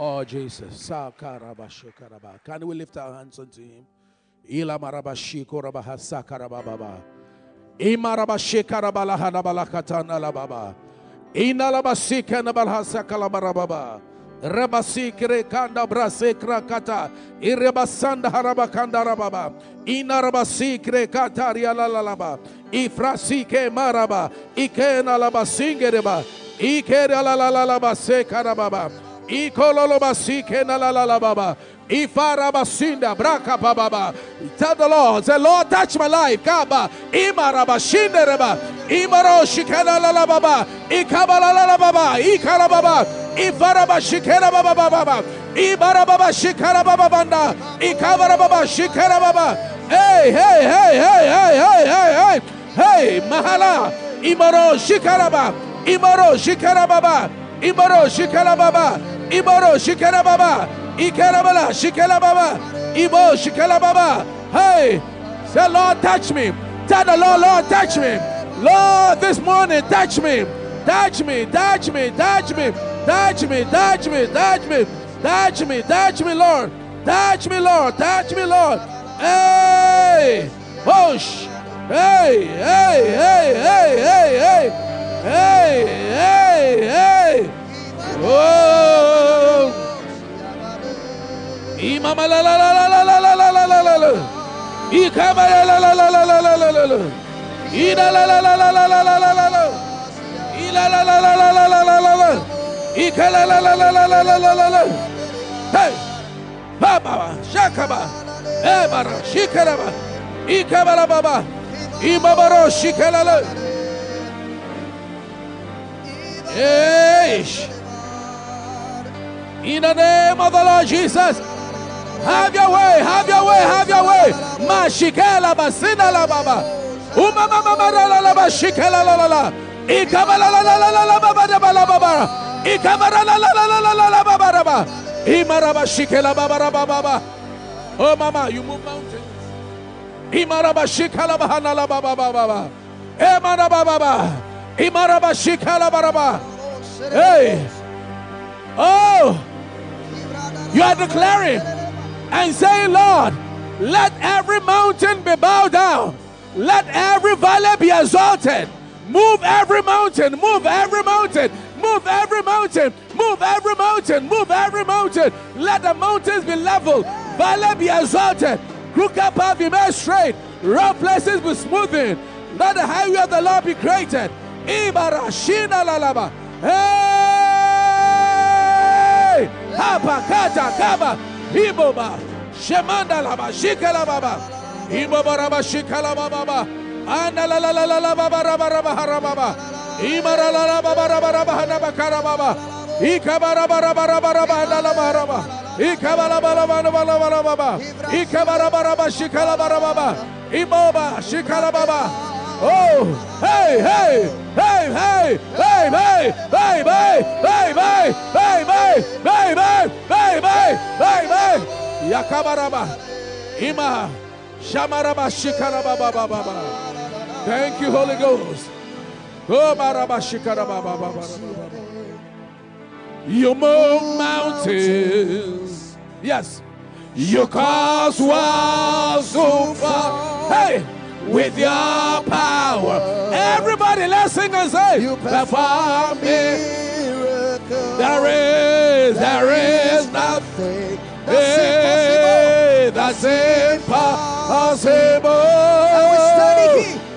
Oh, Jesus. Can we lift our hands unto Him? Rabasikre kanda brasekra kata irebasanda haraba kanda rababa inarabasikre kataria lalalaba ifrasike maraba ikena labasingereba ikere lalalaba sekarababa baba Ifarabasinda braka bababa. Tell the Lord, say, Lord, touch my life. Kaba. Imarabashinde reba. Imaro shikana la la baba. Ikabala la la baba. Ikara baba. Ifarabashikera baba baba. Ibarababa shikara baba banda. Ikabara baba shikara baba. Hey, hey, hey, hey, hey, hey, hey, hey. Hey, mahala. Imaro shikaraba. Imaro shikara baba. Imaro shikara baba. Shikara baba. Shikela Baba, Ibo, Shikela Baba. Hey, say, Lord, touch me. Tell the Lord, Lord, touch me. Lord, this morning, touch me. Touch me, touch me, touch me, touch me, touch me, touch me, touch me, touch me, Lord. Touch me, Lord, touch me, Lord. Hey. Hey, hey, hey, hey, hey, hey, hey, hey, hey. Oh. La la la la la la la la la la la la. La la la la la la la la la la. La la la la la la la la la la. Ila la la la la la la la la la. Ika la la la la la la la la la. Hey. Baba, shakaba. Ebara, shikaraba. Ikabara baba. Imabaro shikalala. Eish. In the name of the Lord Jesus. Have your way, have your way, have your way. Mashikela basina la baba. Uma mama la la bashikela la la la. Ikabala la la la la la baba de bala baba. Ikabara la la la la la la la baba raba. Imara bashikela baba raba baba. Oh mama, you move mountains. Imara bashikela bahana la baba baba baba. Emara baba baba. Imara bashikela baraba. Hey. Oh. You are declaring and saying, Lord, let every mountain be bowed down. Let every valley be exalted. Move every mountain, move every mountain, move every mountain, move every mountain, move every mountain. Let the mountains be leveled, valley be exalted, crooked path be made straight, rough places be smoothened. Let the highway of the Lord be created. Ibarashina lalaba. Hey! Hapa kata kaba. Iboba. Shemanda laba. Shikala baba. Iboba raba shikala baba. Ana la la la la la baba raba raba harababa. Imara la la baba raba raba hanaba karababa. Ikabara raba raba raba handa la raba. Ikabala bala bala bala bala baba. Ikabara raba shikala baba baba. Imoba shikala baba. Oh, hey, hey, hey, hey, hey, hey, hey, hey, hey, hey, hey, hey, hey, hey, hey, hey, hey, Yakabaraba, Ima, Shamaraba, Shikaraba, Baba, Baba. Thank you, Holy Ghost. Oh, Maraba, Shikaraba, Baba. You move mountains. Yes. You cause walls to fall. Hey with your power. Everybody, let's sing and say, You perform miracles. There is, there is nothing that's impossible.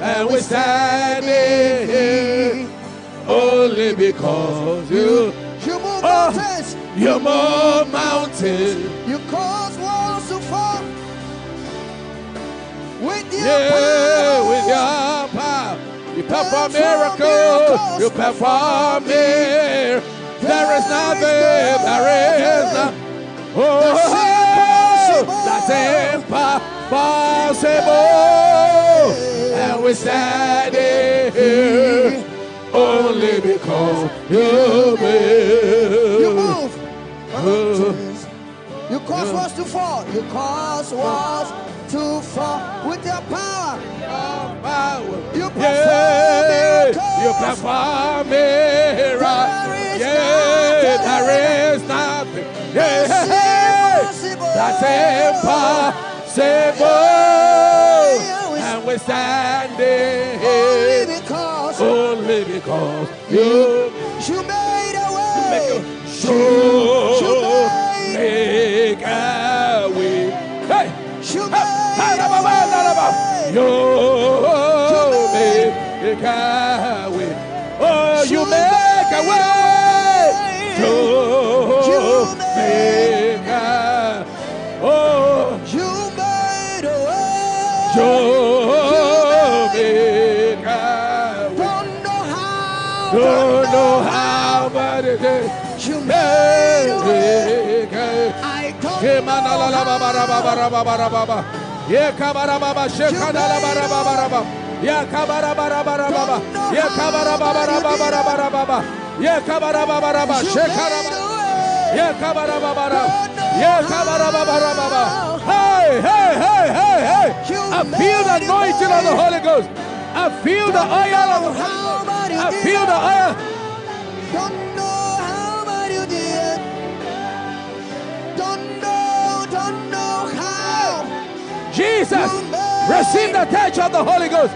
And we're standing here only because you. You move mountains. You move mountains. You cause With your yeah, power. with your power. You perform miracles. You perform miracles. There is nothing. There is nothing. Oh, that's impossible. And we're standing here only because you You move. move. Oh, you cause walls to fall. You cause walls to fall with your power. You perform Yeah, miracles. you perform miracles. Yeah, there is nothing. Yeah, hey, hey. That's impossible. And we're standing Only here because only because you you made a way. a you make a way. Oh, you make a way. You make a oh, You made a way. you way. Don't know how. Don't know how, but it is. You made a way. I don't know ba. Ye kabara ba ba sheka da la ba ra ba ba ra ba. Ya kabara ba ra ba ra ba ba. Ye kabara ba ba ra ba ba ra ba ra ba ba. Ye kabara ba ba ra ba You sheka ra made ba. a way. Ye kabara ba ba. Ye kabara ba ba ra ba ba. Hey hey hey hey hey. I feel the anointing of the Holy Ghost. I feel the oil of the Holy Ghost. I feel the oil. Jesus, receive the touch of the Holy Ghost,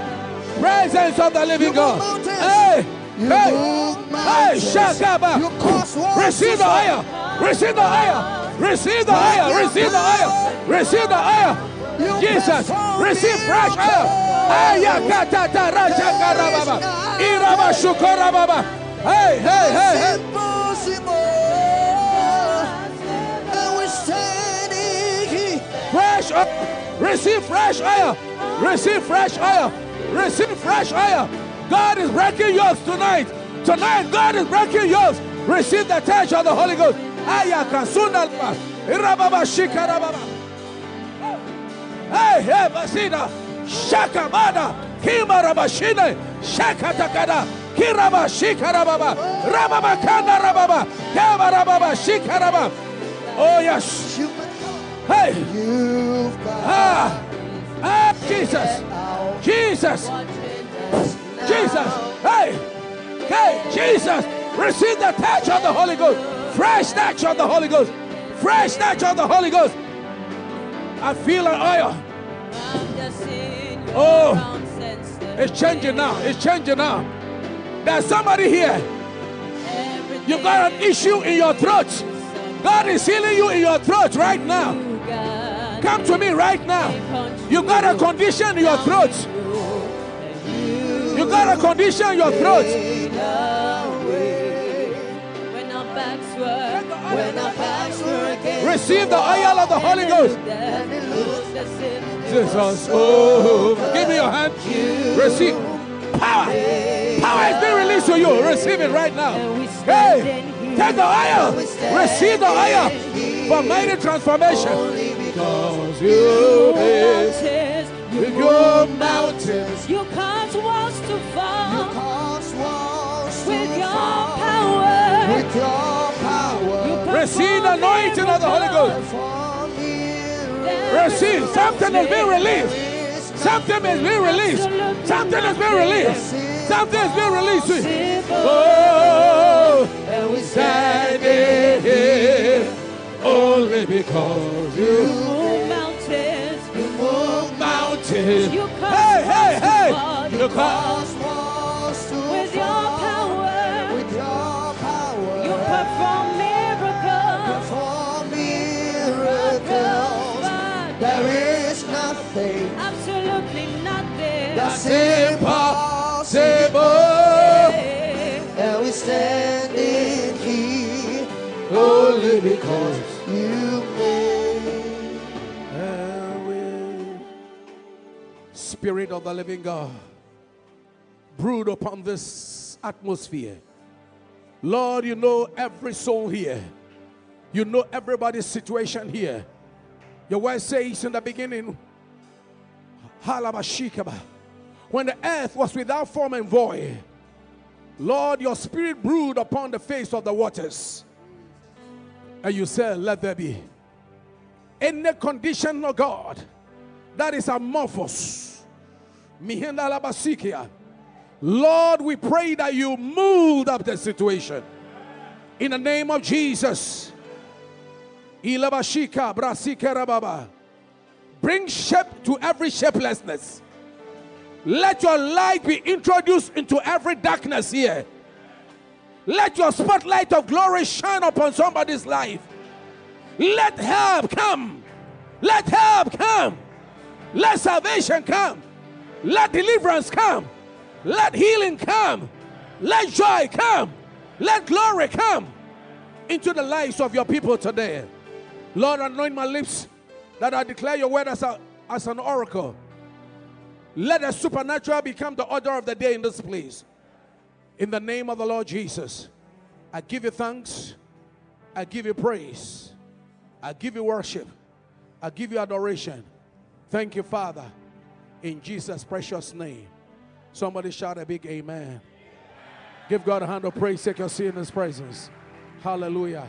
presence of the living God. Hey, hey, hey. Shakaba. You cause walls Receive the oil, receive the oil, receive the oil, receive the oil, receive the oil. Jesus, receive fresh oil. Aya katata raja karababa. Iraba shukorababa. Hey, hey, hey, hey. Impossible. And we're standing here. fresh oil. Receive fresh oil. Receive fresh oil. Receive fresh oil. God is breaking yours tonight. Tonight, God is breaking yours. Receive the touch of the Holy Ghost. Hey, hey, Basina. Shakamada. Kimarabashine. Shakatakada. Kiraba shikarababa. Rababa kanda rababa. Kabarababa shikaraba. Oh, yes. Hey. you've Ah, ah, Jesus, Jesus, Jesus, hey, hey, Jesus, receive the touch of the Holy Ghost, fresh touch of the Holy Ghost, fresh touch of the Holy Ghost. I feel an oil. Oh, it's changing now. It's changing now. There's somebody here. You've got an issue in your throat. God is healing you in your throat right now. Come to me right now. You got a condition in your throat. You got a condition in your throat. When our backs were, when our backs were Receive the oil of the Holy Ghost. and it looked as if Jesus, oh, give me your hand. Receive power. Power is being released to you. Receive it right now. Hey, take the oil. Receive the oil for mighty transformation. Because you mountains, with your mountains. you cause walls to fall You cause walls to with your power. With your power. Receive the anointing of the Holy Ghost. Receive. Something is being released. Something is being released. Something is being released. Something is being released. Oh, and we standing here only because you move mountains, move mountains. You Hey, hey, hey! You cause impossible. And we standing here Only because you made. Spirit of the living God, brood upon this atmosphere. Lord, you know every soul here. You know everybody's situation here. Your word says in the beginning, Halabashikaba, when the earth was without form and void, Lord, your spirit brood upon the face of the waters. And you said, Let there be. Any condition, of God, that is amorphous. Lord, we pray that you move up the situation. In the name of Jesus. Bring shape to every shapelessness. Let your light be introduced into every darkness here. Let your spotlight of glory shine upon somebody's life. Let help come. Let help come. Let salvation come. Let deliverance come. Let healing come. Let joy come. Let glory come into the lives of your people today. Lord, anoint my lips that I declare your word as, a, as an oracle. Let the supernatural become the order of the day in this place. In the name of the Lord Jesus, I give you thanks. I give you praise. I give you worship. I give you adoration. Thank you, Father. In Jesus' precious name. Somebody shout a big amen. Give God a hand of praise. Take your seat in His presence. Hallelujah.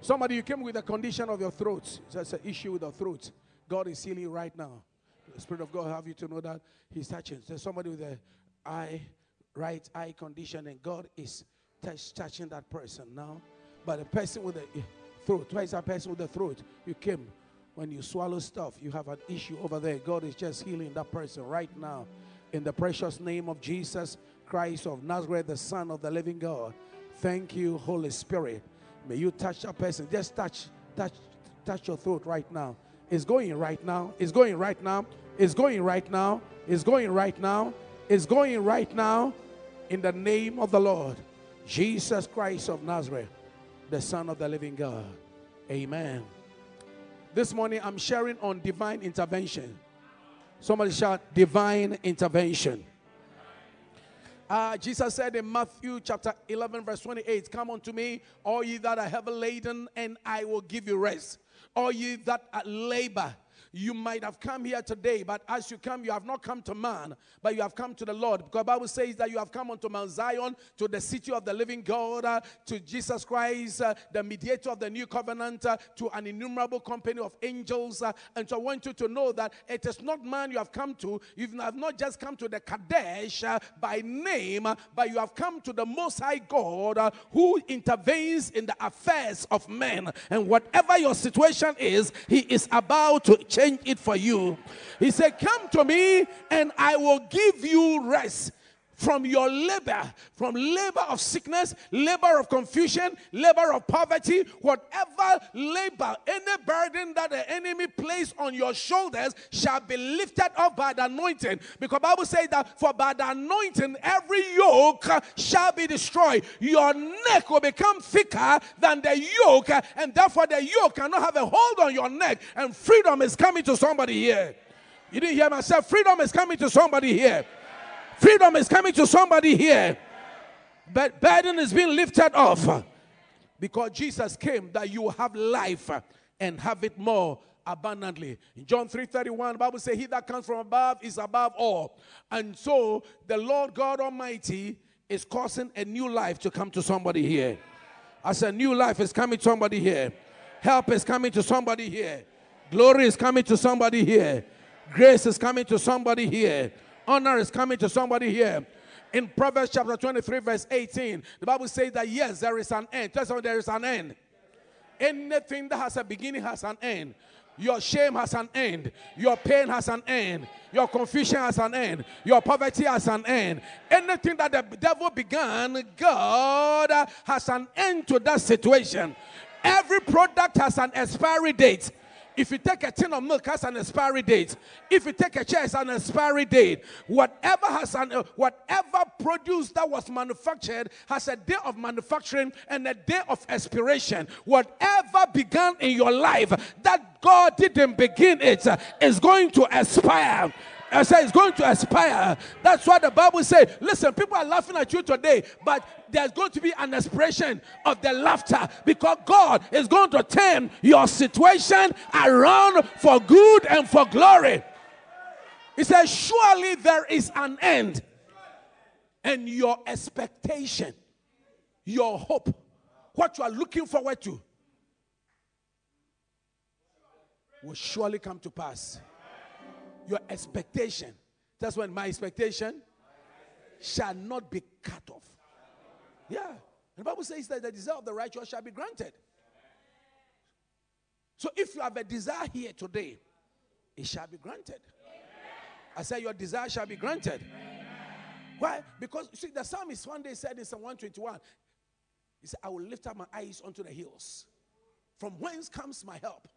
Somebody, you came with a condition of your throat. That's an issue with the throat. God is healing right now. Spirit of God have you to know that He's touching. There's somebody with a eye, right eye condition, and God is touch, touching that person now. But the person with the throat, is that person with the throat? You came when you swallow stuff, you have an issue over there. God is just healing that person right now. In the precious name of Jesus Christ of Nazareth, the Son of the living God. Thank you, Holy Spirit. May you touch that person. Just touch, touch, touch your throat right now. It's going right now. It's going right now. It's going right now. It's going right now. It's going right now. In the name of the Lord, Jesus Christ of Nazareth, the Son of the living God. Amen. This morning I'm sharing on divine intervention. Somebody shout, divine intervention. Uh, Jesus said in Matthew chapter 11, verse 28, Come unto me, all ye that are heavy laden, and I will give you rest. All ye that are labor, you might have come here today, but as you come, you have not come to man, but you have come to the Lord. Because the Bible says that you have come unto Mount Zion, to the city of the living God, uh, to Jesus Christ, uh, the mediator of the new covenant, uh, to an innumerable company of angels. uh, and so I want you to know that it is not man you have come to. You have not just come to the Kadesh uh, by name, uh, but you have come to the Most High God who intervenes in the affairs of men. And whatever your situation is, He is about to change it for you. He said, Come to me and I will give you rest from your labor, from labor of sickness, labor of confusion, labor of poverty, whatever labor, any burden that the enemy placed on your shoulders shall be lifted off by the anointing. Because Bible says that for by the anointing every yoke shall be destroyed. Your neck will become thicker than the yoke, and therefore the yoke cannot have a hold on your neck. And freedom is coming to somebody here. You didn't hear myself. Freedom is coming to somebody here. Freedom is coming to somebody here. But burden is being lifted off because Jesus came that you have life and have it more abundantly. In John 3:31, the Bible says, He that comes from above is above all. And so the Lord God Almighty is causing a new life to come to somebody here. As a new life is coming to somebody here. Help is coming to somebody here. Glory is coming to somebody here. Grace is coming to somebody here. Honor is coming to somebody here. In Proverbs chapter 23, verse 18, the Bible says that yes, there is an end. Tell someone there is an end. Anything that has a beginning has an end. Your shame has an end. Your pain has an end. Your confusion has an end. Your poverty has an end. Anything that the devil began, God has an end to that situation. Every product has an expiry date. If you take a tin of milk, has an expiry date. If you take a chair, has an expiry date. Whatever has an uh, whatever produce that was manufactured has a day of manufacturing and a day of expiration. Whatever began in your life that God didn't begin it uh, going to expire. I say it's going to expire. That's what the Bible says. Listen, people are laughing at you today, but there's going to be an expression of the laughter because God is going to turn your situation around for good and for glory. He says, Surely there is an end. And your expectation, your hope, what you are looking forward to, will surely come to pass your expectation. That's when my expectation shall not be cut off. Yeah. The Bible says that the desire of the righteous shall be granted. So if you have a desire here today, it shall be granted. I said, Your desire shall be granted. Why? Because see, the psalmist one day said in Psalm 121, He said, I will lift up my eyes unto the hills. From whence comes my help?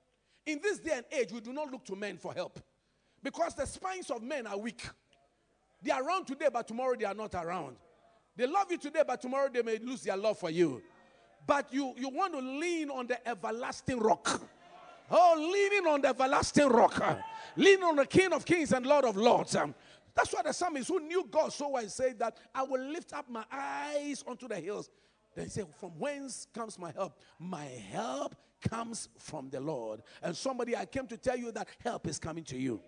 In this day and age, we do not look to men for help because the spines of men are weak. They are around today, but tomorrow they are not around. They love you today, but tomorrow they may lose their love for you. But you, you want to lean on the everlasting rock. Oh, leaning on the everlasting rock. Leaning on the King of Kings and Lord of Lords. That's why the psalmist who knew God so well said that I will lift up my eyes unto the hills. Then he said, From whence comes my help? My help comes from the Lord. And somebody, I came to tell you that help is coming to you.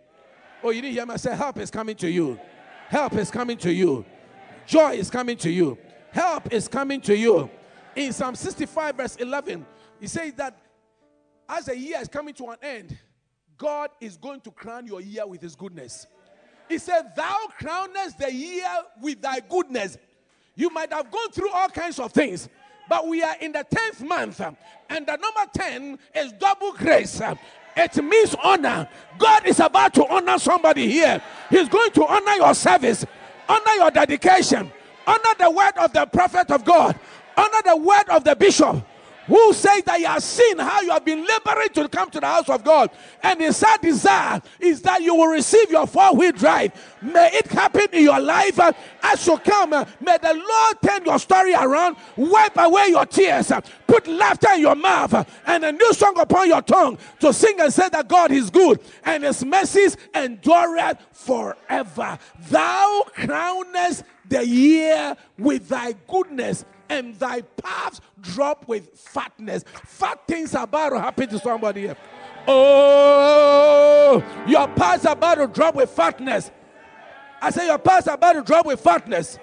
Oh, you didn't hear me? I said, Help is coming to you. Help is coming to you. Joy is coming to you. Help is coming to you. In Psalm 65, verse 11, he says that as a year is coming to an end, God is going to crown your year with his goodness. He said, Thou crownest the year with thy goodness. You might have gone through all kinds of things, but we are in the 10th month, and the number 10 is double grace. It means honor. God is about to honor somebody here. He's going to honor your service, honor your dedication, honor the word of the prophet of God, honor the word of the bishop, who says that you have seen how you have been laboring to come to the house of God. And his sad desire is that you will receive your four wheel drive. May it happen in your life as you come. May the Lord turn your story around, wipe away your tears, put laughter in your mouth, and a new song upon your tongue to sing and say that God is good and his mercies endureth forever. Thou crownest the year with thy goodness and thy paths drop with fatness. Fat things are about to happen to somebody here. Oh, your paths are about to drop with fatness. I say your paths are about to drop with fatness.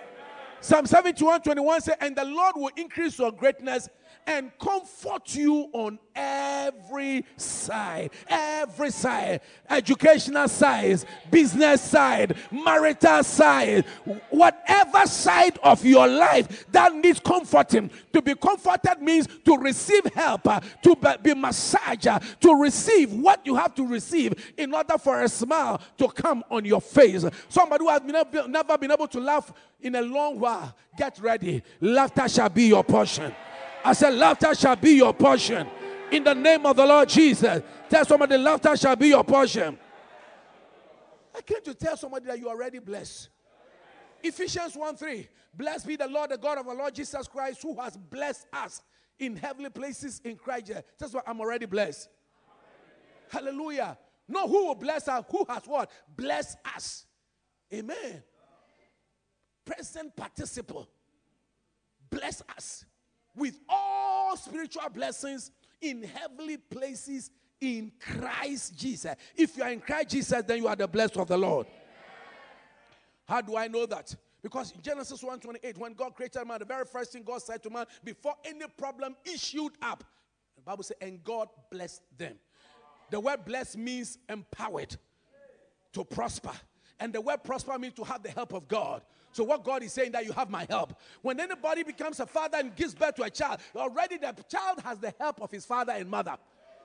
Psalm 71 21 says, And the Lord will increase your greatness and comfort you on every side. Every side. Educational side, business side, marital side, whatever side of your life that needs comforting. To be comforted means to receive help, uh, to be massaged, uh, to receive what you have to receive in order for a smile to come on your face. Somebody who has never been able to laugh in a long while, get ready. Laughter shall be your portion. I said, laughter shall be your portion. In the name of the Lord Jesus. Tell somebody, laughter shall be your portion. I came to tell somebody that you are already blessed. Ephesians 1 3. Blessed be the Lord, the God of our Lord Jesus Christ, who has blessed us in heavenly places in Christ. That's why I'm already blessed. Hallelujah. No, who will bless us? Who has what? Bless us. Amen. Present participle. Bless us with all spiritual blessings in heavenly places in Christ Jesus. If you are in Christ Jesus, then you are the blessed of the Lord. How do I know that? Because in Genesis 1:28, when God created man, the very first thing God said to man before any problem issued up, the Bible says, and God blessed them. The word blessed means empowered to prosper. And the word prosper means to have the help of God. So what God is saying that you have my help. When anybody becomes a father and gives birth to a child, already the child has the help of his father and mother.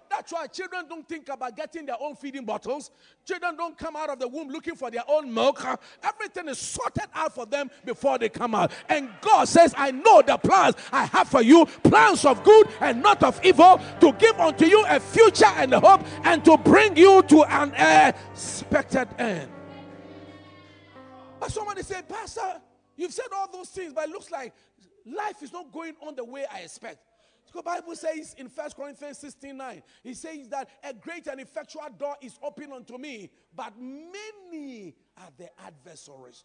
That's why children don't think about getting their own feeding bottles. Children don't come out of the womb looking for their own milk. Everything is sorted out for them before they come out. And God says, I know the plans I have for you plans of good and not of evil, to give unto you a future and a hope, and to bring you to an expected end. But somebody said, Pastor, you've said all those things, but it looks like life is not going on the way I expect. The Bible says in 1 Corinthians 16 9, it says that a great and effectual door is open unto me, but many are the adversaries.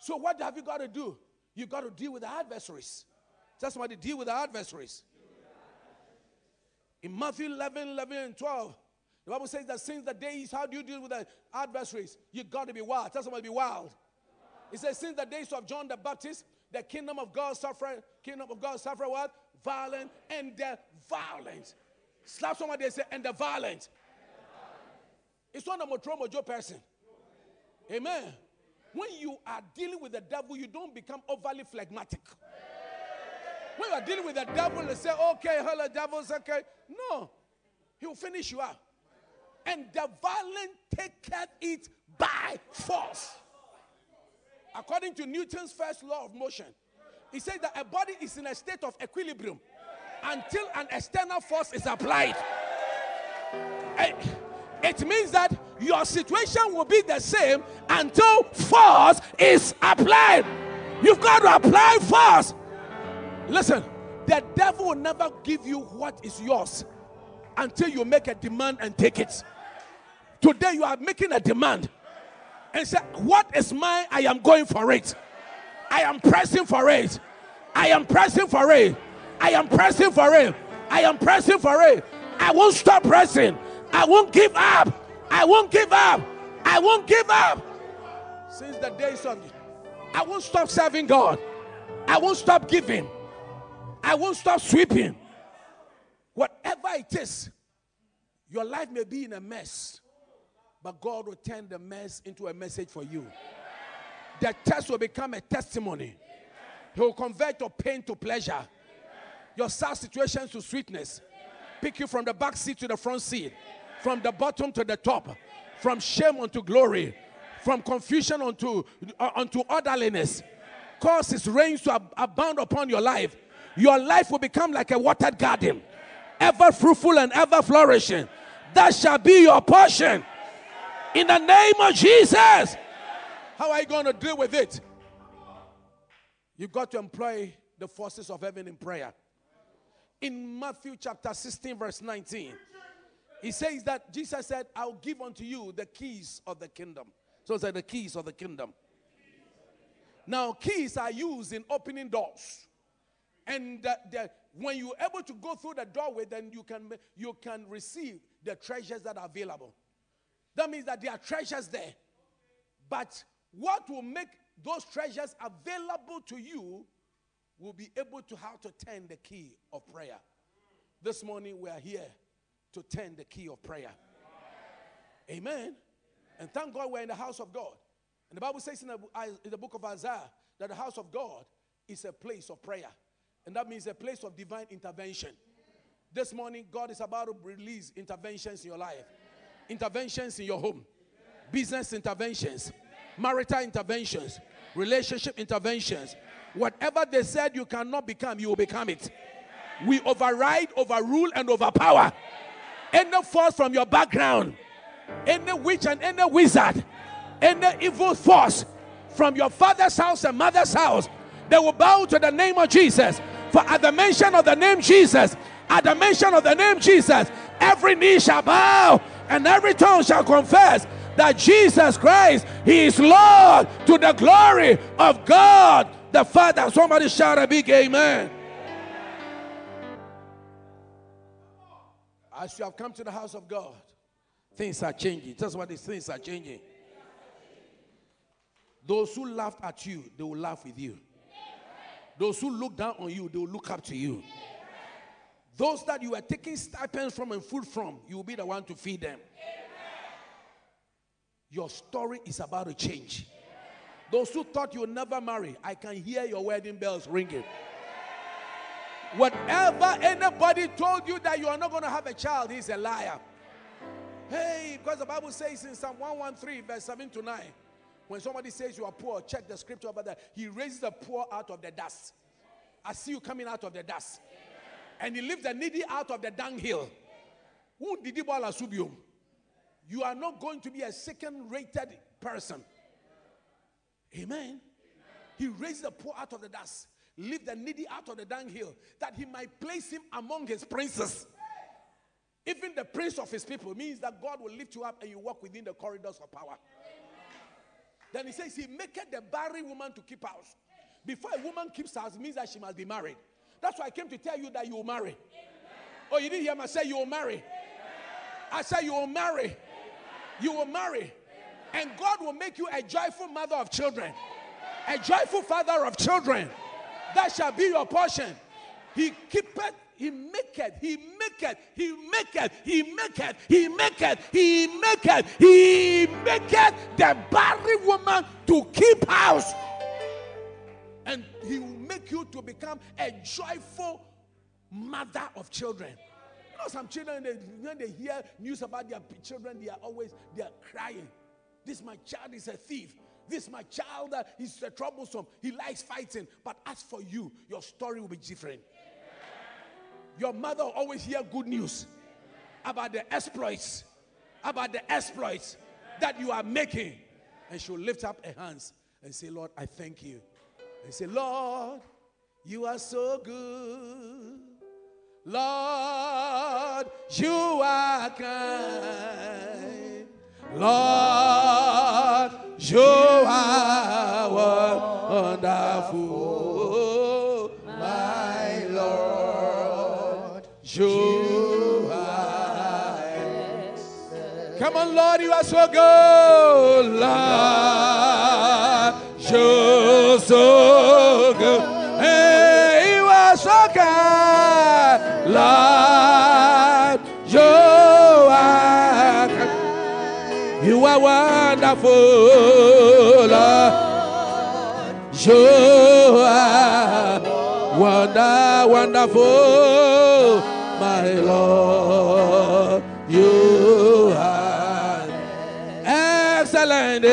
So, what have you got to do? You got to deal with the adversaries. Tell somebody, deal with the adversaries. In Matthew 11, 11, and 12, the Bible says that since the days, how do you deal with the adversaries? You got to be wild. Tell somebody to be wild. It says, since the days of John the Baptist, the kingdom of God suffered, kingdom of God suffered what? Violent and the violent. Slap somebody and say, and the violent. It's not a motromojo person. Amen. When you are dealing with the devil, you don't become overly phlegmatic. When you are dealing with the devil, they say, okay, hello, devil's okay. No, he will finish you up. And the violent taketh it by force. According to Newton's first law of motion, he says that a body is in a state of equilibrium until an external force is applied. It means that your situation will be the same until force is applied. You've got to apply force. Listen, the devil will never give you what is yours until you make a demand and take it. Today you are making a demand and say, What is mine? I am going for it. I am pressing for it. I am pressing for it. I am pressing for it. I am pressing for it. I won't stop pressing. I won't give up. I won't give up. I won't give up. Since the days of, I won't stop serving God. I won't stop giving. I won't stop sweeping. Whatever it is, your life may be in a mess, but God will turn the mess into a message for you. The test will become a testimony. He will convert your pain to pleasure, your sad situations to sweetness, pick you from the back seat to the front seat, from the bottom to the top, from shame unto glory, from confusion unto, uh, unto orderliness. Cause his rains to ab- abound upon your life. Your life will become like a watered garden, ever fruitful and ever flourishing. That shall be your portion. In the name of Jesus. How are you going to deal with it? You've got to employ the forces of heaven in prayer. In Matthew chapter 16, verse 19, he says that Jesus said, I'll give unto you the keys of the kingdom. So it's like the keys of the kingdom. Now, keys are used in opening doors. And the, the, when you're able to go through the doorway, then you can, you can receive the treasures that are available. That means that there are treasures there. But what will make those treasures available to you will be able to how to turn the key of prayer. This morning we are here to turn the key of prayer. Amen. And thank God we're in the house of God. And the Bible says in the, in the book of Isaiah that the house of God is a place of prayer. And that means a place of divine intervention. This morning, God is about to release interventions in your life, interventions in your home, business interventions, marital interventions, relationship interventions. Whatever they said you cannot become, you will become it. We override, overrule, and overpower any force from your background, any witch and any wizard, any evil force from your father's house and mother's house, they will bow to the name of Jesus. For at the mention of the name Jesus, at the mention of the name Jesus, every knee shall bow and every tongue shall confess that Jesus Christ, He is Lord to the glory of God the Father. Somebody shout a big amen. As you have come to the house of God, things are changing. That's why these things are changing. Those who laughed at you, they will laugh with you. Those who look down on you, they will look up to you. Those that you are taking stipends from and food from, you will be the one to feed them. Your story is about to change. Those who thought you would never marry, I can hear your wedding bells ringing. Whatever anybody told you that you are not going to have a child, he's a liar. Hey, because the Bible says in Psalm 113, verse 7 to 9, when somebody says you are poor, check the scripture about that. He raises the poor out of the dust. I see you coming out of the dust. And he lifts the needy out of the dunghill. Who did you You are not going to be a second rated person. Amen. He raised the poor out of the dust lift the needy out of the dunghill, that he might place him among his princes. Even the prince of his people means that God will lift you up and you walk within the corridors of power. Then he says, He maketh the barren woman to keep house. Before a woman keeps house, means that she must be married. That's why I came to tell you that you will marry. Amen. Oh, you didn't hear me say you will marry. Amen. I said you will marry. Amen. You will marry. And God will make you a joyful mother of children, a joyful father of children. That shall be your portion. He keepeth, he maketh, he maketh, he maketh, he maketh, he maketh, he maketh, he maketh the barren woman to keep house. And He will make you to become a joyful mother of children. You know, some children, they, when they hear news about their children, they are always they are crying. This my child is a thief. This my child uh, is a troublesome. He likes fighting. But as for you, your story will be different. Your mother will always hear good news about the exploits, about the exploits that you are making. And she'll lift up her hands and say, Lord, I thank you. And say, Lord, you are so good. Lord, you are kind. Lord, you are wonderful. My Lord, you are. Come on, Lord, you are so good. Lord, you're so kind. Lord, you are. Wonderful. Lord. Wonder, wonderful, my Lord. You are excellent.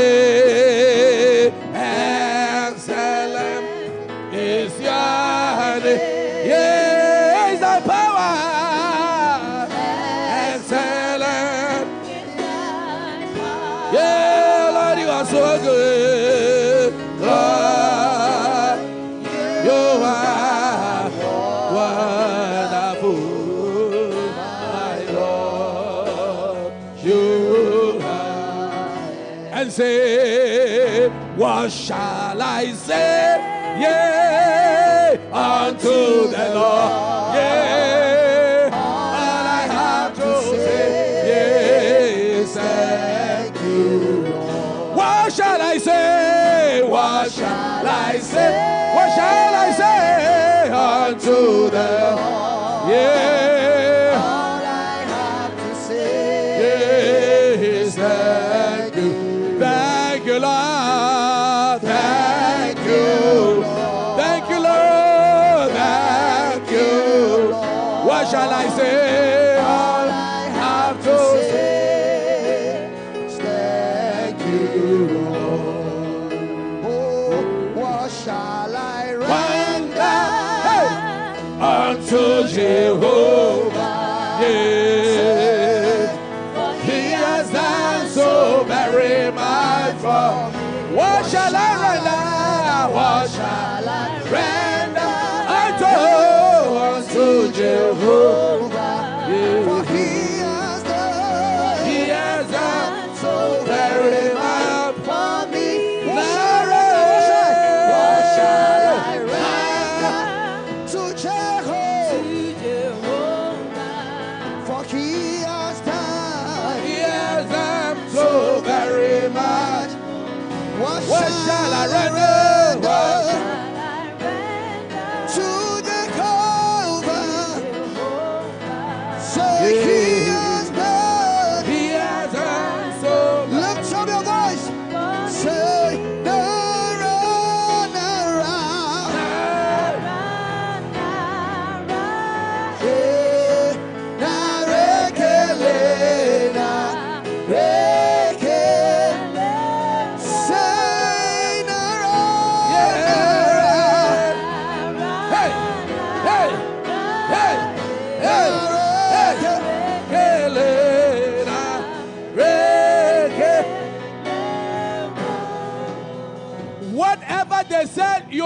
What shall I say? Yeah, unto the Lord. Yeah, all I have to say, yes, thank you. Lord. What shall I say? What shall Jehovah?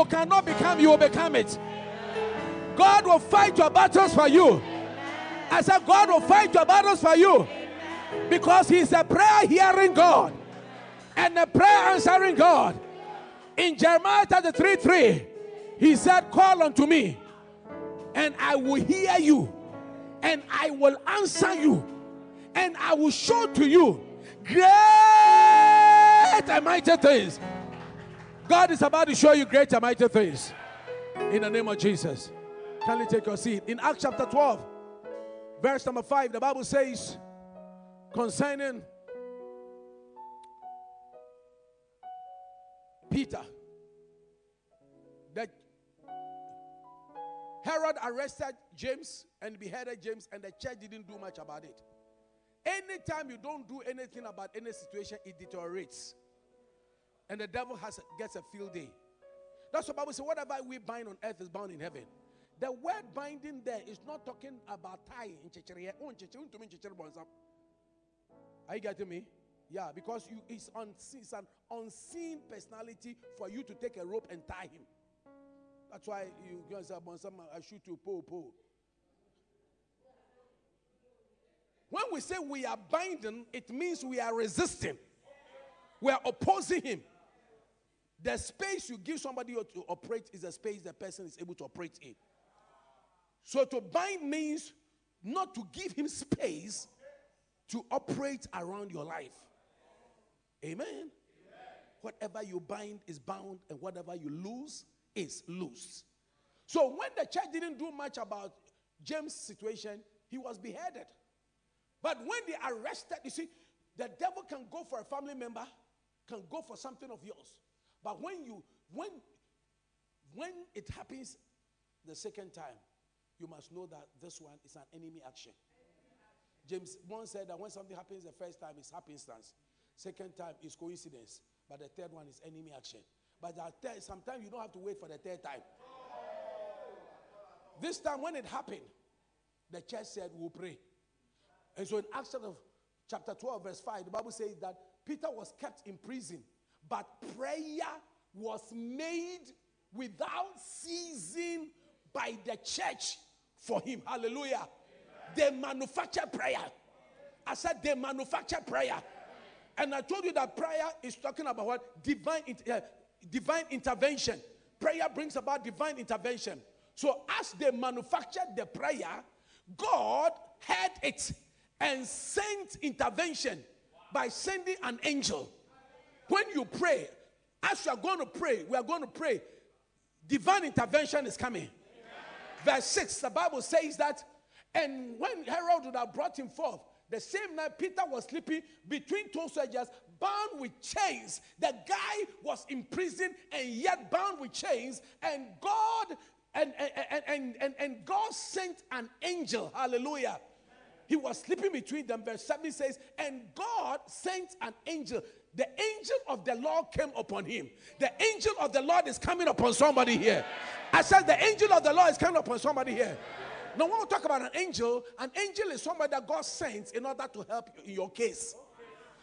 Cannot become, you will become it. God will fight your battles for you. I said, God will fight your battles for you because He's a prayer hearing God and a prayer answering God. In Jeremiah 33 3, He said, Call unto me, and I will hear you, and I will answer you, and I will show to you great and mighty things. God is about to show you great and mighty things. In the name of Jesus. Can you take your seat? In Acts chapter 12, verse number 5, the Bible says concerning Peter, the Herod arrested James and beheaded James, and the church didn't do much about it. Anytime you don't do anything about any situation, it deteriorates. And the devil has gets a field day. That's what Bible says. Whatever we bind on earth is bound in heaven. The word binding there is not talking about tying. Eh, oh, Are you getting me? Yeah, because you it's, unseen, it's an unseen personality for you to take a rope and tie him. That's why you and say, I shoot you, po, po. When we say we are binding, it means we are resisting. We are opposing him. The space you give somebody to operate is a space the person is able to operate in. So to bind means not to give him space to operate around your life. Amen. Amen. Whatever you bind is bound, and whatever you lose is loose. So when the church didn't do much about James' situation, he was beheaded. But when they arrested, you see, the devil can go for a family member, can go for something of yours. But when you when when it happens the second time, you must know that this one is an enemy action. James one said that when something happens the first time, it's happenstance. Second time is coincidence. But the third one is enemy action. But third, sometimes you don't have to wait for the third time. This time when it happened, the church said, We'll pray. And so in Acts chapter 12, verse 5, the Bible says that Peter was kept in prison, but prayer was made without ceasing by the church for him. Hallelujah. Amen. They manufacture prayer. I said they manufacture prayer. And I told you that prayer is talking about what? Divine, uh, divine intervention. Prayer brings about divine intervention. So as they manufactured the prayer, God heard it and sent intervention by sending an angel. When you pray, as you are going to pray, we are going to pray, divine intervention is coming. Verse 6, the Bible says that, and when Herod would have brought him forth, the same night Peter was sleeping between two soldiers, bound with chains. The guy was in prison and yet bound with chains, and God and, and, and, and, and God sent an angel. Hallelujah he was sleeping between them. Verse 7 says, And God sent an angel. The angel of the Lord came upon him. The angel of the Lord is coming upon somebody here. I said, The angel of the Lord is coming upon somebody here. Now, when we talk about an angel, an angel is somebody that God sends in order to help you in your case.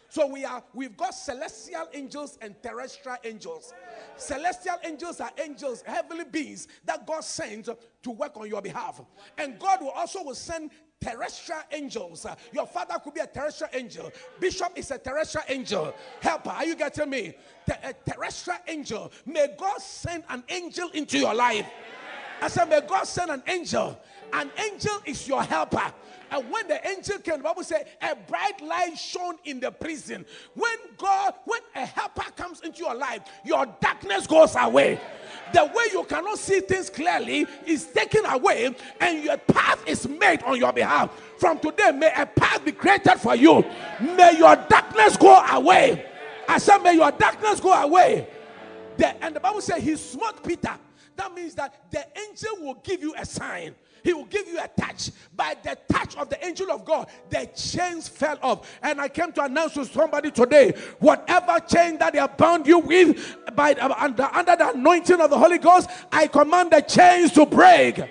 So we are we've got celestial angels and terrestrial angels. Celestial angels are angels, heavenly beings that God sends to work on your behalf. And God will also will send terrestrial angels. Your father could be a terrestrial angel. Bishop is a terrestrial angel. Helper, are you getting me? a terrestrial angel. May God send an angel into your life. I said, may God send an angel. An angel is your helper. And when the angel came, the Bible said, a bright light shone in the prison. When God, when a helper comes into your life, your darkness goes away. The way you cannot see things clearly is taken away, and your path is made on your behalf. From today, may a path be created for you. May your darkness go away. I said, may your darkness go away. The, and the Bible said he smote Peter. That means that the angel will give you a sign. He will give you a touch. By the touch of the angel of God, the chains fell off. And I came to announce to somebody today whatever chain that they have bound you with by under, under the anointing of the Holy Ghost, I command the chains to break.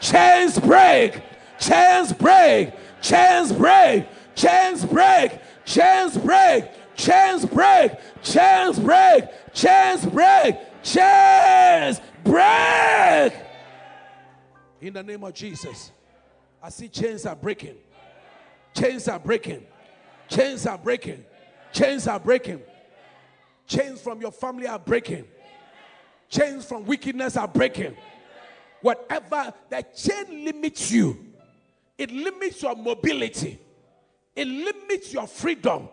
Chains break. Chains break. Chains break. Chains break. Chains break. Chains break. Chains break. Chains break. Chains break. In the name of Jesus. I see chains are breaking. Chains are breaking. Chains are breaking. Chains are breaking. Chains from your family are breaking. Chains from wickedness are breaking. Whatever the chain limits you, it limits your mobility, it limits your freedom.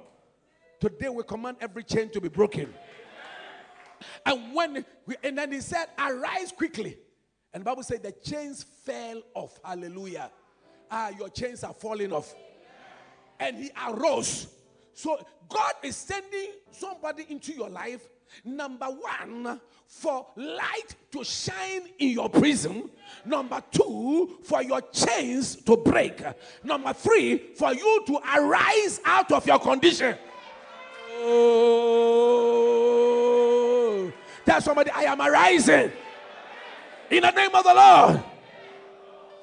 Today we command every chain to be broken. And when and then he said, Arise quickly. And the Bible said the chains fell off. Hallelujah. Ah, your chains are falling off. And he arose. So God is sending somebody into your life Number one, for light to shine in your prison. Number two, for your chains to break. Number three, for you to arise out of your condition. Oh, tell somebody, I am arising in the name of the Lord.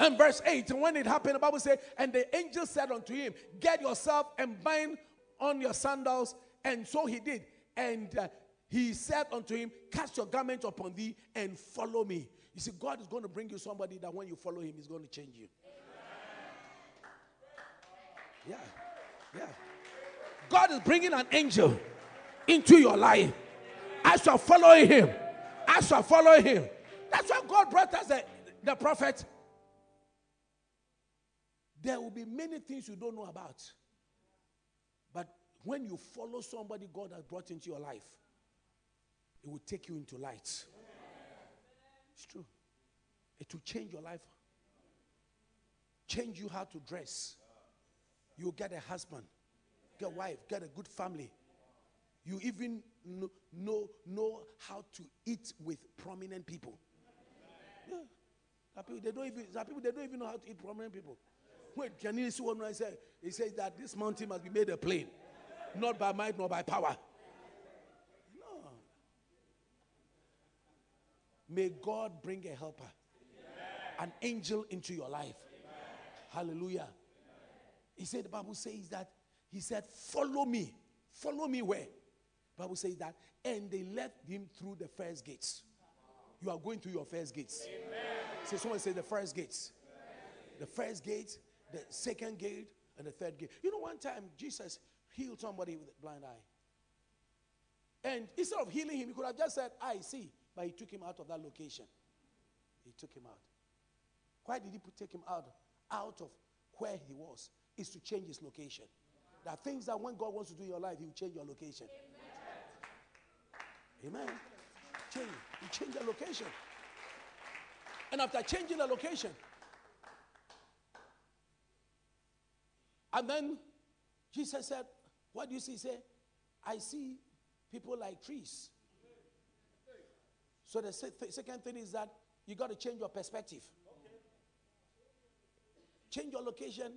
And verse 8, and when it happened, the Bible said, And the angel said unto him, Get yourself and bind on your sandals. And so he did. And uh, he said unto him, Cast your garment upon thee and follow me. You see, God is going to bring you somebody that when you follow him, he's going to change you. Yeah, yeah. God is bringing an angel into your life. You are following him, you are following him. That's why God brought us the, the prophet. There will be many things you don't know about. But when you follow somebody God has brought into your life, it will take you into light. It's true. It will change your life, change you how to dress. You get a husband, get a wife, get a good family. You even know, know, know how to eat with prominent people. Yeah. People, they don't even, some people they don't even know how to eat prominent people. Wait, can you see what I say? He says that this mountain must be made a plain, not by might nor by power. No. May God bring a helper, an angel into your life. Hallelujah. He said, the Bible says that, he said, follow me. Follow me where? The Bible says that, and they led him through the first gates. You are going to your first gates. Amen. Say, someone say the first gates. The first gate, the second gate, and the third gate. You know, one time Jesus healed somebody with a blind eye. And instead of healing him, he could have just said, I see. But he took him out of that location. He took him out. Why did he put, take him out? Out of where he was is to change his location. There are things that when God wants to do in your life, he will change your location. Amen. Amen. Change. You change the location. And after changing the location, and then Jesus said, What do you see? He said, I see people like trees. So the second thing is that you got to change your perspective. Change your location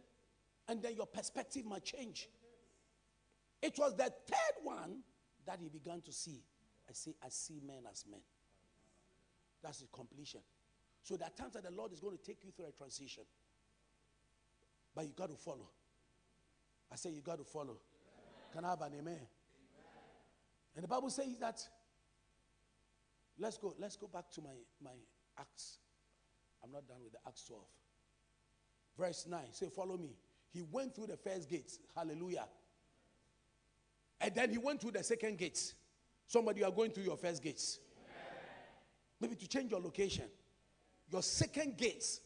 and then your perspective might change. It was the third one that he began to see. I see, I see men as men. That's the completion. So there are times that the Lord is going to take you through a transition. But you got to follow. I say you got to follow. Can I have an amen? amen? And the Bible says that let's go, let's go back to my, my Acts. I'm not done with the Acts 12. Verse 9. Say, follow me. He went through the first gates. Hallelujah. And then he went through the second gates. Somebody, you are going through your first gates. Maybe to change your location. Your second gates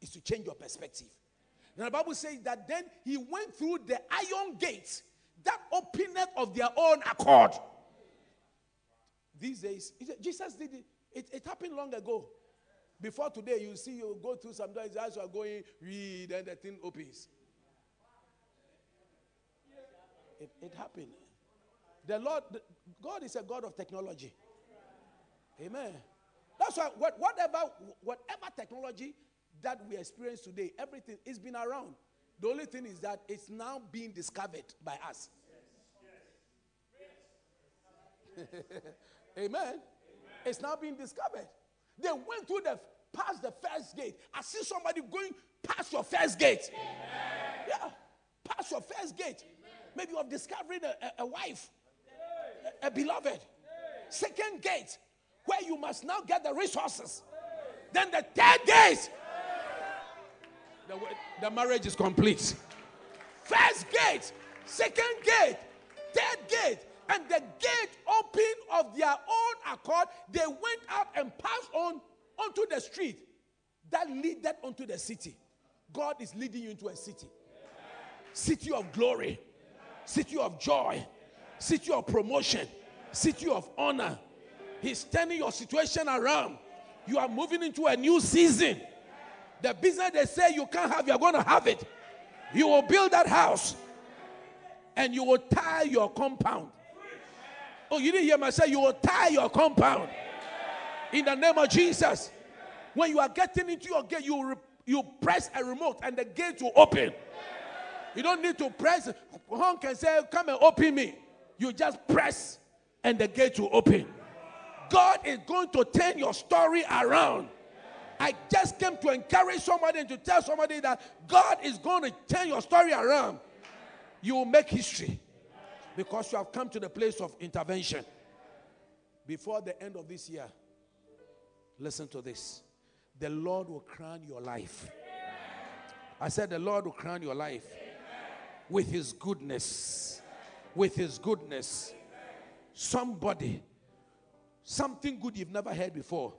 is to change your perspective. And the Bible says that then he went through the iron gates that opened of their own accord. These days, Jesus did it. It, it happened long ago. Before today, you see, you go through some doors as you are going, read, and the thing opens. It, it happened. The Lord, God is a God of technology. Amen. That's why whatever, whatever technology that we experience today, everything is been around. The only thing is that it's now being discovered by us. Amen. Amen. It's now being discovered. They went through the past the first gate. I see somebody going past your first gate. Amen. Yeah, past your first gate. Maybe you have discovered a, a, a wife, a, beloved. Second gate, where you must now get the resources. Then the third gate, the, the marriage is complete. First gate, second gate, third gate, and the gate opened of their own accord. They went out and passed on onto the street that leaded onto the city. God is leading you into a city, city of glory, city of joy, city of promotion, city of honor. He's turning your situation around. You are moving into a new season. The business they say you can't have, you're going to have it. You will build that house and you will tie your compound. Oh, you didn't hear me say you will tie your compound in the name of Jesus. When you are getting into your gate, you, re- you press a remote and the gate will open. You don't need to press, honk and say, Come and open me. You just press and the gate will open. God is going to turn your story around. I just came to encourage somebody and to tell somebody that God is going to turn your story around. You will make history because you have come to the place of intervention. Before the end of this year, listen to this the Lord will crown your life. I said, The Lord will crown your life with His goodness. With His goodness. Somebody, something good you've never heard before,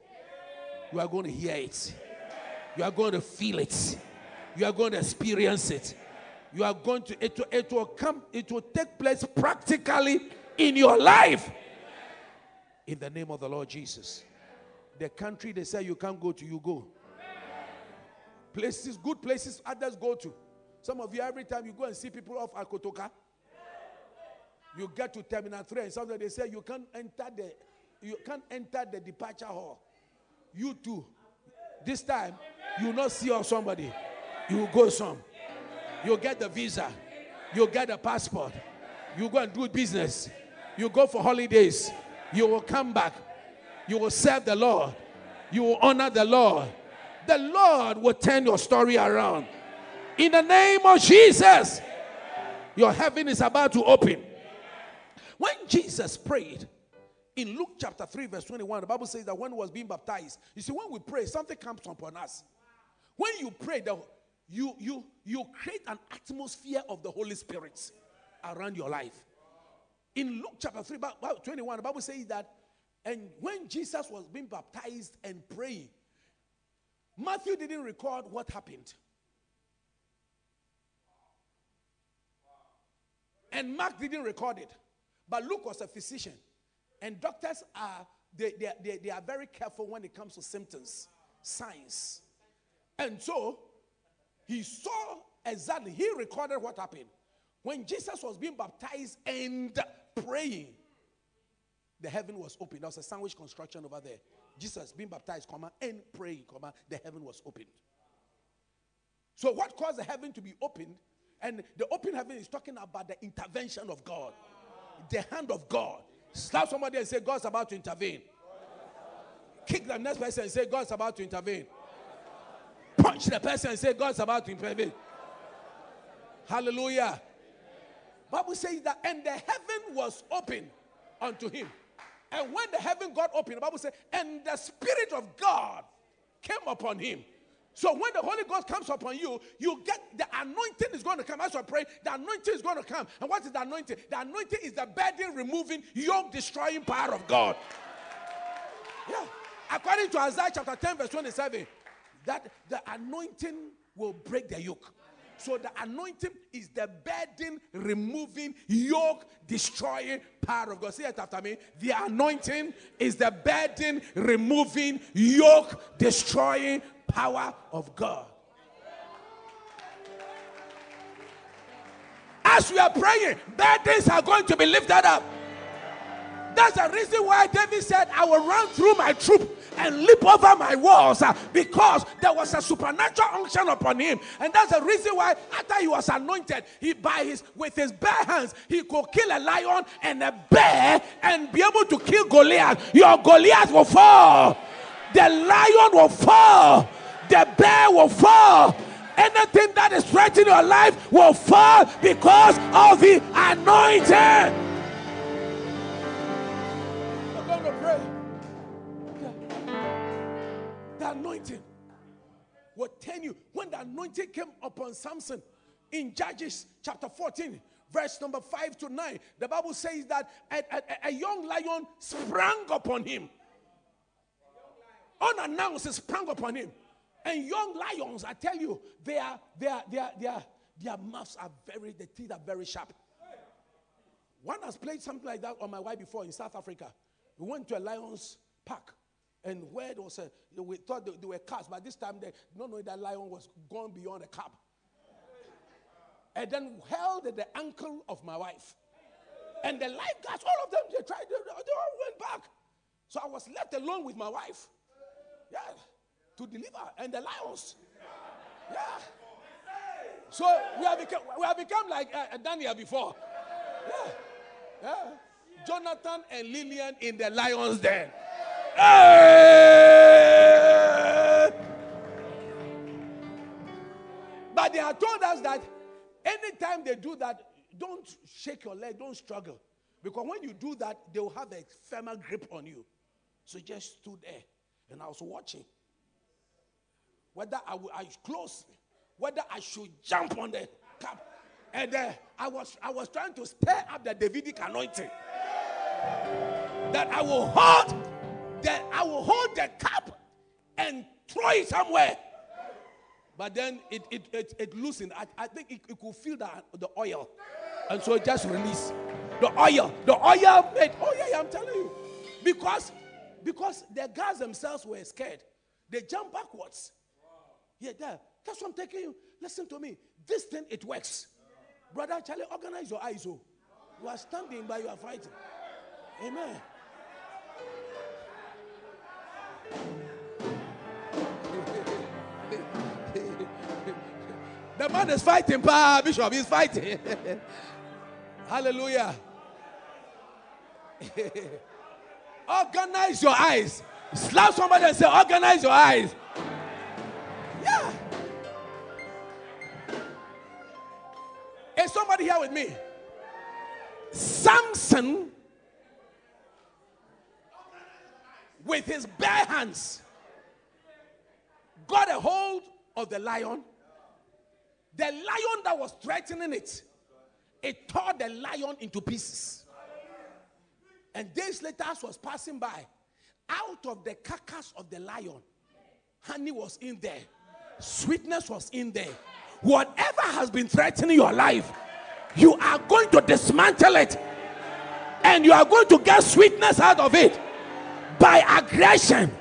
you are going to hear it. You are going to feel it. You are going to experience it. You are going to, it, will- it will come, it will take place practically in your life. In the name of the Lord Jesus. The country they say you can't go to, you go. Places, good places others go to. Some of you, every time you go and see people off at Kotoka, you get to Terminal 3 and sometimes they say you can't enter the you can't enter the departure hall. You too. This time, you not see of somebody. You go some. You get the visa. You get the passport. You go and do business. You go for holidays. You will come back. You will serve the Lord. You will honor the Lord. The Lord will turn your story around. In the name of Jesus, your heaven is about to open. When Jesus prayed in Luke chapter 3, verse 21, the Bible says that when he was being baptized, you see, when we pray, something comes upon us. When you pray, the, you, you, you create an atmosphere of the Holy Spirit around your life. In Luke chapter 3, about about 21, the Bible says that, and when Jesus was being baptized and praying, Matthew didn't record what happened. And Mark didn't record it. But Luke was a physician. And doctors are, they, they, they, they are very careful when it comes to symptoms, signs. And so he saw exactly, he recorded what happened. When Jesus was being baptized and praying, the heaven was open. There was a sandwich construction over there. Jesus being baptized, comma, and praying, comma, the heaven was opened. So what caused the heaven to be opened? And the open heaven is talking about the intervention of God, the hand of God. Slap somebody and say, God's about to intervene. Kick the next person and say, God's about to intervene. Punch the person and say, God's about to intervene. Hallelujah. Bible says that, and the heaven was open unto him. And when the heaven got open, the Bible says, and the Spirit of God came upon him. So when the Holy Ghost comes upon you, you get the anointing is going to come. As I pray, the anointing is going to come. And what is the anointing? The anointing is the burden removing, yoke destroying power of God. Yeah. According to Isaiah chapter 10, verse 27, that the anointing will break the yoke. So the anointing is the burden removing, yoke destroying power of God. Say it after me. The anointing is the burden removing, yoke destroying power of God. As we are praying, burdens are going to be lifted up. That's the reason why David said, I will run through my troop and leap over my walls uh, because there was a supernatural unction upon him. And that's the reason why after he was anointed, he by his with his bare hands, he could kill a lion and a bear and be able to kill Goliath. Your Goliath will fall. The lion will fall. The bear will fall. Anything that is threatening your life will fall because of the anointing. To pray. The anointing will turn you. When the anointing came upon Samson in Judges chapter 14, verse number 5 to 9, the Bible says that a, a- a young lion sprang upon him. Unannounced, it sprang upon him. And young lions, I tell you, they are, they are, their mouths are very, the teeth are very sharp. One has played something like that on my wife before in South Africa. We went to a lion's park, and where there was a, we thought they, they were cats, but this time they not knowing that lion was gone beyond a cab. And then held the ankle of my wife. And the lifeguards, all of them, they tried, they, they all went back. So I was left alone with my wife. Yeah. To deliver. And the lions. Yeah. So we have become, we have become like uh, Daniel before. Yeah. Yeah. Jonathan and Lillian in the lion's den. Hey! But they have told us that anytime they do that, don't shake your leg, don't struggle. Because when you do that, they will have a firmer grip on you. So just stood there and I was watching whether I, will, I close, whether I should jump on the cup. And uh, I, was, I was trying to stir up the Davidic anointing. That I will hold the, I will hold the cup and throw it somewhere. But then it, it, it, it loosened. I, I think it, it could feel the, the oil. And so it just released. The oil. The oil made. Oh, yeah, I'm telling you. Because, because the guys themselves were scared. They jumped backwards. Yeah, there. That's what I'm taking you. Listen to me. This thing, it works. Brother Charlie, organize your eyes. Oh. You are standing, but you are fighting. Amen. the man is fighting, pa, Bishop. He's fighting. Hallelujah. organize your eyes. Slap somebody and say, Organize your eyes. Yeah. Is somebody here with me? Samson, with his bare hands, got a hold of the lion. The lion that was threatening it, it tore the lion into pieces. And days later, as was passing by, out of the carcass of the lion, honey was in there, sweetness was in there. Whatever has been threatening your life, you are going to dismantle it and you are going to get sweetness out of it by aggression.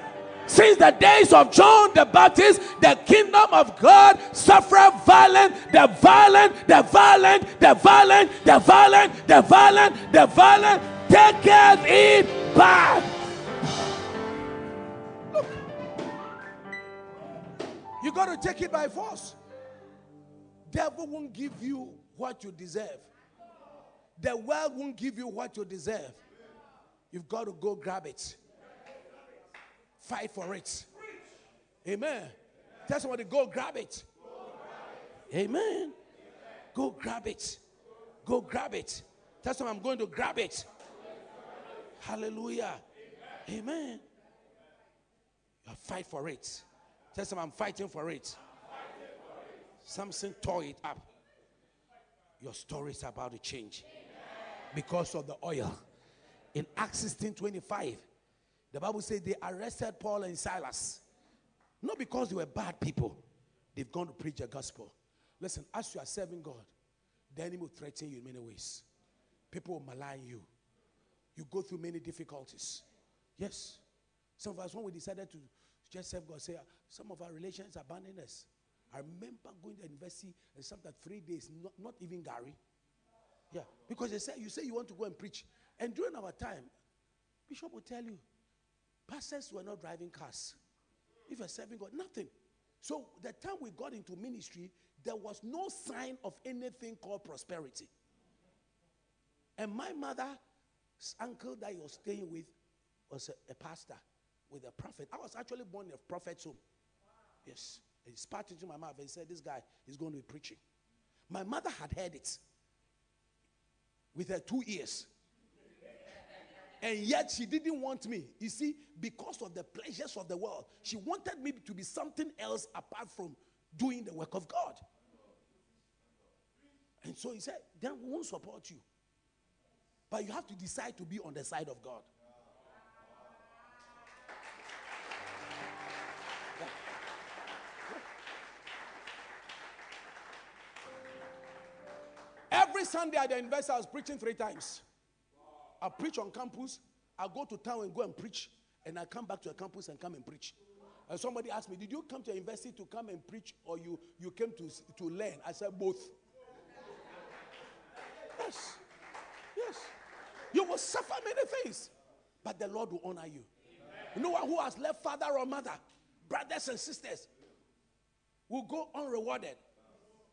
Since the days of John the Baptist, the kingdom of God suffered violent, the violent, the violent, the violent, the violent, the violent, the violent, take it back. Look, you got to take it by force. Devil won't give you what you deserve. The world won't give you what you deserve. You've got to go grab it. Fight for it. Amen. Tell somebody, go grab it. Amen. Go grab it. Go grab it. Tell someone, I'm going to grab it. Hallelujah. Amen. You fight for it. Tell someone, I'm fighting for it. Samson tore it up. Your story is about to change because of the oil. In Acts 16 25, the Bible says they arrested Paul and Silas. Not because they were bad people, they've gone to preach the gospel. Listen, as you are serving God, the enemy will threaten you in many ways. People will malign you. You go through many difficulties. Yes. Some of us, when we decided to just serve God, say, some of our relations abandoned us. I remember going to university and something three days, not, not even gari. Yeah, because they say you say you want to go and preach, and during our time, Bishop will tell you, pastors were not driving cars. If you're serving God, nothing. So the time we got into ministry, there was no sign of anything called prosperity. And my mother's uncle that was staying with was a, a pastor with a prophet. I was actually born in a prophet's home. Yes. He spat into my mouth and said, This guy is going to be preaching. My mother had heard it with her two ears. And yet she didn't want me. You see, because of the pleasures of the world, she wanted me to be something else apart from doing the work of God. And so he said, Then we won't support you. But you have to decide to be on the side of God. Every Sunday at the university, I was preaching three times. I preach on campus, I go to town and go and preach, and I come back to the campus and come and preach. And somebody asked me, Did you come to the university to come and preach or you, you came to, to learn? I said, Both. yes. You will suffer many things, but the Lord will honor you. No one who has left father or mother, brothers and sisters, will go unrewarded,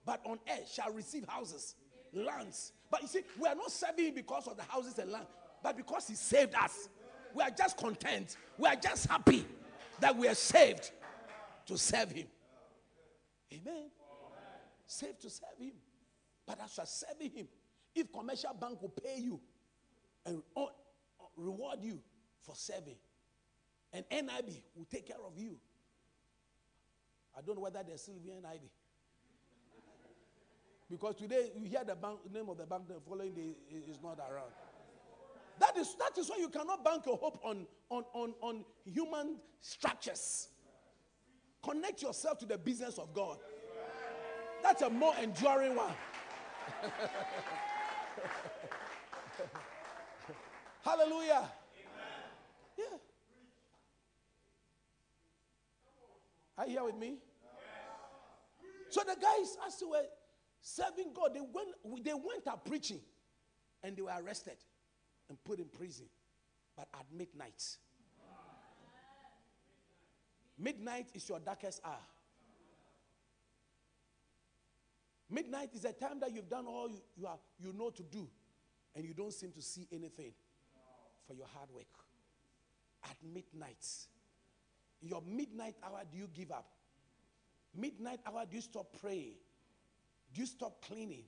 but on earth shall receive houses, lands. But you see, we are not serving because of the houses and land, but because he saved us. We are just content. We are just happy that we are saved to serve him. Amen. Saved to serve him. But as you are serving him, if commercial bank will pay you and reward you for serving, and NIB will take care of you. I don't know whether they're still giving NIB. Because today you hear the bank, name of the bank the following day is not around. That is, that is why you cannot bank your hope on, on, on, on human structures. Connect yourself to the business of God. That's a more enduring one. Hallelujah. Yeah. Are you here with me? So the guys, as they were serving God, they went, they went out preaching and they were arrested and put in prison. But at midnight, midnight is your darkest hour. Midnight is a time that you've done all you, you, are, you know to do, and you don't seem to see anything for your hard work. At midnight, your midnight hour, do you give up? Midnight hour, do you stop praying? Do you stop cleaning?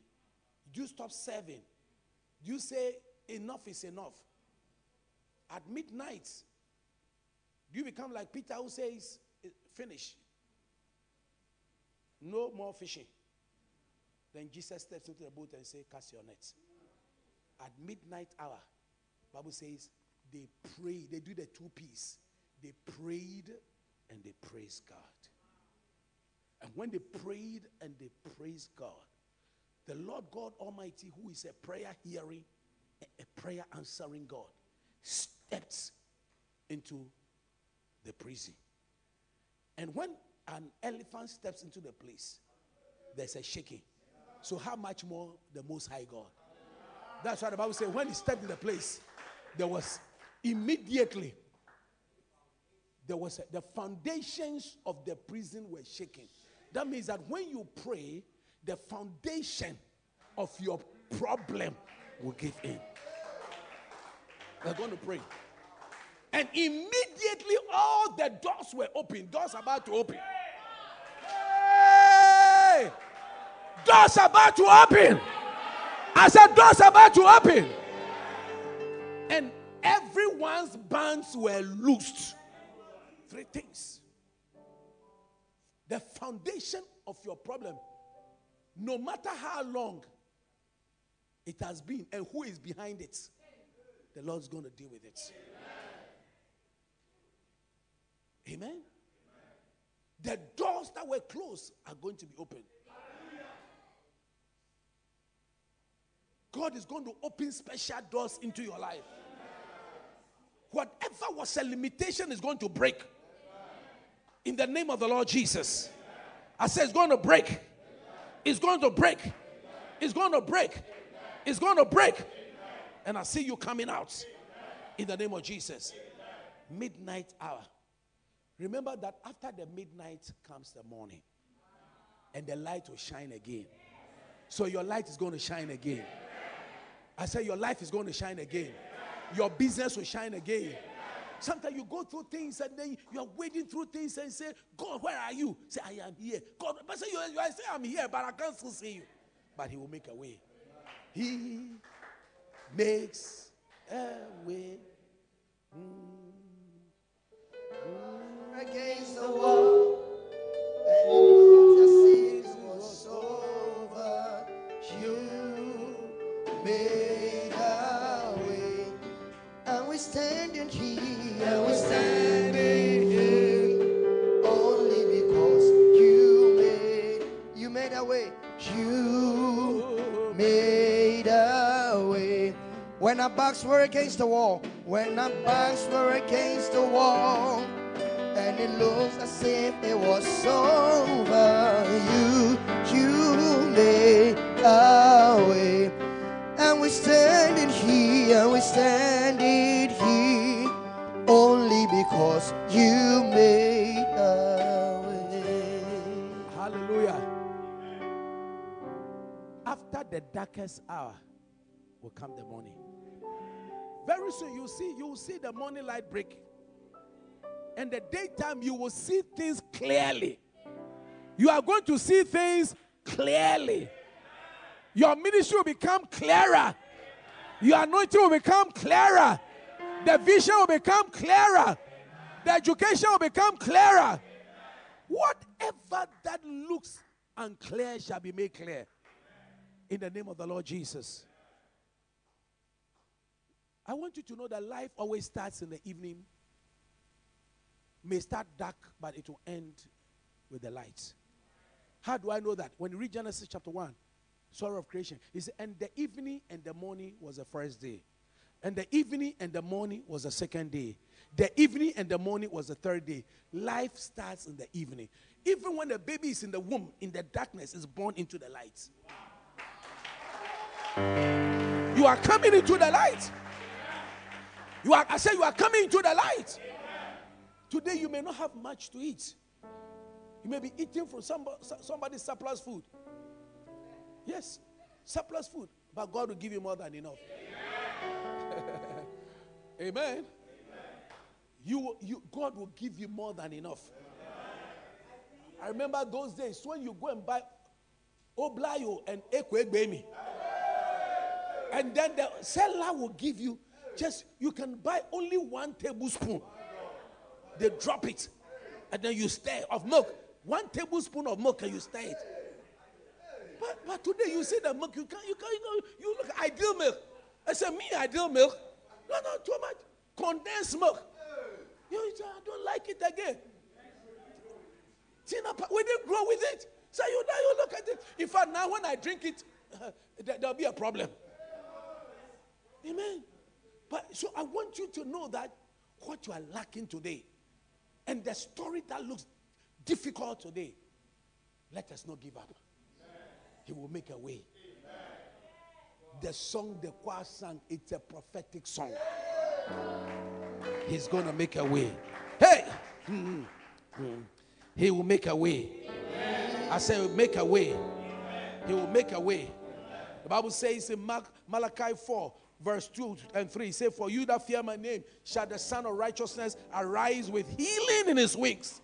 Do you stop serving? Do you say, enough is enough? At midnight, do you become like Peter who says, "Eh, finish? No more fishing. Then Jesus steps into the boat and says, cast your nets. At midnight hour, Bible says they pray. They do the two P's. They prayed and they praised God. And when they prayed and they praised God, the Lord God Almighty, who is a prayer hearing, a prayer answering God, steps into the prison. And when an elephant steps into the place, there's a shaking. So, how much more the Most High God? That's why the Bible says when he stepped in the place, there was immediately there was a, the foundations of the prison were shaking. That means that when you pray, the foundation of your problem will give in. We're going to pray. And immediately all the doors were open. Doors about to open. Hey! Doors about to open. I said, doors about to open. Everyone's bands were loosed. Three things. The foundation of your problem, no matter how long it has been and who is behind it, the Lord's going to deal with it. Amen. The doors that were closed are going to be opened. God is going to open special doors into your life. Whatever was a limitation is going to break. In the name of the Lord Jesus. I say it's going to break. It's going to break. It's going to break. It's going to break. And I see you coming out. In the name of Jesus. Midnight hour. Remember that after the midnight comes the morning. And the light will shine again. So your light is going to shine again. I say your life is going to shine again. Your business will shine again. Sometimes you go through things and then you are wading through things and say, God, where are you? Say, I am here. God, but say, you, I say, I'm here, but I can't still see you. But He will make a way. He makes a way. against the wall. Our backs were against the wall, when our backs were against the wall, and it looks as if it was over. You, you made a way, and we're standing here, and we're standing here only because you made a way. Hallelujah. After the darkest hour will come the morning. Very soon you see you will see the morning light break. And the daytime you will see things clearly. You are going to see things clearly. Your ministry will become clearer. Your anointing will become clearer. The vision will become clearer. The education will become clearer. Whatever that looks unclear shall be made clear. In the name of the Lord Jesus. I want you to know that life always starts in the evening, may start dark, but it will end with the light. How do I know that? When you read Genesis chapter 1, story of creation, it says, And the evening and the morning was the first day. And the evening and the morning was the second day. The evening and the morning was the third day. Life starts in the evening. Even when the baby is in the womb, in the darkness, is born into the light. You are coming into the light. You are, I say, you are coming into the light. Today, you may not have much to eat. You may be eating from somebody, somebody's surplus food. Yes, surplus food. But God will give you more than enough. Amen. You, you, God will give you more than enough. I remember those days when you go and buy Oblayo and Ekwegbemi. And then the seller will give you just, you can buy only one tablespoon. They drop it. And then you stir of milk. One tablespoon of milk and you stir it. But, but today you see the milk, you can't, you can't, you, know, you look ideal milk. I said, me, ideal milk? No, no, too much. Condensed milk. You say, I don't like it again. We didn't grow with it. So you now you look at it. In fact, now when I drink it, uh, there, there'll be a problem. Amen. But so I want you to know that what you are lacking today and the story that looks difficult today, let us not give up. He will make a way. The song the choir sang, it's a prophetic song. He's going to make a way. Hey! Hmm. Hmm. He will make a way. I say, make a way. He will make a way. The Bible says in Malachi 4, verse 2 and 3, say, For you that fear my name, shall the Sun of Righteousness arise with healing in his wings.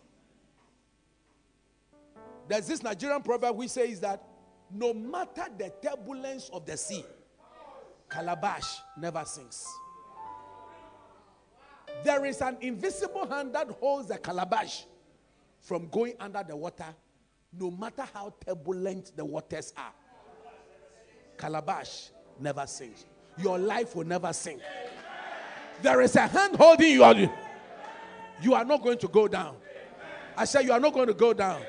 There's this Nigerian proverb which says that no matter the turbulence of the sea, calabash never sinks. There is an invisible hand that holds the calabash from going under the water, no matter how turbulent the waters are. Calabash never sinks. Your life will never sink. There is a hand holding you. You are not going to go down. I said, You are not going to go down.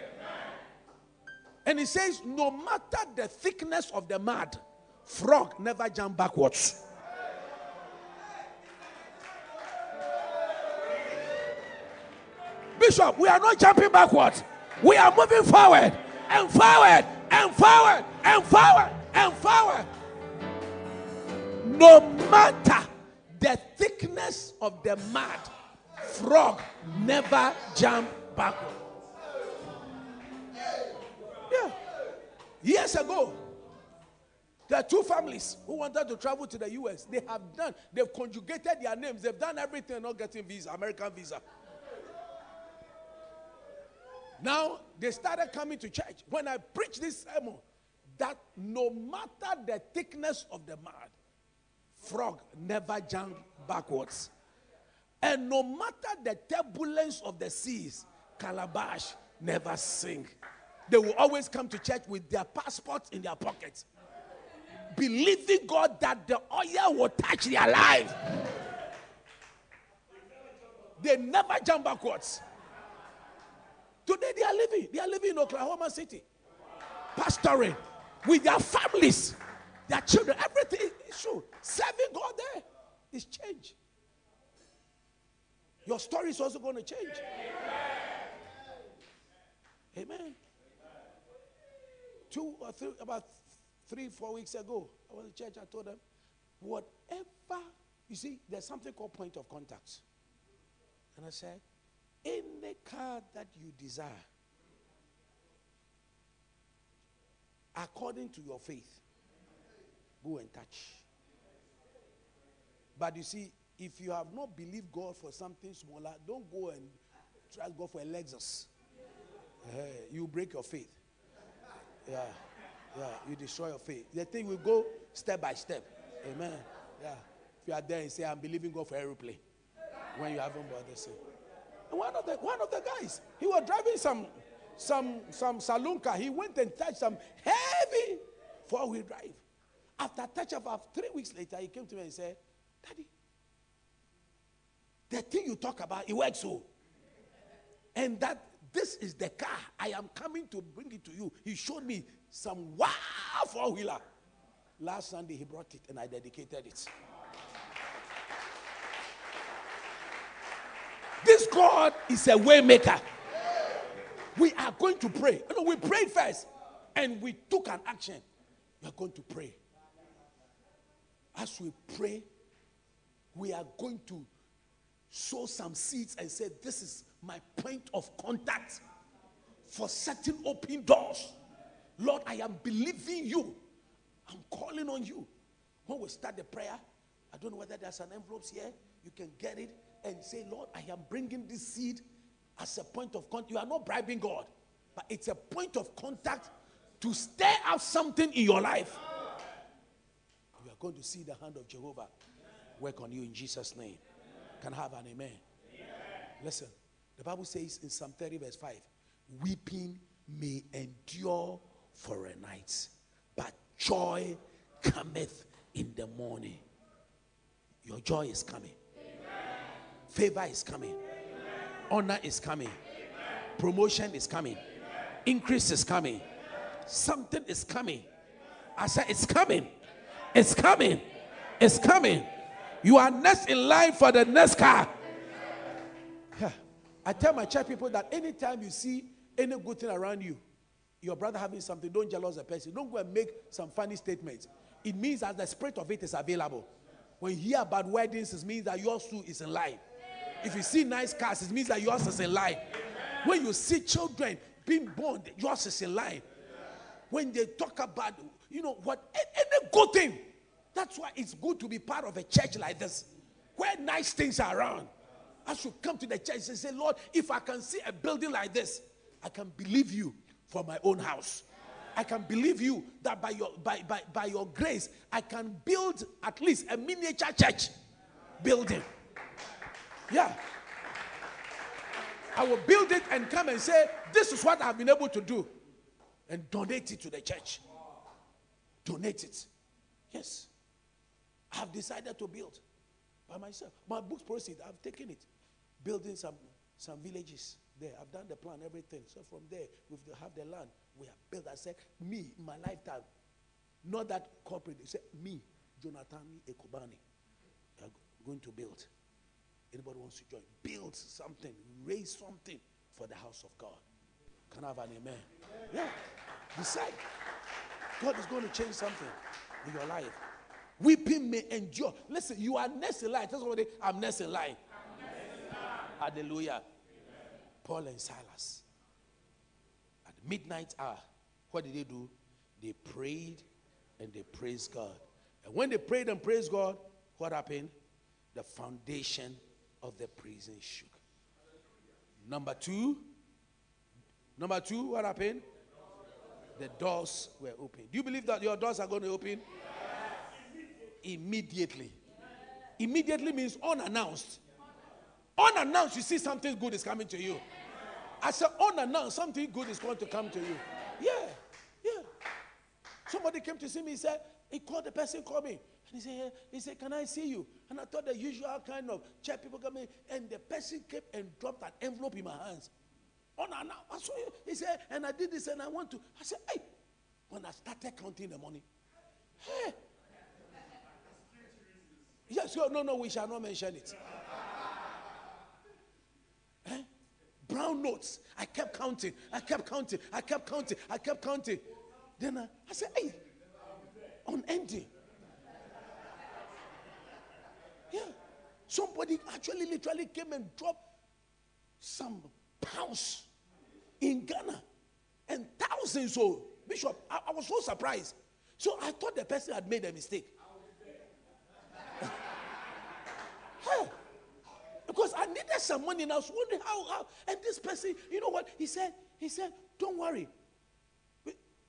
And he says, No matter the thickness of the mud, frog never jump backwards. Bishop, we are not jumping backwards. We are moving forward and forward and forward and forward and forward. No matter the thickness of the mud, frog never jump backward. Yeah. Years ago, there are two families who wanted to travel to the US. They have done, they've conjugated their names, they've done everything, not getting visa, American visa. Now they started coming to church. When I preach this sermon, that no matter the thickness of the mud, frog never jump backwards. And no matter the turbulence of the seas, calabash never sink. They will always come to church with their passports in their pockets, believing God that the oil will touch their life. They never jump backwards. Today they are living. They are living in Oklahoma City, pastoring with their families, their children. Everything is true. Serving God there is change. Your story is also going to change. Amen. Amen. Two or three, about three, four weeks ago, I was in church. I told them, whatever You see, there's something called point of contact. And I said, any car that you desire, according to your faith, go and touch. But you see, if you have not believed God for something smaller, don't go and trust God for a Lexus. Eh, you break your faith. Yeah, yeah, you destroy your faith. The thing will go step by step. Amen. Yeah. If you are there and say, I'm believing God for aeroplane, when you haven't bought the same. One of the one of the guys, he was driving some some some saloon car. He went and touched some heavy four-wheel drive. After touch of about three weeks later, he came to me and said, Daddy, the thing you talk about, it works so. And that this is the car. I am coming to bring it to you. He showed me some wow four wheeler. Last Sunday, he brought it and I dedicated it. This God is a way maker. We are going to pray. Know, we prayed first and we took an action. We are going to pray. As we pray, we are going to sow some seeds and say, This is my point of contact for certain open doors. Lord, I am believing you. I'm calling on you. When we start the prayer, I don't know whether there's an envelope here. You can get it and say, Lord, I am bringing this seed as a point of contact. You are not bribing God, but it's a point of contact to stir up something in your life. Going to see the hand of Jehovah work on you in Jesus' name. Can I have an amen? Listen, the Bible says in Psalm 30, verse 5, weeping may endure for a night, but joy cometh in the morning. Your joy is coming. Favor is coming. Honor is coming. Promotion is coming. Increase is coming. Something is coming. I said, It's coming. It's coming. It's coming. You are next in line for the next car. I tell my church people that anytime you see any good thing around you, your brother having something, don't jealous the person. Don't go and make some funny statements. It means that the spirit of it is available. When you hear about weddings, it means that yours too is in line. If you see nice cars, it means that yours is in line. When you see children being born, yours is in line. When they talk about, you know, what any good thing, that's why it's good to be part of a church like this, where nice things are around. I should come to the church and say, Lord, if I can see a building like this, I can believe you for my own house. I can believe you that by your by, by, by your grace, I can build at least a miniature church building. Yeah. I will build it and come and say, This is what I've been able to do. And donate it to the church. Donate it. Yes. I've decided to build by myself. My book's proceed, I've taken it. Building some, some villages there. I've done the plan, everything. So from there, we have the land. We have built. I said, me, my lifetime, not that corporate. He said, me, Jonathan Ekobani, are going to build. Anybody wants to join? Build something, raise something for the house of God. Can I have an amen? Yeah. Decide. God is going to change something in your life. Weeping may endure. Listen, you are line. Tell somebody, I'm next in line. Hallelujah. Amen. Paul and Silas. At midnight hour, what did they do? They prayed and they praised God. And when they prayed and praised God, what happened? The foundation of the prison shook. Number two, number two, what happened? The doors were open. Do you believe that your doors are going to open? Immediately. Immediately means unannounced. Unannounced, you see something good is coming to you. I said, unannounced, something good is going to come to you. Yeah, yeah. Somebody came to see me, he said, he called the person, called me. And he said, he said, Can I see you? And I thought the usual kind of chat people coming, and the person came and dropped an envelope in my hands. Unannounced. I saw you. He said, and I did this and I want to. I said, Hey, when I started counting the money, hey. Yes, no, no, we shall not mention it. eh? Brown notes. I kept counting. I kept counting. I kept counting. I kept counting. Then I, I said, hey, unending. Yeah. Somebody actually literally came and dropped some pounds in Ghana and thousands. So, Bishop, I, I was so surprised. So I thought the person had made a mistake. Because I needed some money and I was wondering how, how. And this person, you know what? He said, he said, don't worry.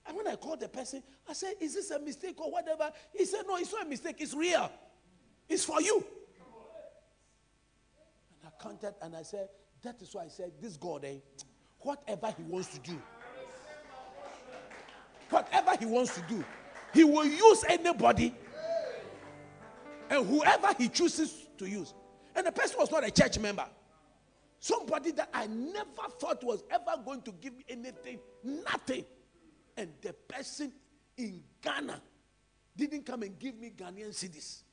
And when I called the person, I said, is this a mistake or whatever? He said, no, it's not a mistake. It's real. It's for you. And I counted and I said, that is why I said, this God, eh, whatever he wants to do, whatever he wants to do, he will use anybody and whoever he chooses to use. And the person was not a church member. Somebody that I never thought was ever going to give me anything, nothing. And the person in Ghana didn't come and give me Ghanaian cedis,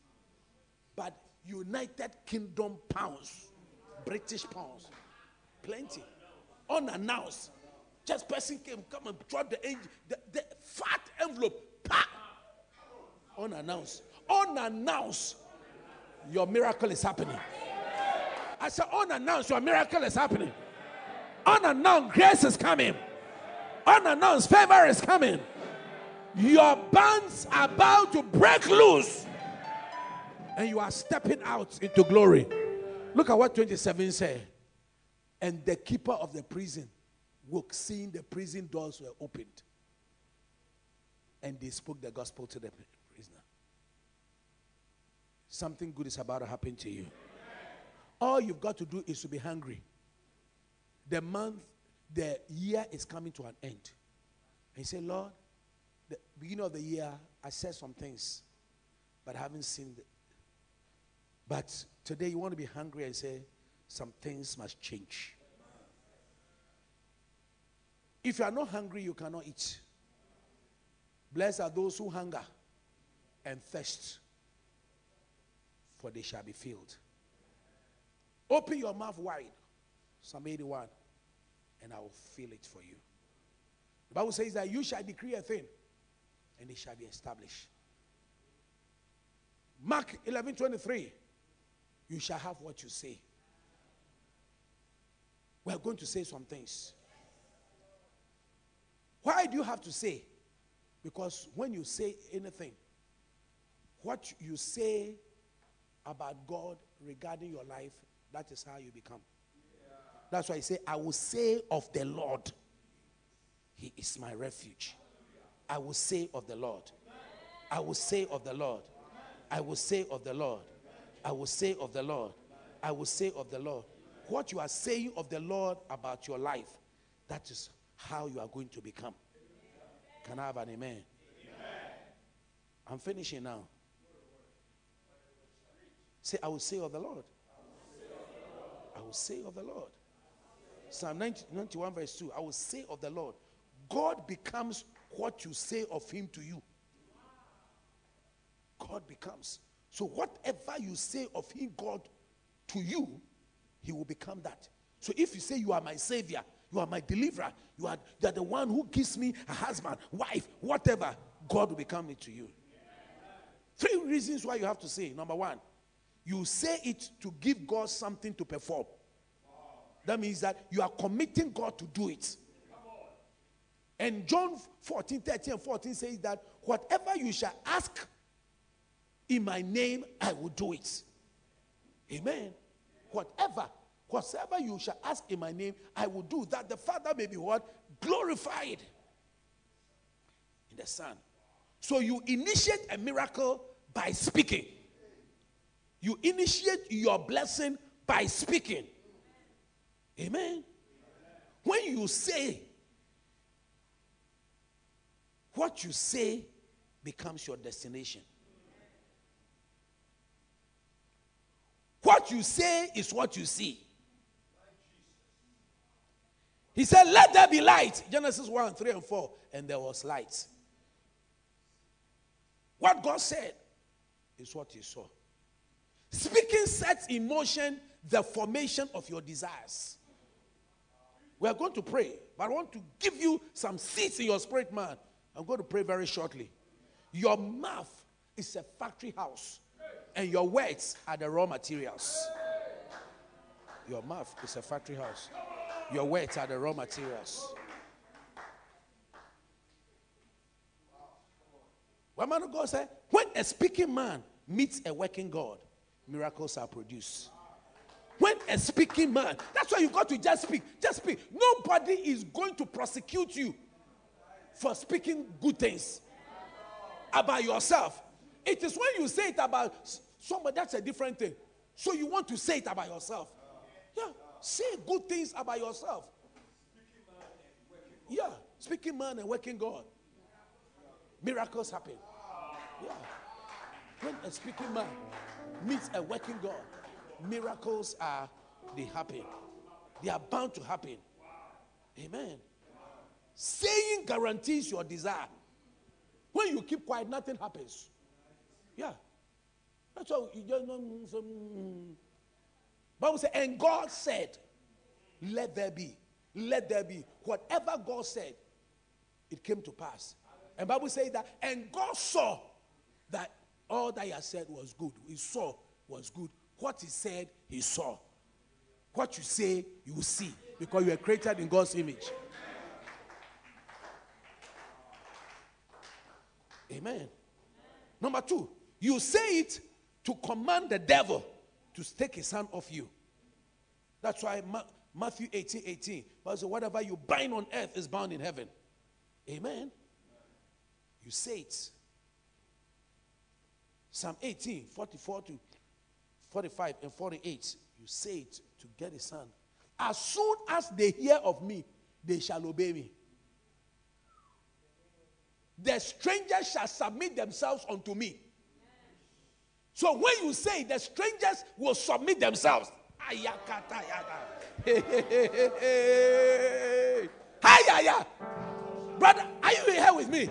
but United Kingdom pounds, British pounds, plenty, unannounced. Just person came, come and drop the, the, the fat envelope, pa, unannounced, unannounced. Your miracle is happening. I said, unannounced, your miracle is happening. Unannounced, grace is coming. Unannounced, favor is coming. Your bands are about to break loose. And you are stepping out into glory. Look at what 27 said. And the keeper of the prison woke, seeing the prison doors were opened. And they spoke the gospel to the prisoner. Something good is about to happen to you. All you've got to do is to be hungry. The month, the year is coming to an end. And you say, Lord, the beginning of the year, I said some things, but I haven't seen it. But today you want to be hungry and say, some things must change. If you are not hungry, you cannot eat. Blessed are those who hunger and thirst, for they shall be filled. Open your mouth wide, Psalm 81, and I will fill it for you. The Bible says that you shall decree a thing, and it shall be established. Mark 11 23, you shall have what you say. We are going to say some things. Why do you have to say? Because when you say anything, what you say about God regarding your life, that is how you become. That's why I say, I will say of the Lord, He is my refuge. I will say of the Lord. I will say of the Lord. I will say of the Lord. I will say of the Lord. I will say of the Lord. What you are saying of the Lord about your life, that is how you are going to become. Can I have an amen? I'm finishing now. Say, I will say of the Lord. I will say of the Lord. Psalm 90, 91, verse 2. I will say of the Lord. God becomes what you say of him to you. God becomes. So whatever you say of him, God, to you, he will become that. So if you say you are my savior, you are my deliverer, you are, you are the one who gives me a husband, wife, whatever, God will become it to you. Three reasons why you have to say. Number one, you say it to give God something to perform. That means that you are committing God to do it. And John 14, 13, and 14 says that whatever you shall ask in my name, I will do it. Amen. Whatever, whatsoever you shall ask in my name, I will do that the Father may be what? Glorified in the Son. So you initiate a miracle by speaking. You initiate your blessing by speaking. Amen. When you say, what you say becomes your destination. What you say is what you see. He said, Let there be light. Genesis 1, 3, and 4. And there was light. What God said is what you saw. Speaking sets in motion the formation of your desires. We are going to pray, but I want to give you some seeds in your spirit, man. I'm going to pray very shortly. Your mouth is a factory house And your words are the raw materials. Your mouth is a factory house. Your words are the raw materials. One man of God said, when a speaking man meets a working God, miracles are produced. When a speaking man, that's why you got to just speak. Just speak. Nobody is going to prosecute you for speaking good things about yourself. It is when you say it about somebody, that's a different thing. So you want to say it about yourself. Yeah. Say good things about yourself. Yeah. Speaking man and working God. Miracles happen. Yeah. When a speaking man meets a working God, miracles are they happen. They are bound to happen. Amen. Saying guarantees your desire. When you keep quiet, nothing happens. Yeah. That's why you just know. Mm. Bible says, and God said, Let there be. Let there be. Whatever God said, it came to pass. And Bible says that, and God saw that all that he had said was good. He saw was good. What he said, he saw. What you say, you will see. Because you are created in God's image. Amen. Number two, you say it to command the devil to take his hand off you. That's why Ma- Matthew 18 18. But whatever you bind on earth is bound in heaven. Amen. You say it. Psalm 18, 44 to 45 and 48. You say it to get his son. As soon as they hear of me, they shall obey me. The strangers shall submit themselves unto me. So when you say the strangers will submit themselves, Brother, are you here with me?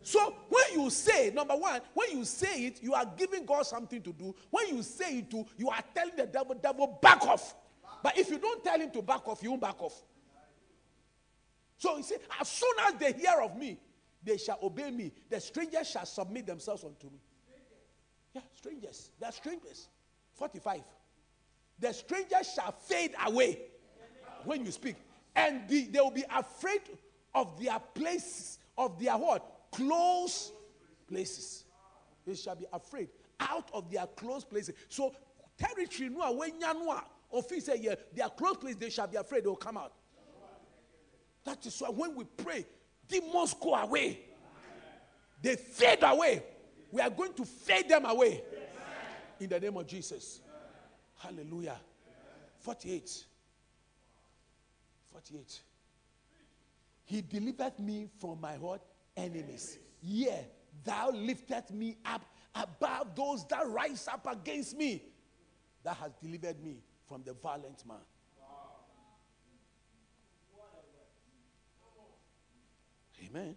So when you say, number one, when you say it, you are giving God something to do. When you say it to, you are telling the devil, devil, back off. But if you don't tell him to back off, you won't back off. So he said, as soon as they hear of me, they shall obey me. The strangers shall submit themselves unto me. Yeah, strangers. They are strangers. 45. The strangers shall fade away when you speak. And the, they will be afraid of their places, of their what? Close places. They shall be afraid out of their close places. So territory no when no office yeah, their close place, they shall be afraid they will come out. That is why when we pray, demons go away. They fade away. We are going to fade them away. In the name of Jesus. Hallelujah. 48. 48. He delivered me from my what? Enemies. Yeah, thou lifted me up above those that rise up against me. That has delivered me from the violent man. Amen.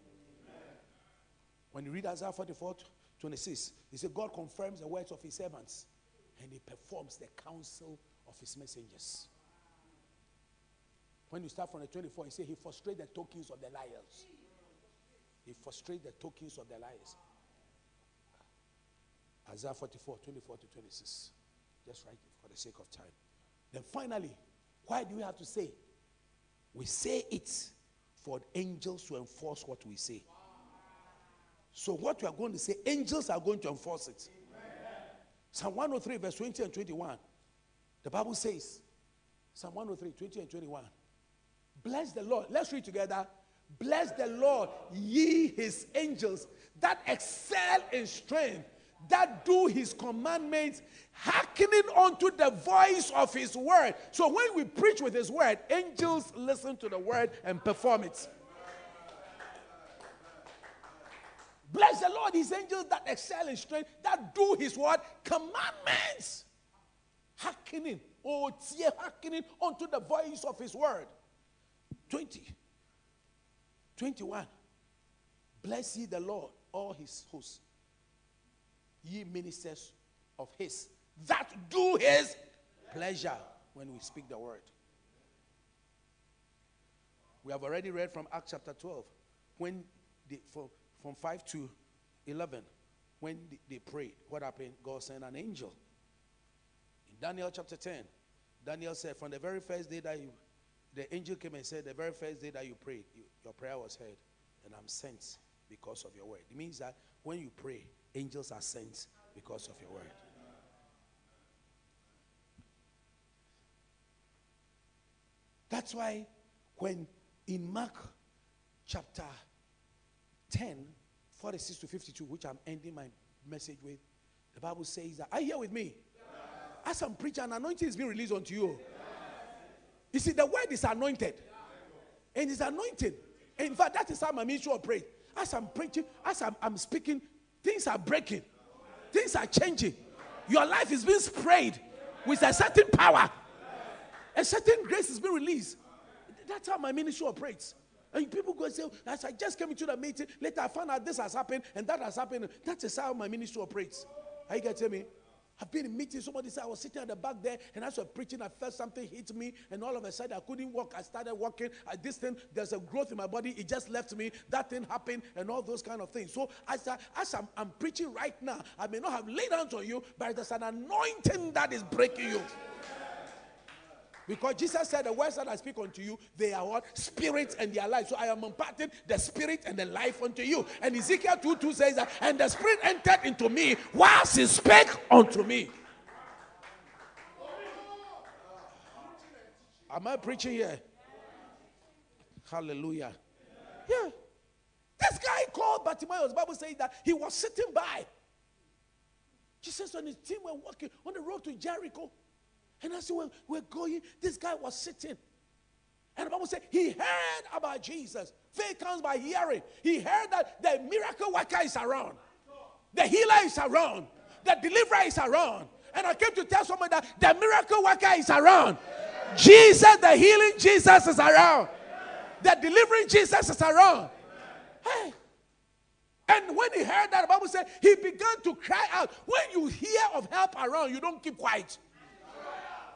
When you read Isaiah 44 26, he said, God confirms the words of his servants and he performs the counsel of his messengers. When you start from the 24, he said, He frustrates the tokens of the liars. He frustrates the tokens of the liars. Isaiah 44 24 to 26. Just write it for the sake of time. Then finally, why do we have to say? We say it for angels to enforce what we say. So, what we are going to say, angels are going to enforce it. Psalm 103, verse 20 and 21. The Bible says, Psalm 103, 20 and 21. Bless the Lord. Let's read together. Bless the Lord, ye his angels that excel in strength, that do his commandments, hearkening unto the voice of his word. So when we preach with his word, angels listen to the word and perform it. Bless the Lord, his angels that excel in strength, that do his word commandments. Hearkening, oh, tear hearkening unto the voice of his word. 20. 21. Bless ye the Lord, all his hosts, ye ministers of his, that do his pleasure when we speak the word. We have already read from Acts chapter 12, when the, from, from 5 to 11, when they- prayed, what happened? God sent an angel. In Daniel chapter 10, Daniel said, From the very first day that you, the angel came and said, The very first day that you prayed, you, your prayer was heard, and I'm sent because of your word. It means that when you pray, angels are sent because of your word. That's why when in Mark chapter 10, 46 to 52, which I'm ending my message with, the Bible says that, are you here with me? As I'm preaching, an anointing is being released unto you. You see, the word is anointed. And it's anointed. In fact, that is how my ministry operates. As I'm preaching, as I'm, I'm speaking, things are breaking. Things are changing. Your life is being sprayed with a certain power. A certain grace is being released. That's how my ministry operates. And people go and say, as I just came into the meeting, later I found out this has happened and that has happened. That is how my ministry operates. Are you getting me? I've been in meetings. Somebody said I was sitting at the back there, and as I was preaching, I felt something hit me, and all of a sudden I couldn't walk. I started walking. At this thing, there's a growth in my body. It just left me. That thing happened, and all those kind of things. So as, I, as I'm, I'm preaching right now, I may not have laid hands on you, but there's an anointing that is breaking you. Because Jesus said, The words that I speak unto you, they are what? Spirit and they are life. So I am imparting the spirit and the life unto you. And Ezekiel 2 2 says that, And the spirit entered into me whilst he spake unto me. Am I preaching here? Hallelujah. Yeah. This guy called Bartimaeus, Bible says that he was sitting by. Jesus and his team were walking on the road to Jericho. And as we were, going, this guy was sitting. And the Bible said he heard about Jesus. Faith comes by hearing. He heard that the miracle worker is around, the healer is around, the deliverer is around. And I came to tell someone that the miracle worker is around. Jesus, the healing Jesus is around. The delivering Jesus is around. Hey. And when he heard that, the Bible said he began to cry out. When you hear of help around, you don't keep quiet.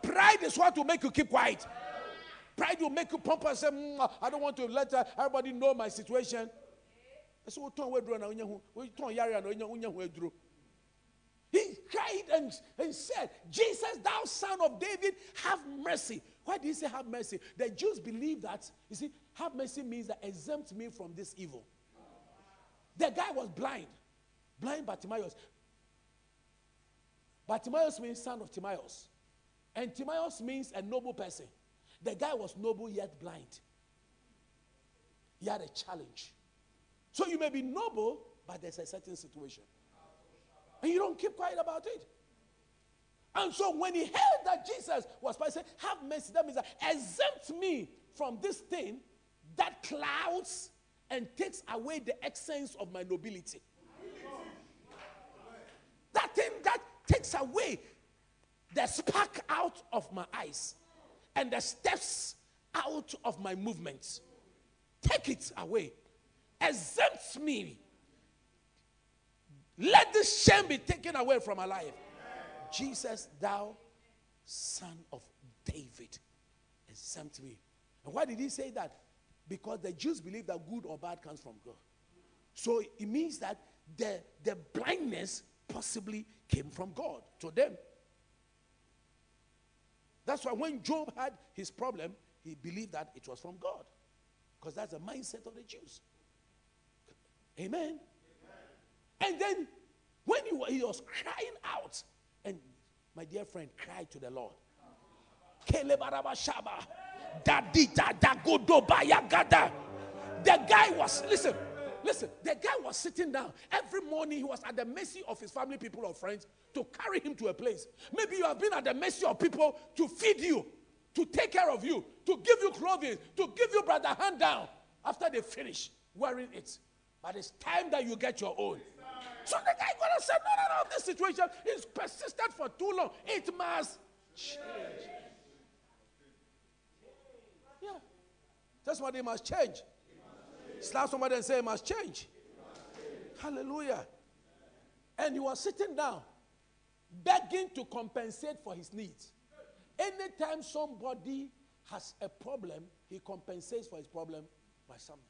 Pride is what will make you keep quiet. Pride will make you pump and say, "Mm, I don't want to let uh, everybody know my situation. Turn turn. He cried and, and said, Jesus, thou son of David, have mercy. Why did he say have mercy? The Jews believe that, you see, have mercy means that exempt me from this evil. The guy was blind, blind Bartimaeus. Bartimaeus means son of Timaeus. And Timaeus means a noble person. The guy was noble yet blind. He had a challenge. So you may be noble, but there's a certain situation. And you don't keep quiet about it. And so when he heard that Jesus was by saying, Have mercy, that means that exempt me from this thing that clouds and takes away the essence of my nobility. That thing that takes away the spark out of my eyes and the steps out of my movements. Take it away. Exempt me. Let this shame be taken away from my life. Jesus, thou son of David, exempt me. And why did he say that? Because the Jews believe that good or bad comes from God. So it means that the, the blindness possibly came from God to them. That's why when Job had his problem, he believed that it was from God. Because that's the mindset of the Jews. Amen. And then when he, he was crying out, and my dear friend cried to the Lord. The guy was, listen, listen, the guy was sitting down. Every morning he was at the mercy of his family, people, or friends to carry him to a place. Maybe you have been at the mercy of people to feed you, to take care of you, to give you clothing, to give you brother hand down after they finish wearing it. But it's time that you get your own. So the guy gonna say, no, no, no, this situation is persisted for too long. It must change. Yeah. That's what it must change. Slap somebody and say, it must change. Hallelujah. And you are sitting down, begging to compensate for his needs. Anytime somebody has a problem, he compensates for his problem by something.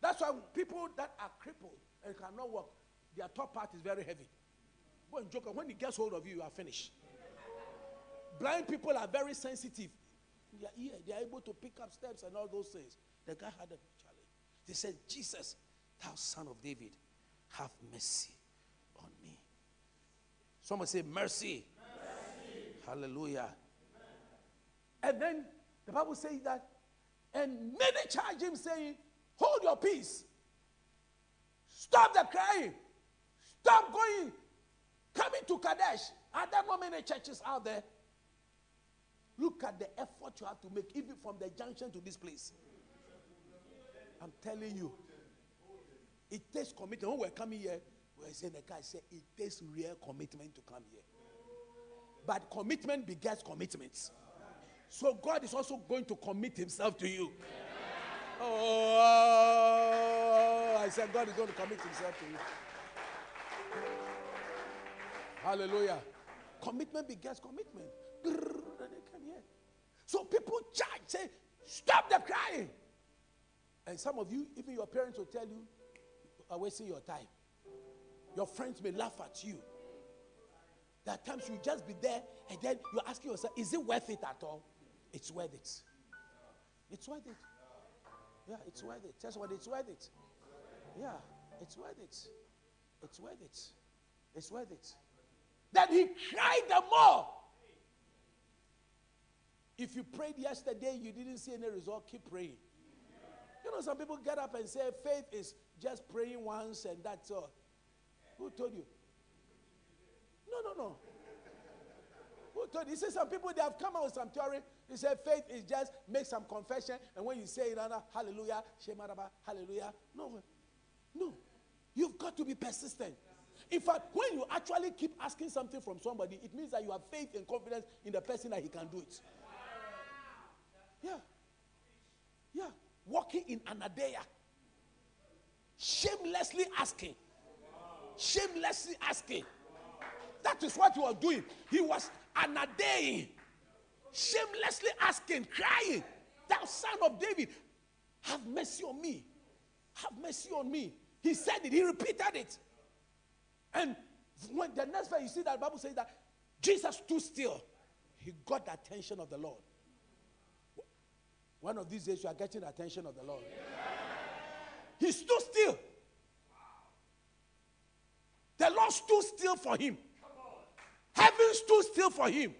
That's why people that are crippled and cannot walk, their top part is very heavy. When joker, when he gets hold of you, you are finished. Blind people are very sensitive. Their ear, they are able to pick up steps and all those things. The guy had a challenge. They said, Jesus, thou son of David, have mercy. Someone say, mercy. mercy. Hallelujah. And then the Bible says that, and many charge him, saying, Hold your peace. Stop the crying. Stop going. Coming to Kadesh. Are there not many churches out there? Look at the effort you have to make, even from the junction to this place. I'm telling you. It takes commitment. When we're coming here, we're saying the guy said it takes real commitment to come here. But commitment begets commitments. So God is also going to commit himself to you. Oh, I said God is going to commit himself to you. Hallelujah. Commitment begets commitment. So people charge, say, stop the crying. And some of you, even your parents will tell you, are wasting your time. Your friends may laugh at you. There are times you just be there and then you're asking yourself, is it worth it at all? It's worth it. It's worth it. Yeah, it's worth it. Tell what it's worth it. Yeah, it's worth it. It's worth it. It's worth it. Then he cried the more. If you prayed yesterday, you didn't see any result, keep praying. You know, some people get up and say faith is just praying once and that's all. Who told you? No, no, no. Who told you? You see, some people they have come out with some theory. They say faith is just make some confession, and when you say it, hallelujah, shemaraba, hallelujah. No, no. You've got to be persistent. In fact, when you actually keep asking something from somebody, it means that you have faith and confidence in the person that he can do it. Yeah. Yeah. Walking in Anaideia. Shamelessly asking. Shamelessly asking. That is what he was doing. He was Anadaying. Shamelessly asking, crying, Thou son of David, have mercy on me. Have mercy on me. He said it, he repeated it. And when the next verse, you see that Bible says that Jesus stood still. He got the attention of the Lord. One of these days, you are getting the attention of the Lord. He stood still. The Lord stood still for him. Heaven stood still for him.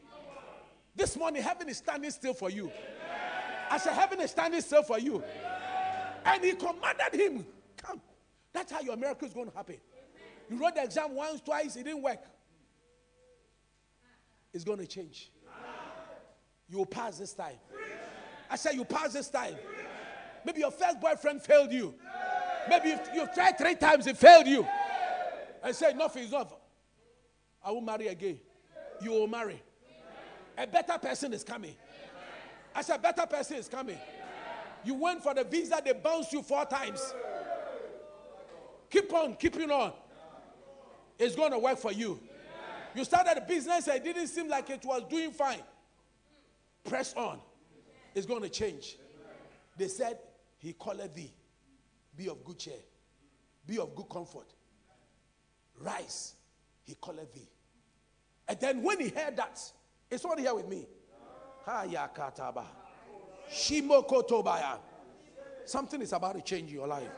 This morning, heaven is standing still for you. I said, Heaven is standing still for you. And he commanded him, Come. That's how your miracle is going to happen. You wrote the exam once, twice, it didn't work. It's going to change. You will pass this time. I said, You pass this time. Maybe your first boyfriend failed you. Maybe you've, you've tried three times, it failed you. I said, Enough is enough. I will marry again. You will marry. A better person is coming. I said, better person is coming. You went for the visa, they bounced you four times. Keep on, keeping on. It's going to work for you. You started a business it didn't seem like it was doing fine. Press on. It's going to change. They said, He called thee. Be of good cheer. Be of good comfort. Rise. He called thee. And then when he heard that, is somebody here with me? Something is about to change your life.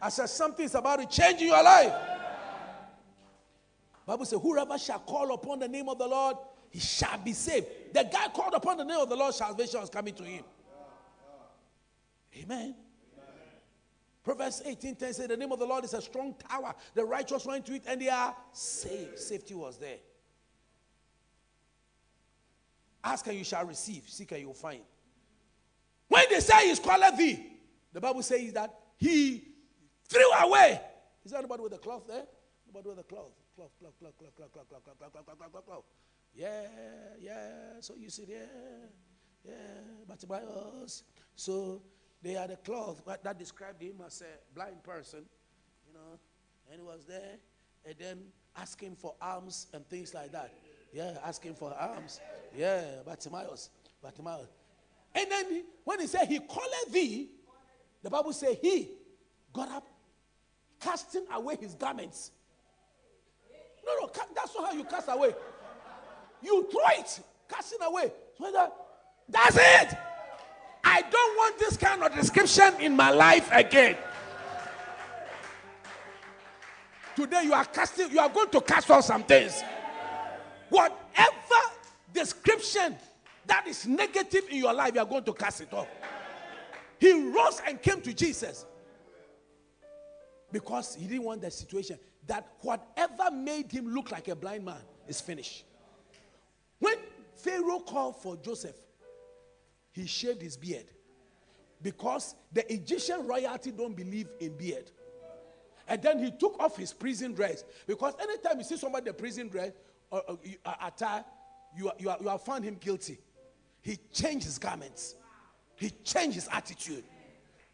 I said, something is about to change your life. Bible says, whoever shall call upon the name of the Lord, he shall be saved. The guy called upon the name of the Lord, salvation is coming to him. Amen. Proverbs 18 10 says, The name of the Lord is a strong tower. The righteous run to it and they are saved. Safety was there. Ask and you shall receive. Seek and you will find. When they say he's called thee, the Bible says that he threw away. Is there anybody with a cloth there? Nobody with a cloth. Cloth, cloth, cloth, cloth, cloth, cloth, cloth, cloth, cloth, cloth, cloth, cloth, cloth. Yeah, yeah. So you see yeah, Yeah, But by us, So they had a cloth that described him as a blind person, you know, and he was there, and then asking for alms and things like that. Yeah, asking for alms. Yeah, Bartimaeus. Bartimaeus. And then when he said he called thee, the Bible says he got up, casting away his garments, No, no, that's not how you cast away. You throw it, casting away. So that, that's it. I don't want this kind of description in my life again. Today you are casting, you are going to cast off some things. Whatever description that is negative in your life, you are going to cast it off. He rose and came to Jesus because he didn't want the situation that whatever made him look like a blind man is finished. When Pharaoh called for Joseph, he shaved his beard because the Egyptian royalty don't believe in beard. And then he took off his prison dress because anytime you see somebody in prison dress or, or you- uh, attire, you, are- you, you have found him guilty. He changed his garments. He changed his attitude.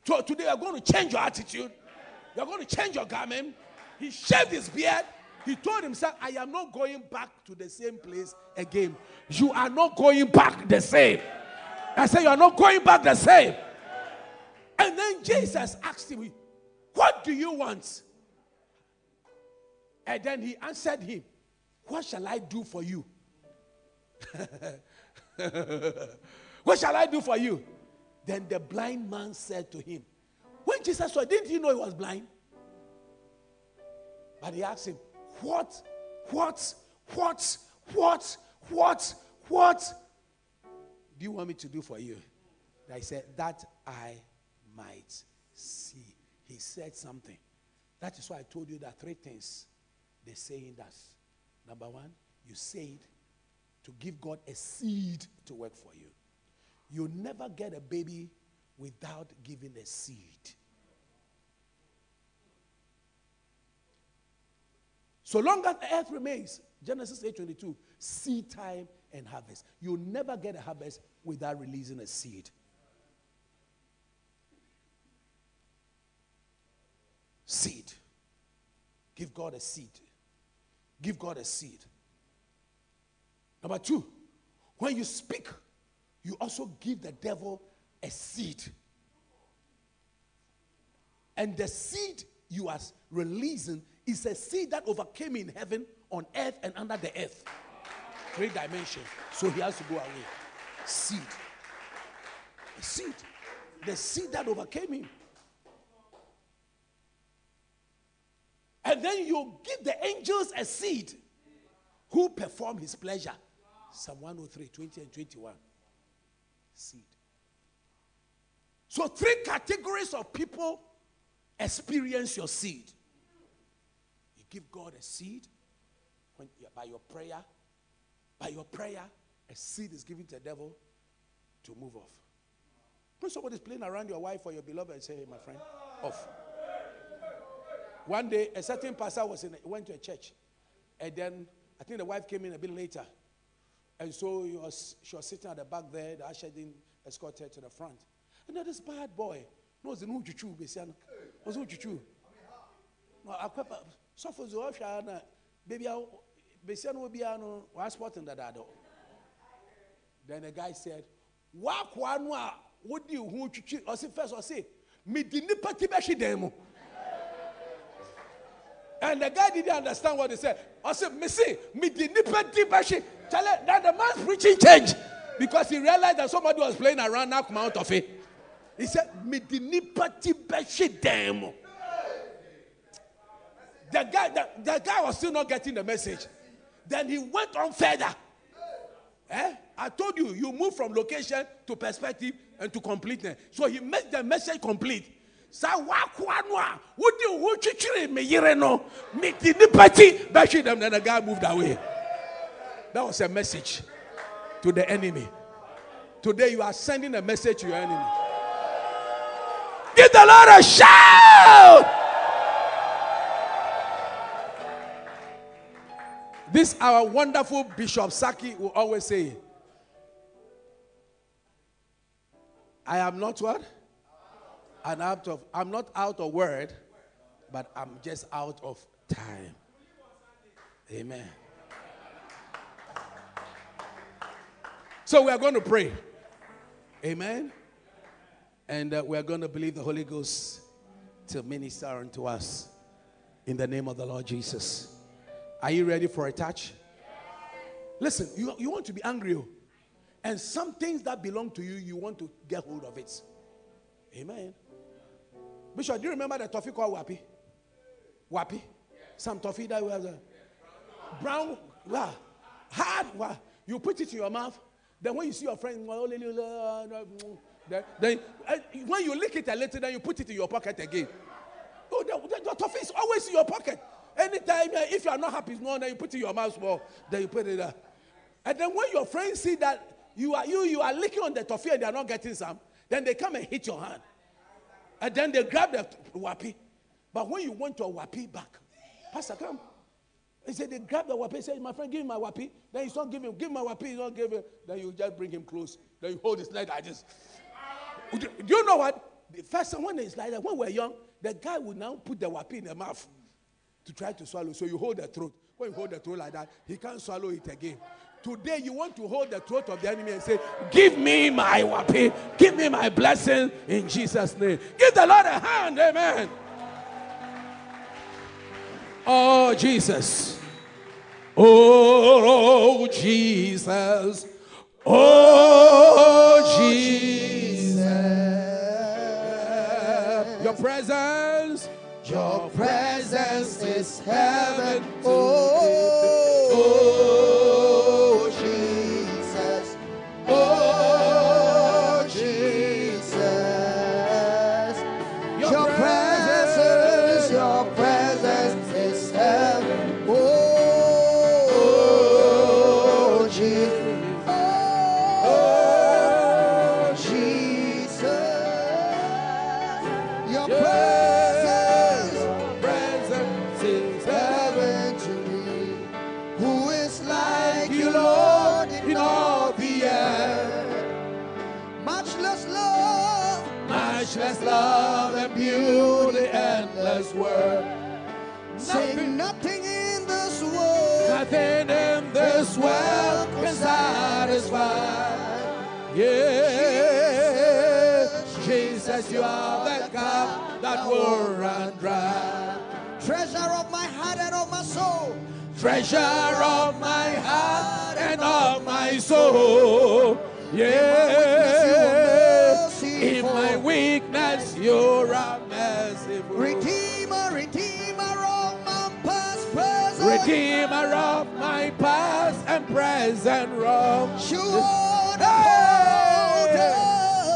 So today you are going to change your attitude. You are going to change your garment. He shaved his beard. He told himself, I am not going back to the same place again. You are not going back the same. I said, You are not going back the same. And then Jesus asked him, What do you want? And then he answered him, What shall I do for you? what shall I do for you? Then the blind man said to him, When Jesus saw, didn't he know he was blind? But he asked him, What, what, what, what, what, what do you want me to do for you? I said, That I might see. He said something. That is why I told you that three things the saying does. Number one, you say it to give God a seed to work for you. You never get a baby without giving a seed. So long as the earth remains, Genesis 8:22, seed time and harvest. You never get a harvest without releasing a seed. Seed. Give God a seed. Give God a seed. Number two, when you speak, you also give the devil a seed. And the seed you are releasing is a seed that overcame in heaven, on earth, and under the earth. Three dimensions. So he has to go away. Seed. A seed. The seed that overcame him. And then you give the angels a seed who perform his pleasure. Psalm 103, 20 and 21. Seed. So, three categories of people experience your seed. You give God a seed when, by your prayer. By your prayer, a seed is given to the devil to move off. When somebody is playing around your wife or your beloved and say, hey, my friend, off. One day, a certain pastor was in, went to a church, and then I think the wife came in a bit later, and so was, she was sitting at the back there. The usher didn't escort her to the front, and then this bad boy knows the new chuchu besiano, was no chuchu. No, akwepa suffer the usher na baby besiano will be ano was spotting that ado. Then the guy said, "Wa kwa no a wodi hu chuchu." I said first I say, "Me di nipa ti dan mu." And the guy didn't understand what he said. I said, Missy, me the nipa dibashi. Tell her that the man's preaching changed because he realized that somebody was playing around now come out of it. He said, the nipa dibashi demo. The guy, the, the guy was still not getting the message. Then he went on further. Eh? I told you, you move from location to perspective and to completeness. So he made the message complete. Sa wakoa no a wode wo twitwiri me yere no me di nipa ti bɛhwe them then the guy moved away. That was a message to the enemy. Today you are sending a message to your enemy. Give the Lord a shout. This our wonderful Bishop Saki will always say, I am not what? And out of I'm not out of word, but I'm just out of time. Amen. So we are going to pray. Amen. And uh, we are going to believe the Holy Ghost to minister unto us in the name of the Lord Jesus. Are you ready for a touch? Listen, you, you want to be angry, oh. and some things that belong to you, you want to get hold of it. Amen. Bishop, do you remember the toffee called Wapi? Wapi? Some toffee that we have. Brown, wow, hard. You put it in your mouth. Then when you see your friend, then, then uh, when you lick it a little, then you put it in your pocket again. Oh, the, the, the toffee is always in your pocket. Anytime, if you are not happy, no, then you put it in your mouth more. Then you put it there. And then when your friends see that you are you you are licking on the toffee and they are not getting some, then they come and hit your hand. And then they grab the wapi. But when you want your wapi back, Pastor, come. He said they grab the wapi. He said, My friend, give me my wapi. Then he's not giving him. Give him my wapi. He's not giving. Then you just bring him close. Then you hold his leg like this. Do you know what? The first time when like that, when we're young, the guy will now put the wapi in the mouth to try to swallow. So you hold the throat. When you hold the throat like that, he can't swallow it again. Today, you want to hold the throat of the enemy and say, Give me my wapi, give me my blessing in Jesus' name. Give the Lord a hand, amen. Oh, Jesus. Oh, Jesus. Oh, Jesus. Your presence. Your presence is heaven. Oh, Much love, Much less love and beauty, endless world. Say nothing in this world Nothing in this world can satisfy. Yeah, Jesus, you are the cup that will run dry. treasure of my heart and of my soul. Treasure of my heart and of my soul. Yeah, you're a merciful. Redeemer, Redeemer of my past, present. Redeemer of my past and present wrong. The Hey!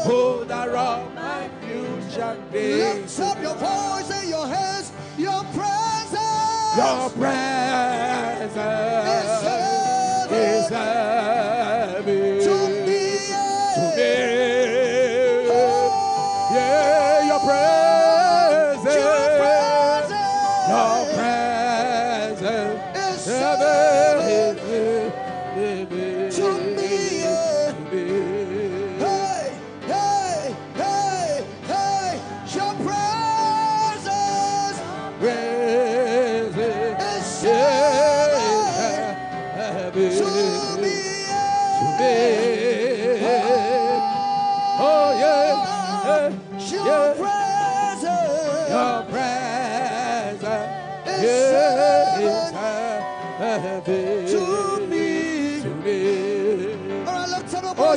Holder of my future days. Lift up your voice and your hands, your presence. Your presence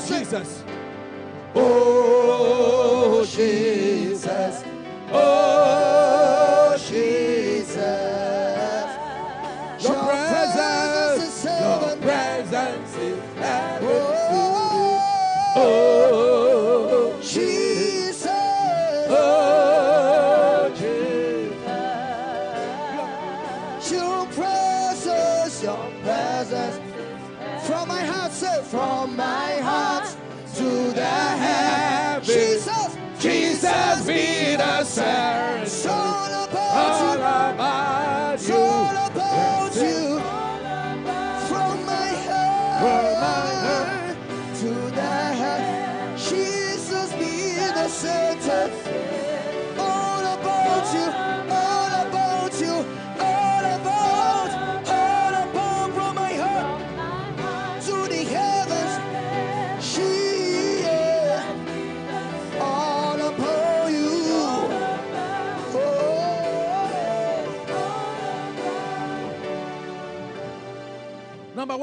Jesus, oh Jesus, oh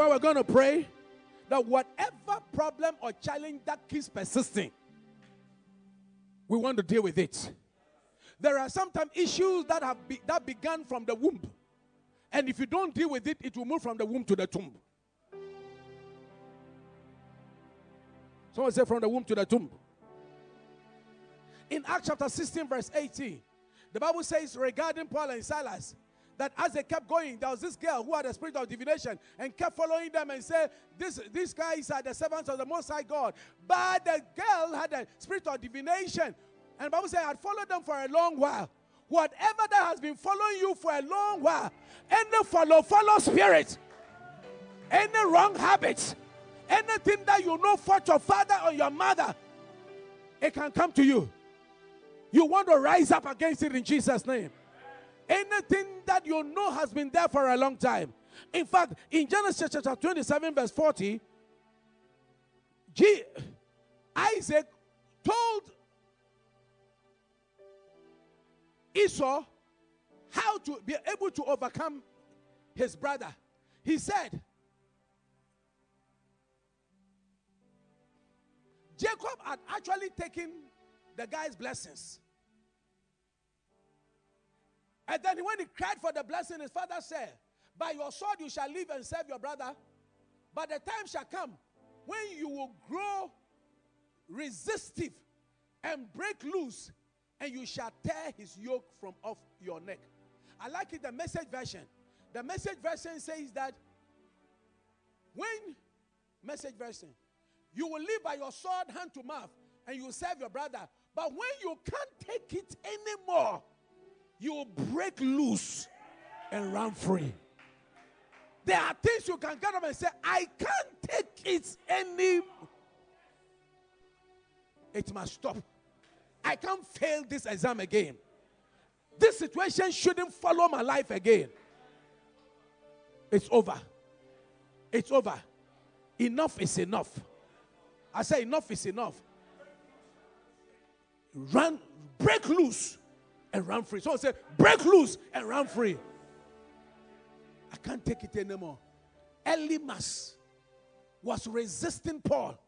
One, we're going to pray that whatever problem or challenge that keeps persisting, we want to deal with it. There are sometimes issues that have be, that began from the womb, and if you don't deal with it, it will move from the womb to the tomb. Someone say from the womb to the tomb. In Acts chapter 16, verse 18, the Bible says regarding Paul and Silas that as they kept going, there was this girl who had a spirit of divination and kept following them and said, this, These guys are the servants of the Most High God. But the girl had a spirit of divination. And Bible says, I had followed them for a long while. Whatever that has been following you for a long while, any follow, follow spirit, any wrong habits, anything that you know for your father or your mother, it can come to you. You want to rise up against it in Jesus' name. Anything that you know has been there for a long time. In fact, in Genesis chapter 27, verse 40, G- Isaac told Esau how to be able to overcome his brother. He said, Jacob had actually taken the guy's blessings. And then when he cried for the blessing, his father said, By your sword you shall live and serve your brother. But the time shall come when you will grow resistive and break loose, and you shall tear his yoke from off your neck. I like it, the message version. The message version says that when, message version, you will live by your sword hand to mouth and you serve your brother. But when you can't take it anymore, you will break loose and run free. There are things you can get up and say, I can't take it anymore. It must stop. I can't fail this exam again. This situation shouldn't follow my life again. It's over. It's over. Enough is enough. I say, enough is enough. Run, break loose and run free. Someone said, break loose and run free. I can't take it anymore. Elymas was resisting Paul.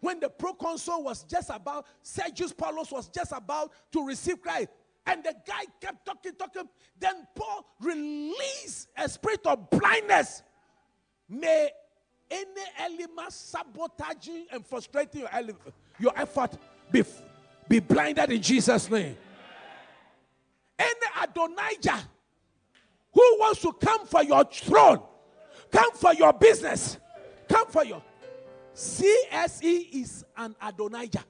When the proconsul was just about, Sergius Paulus was just about to receive Christ. And the guy kept talking, talking. Then Paul released a spirit of blindness. May any element sabotaging and frustrating your, your effort be, be blinded in Jesus' name. Any Adonijah who wants to come for your throne, come for your business, come for your CSE is an Adonijah.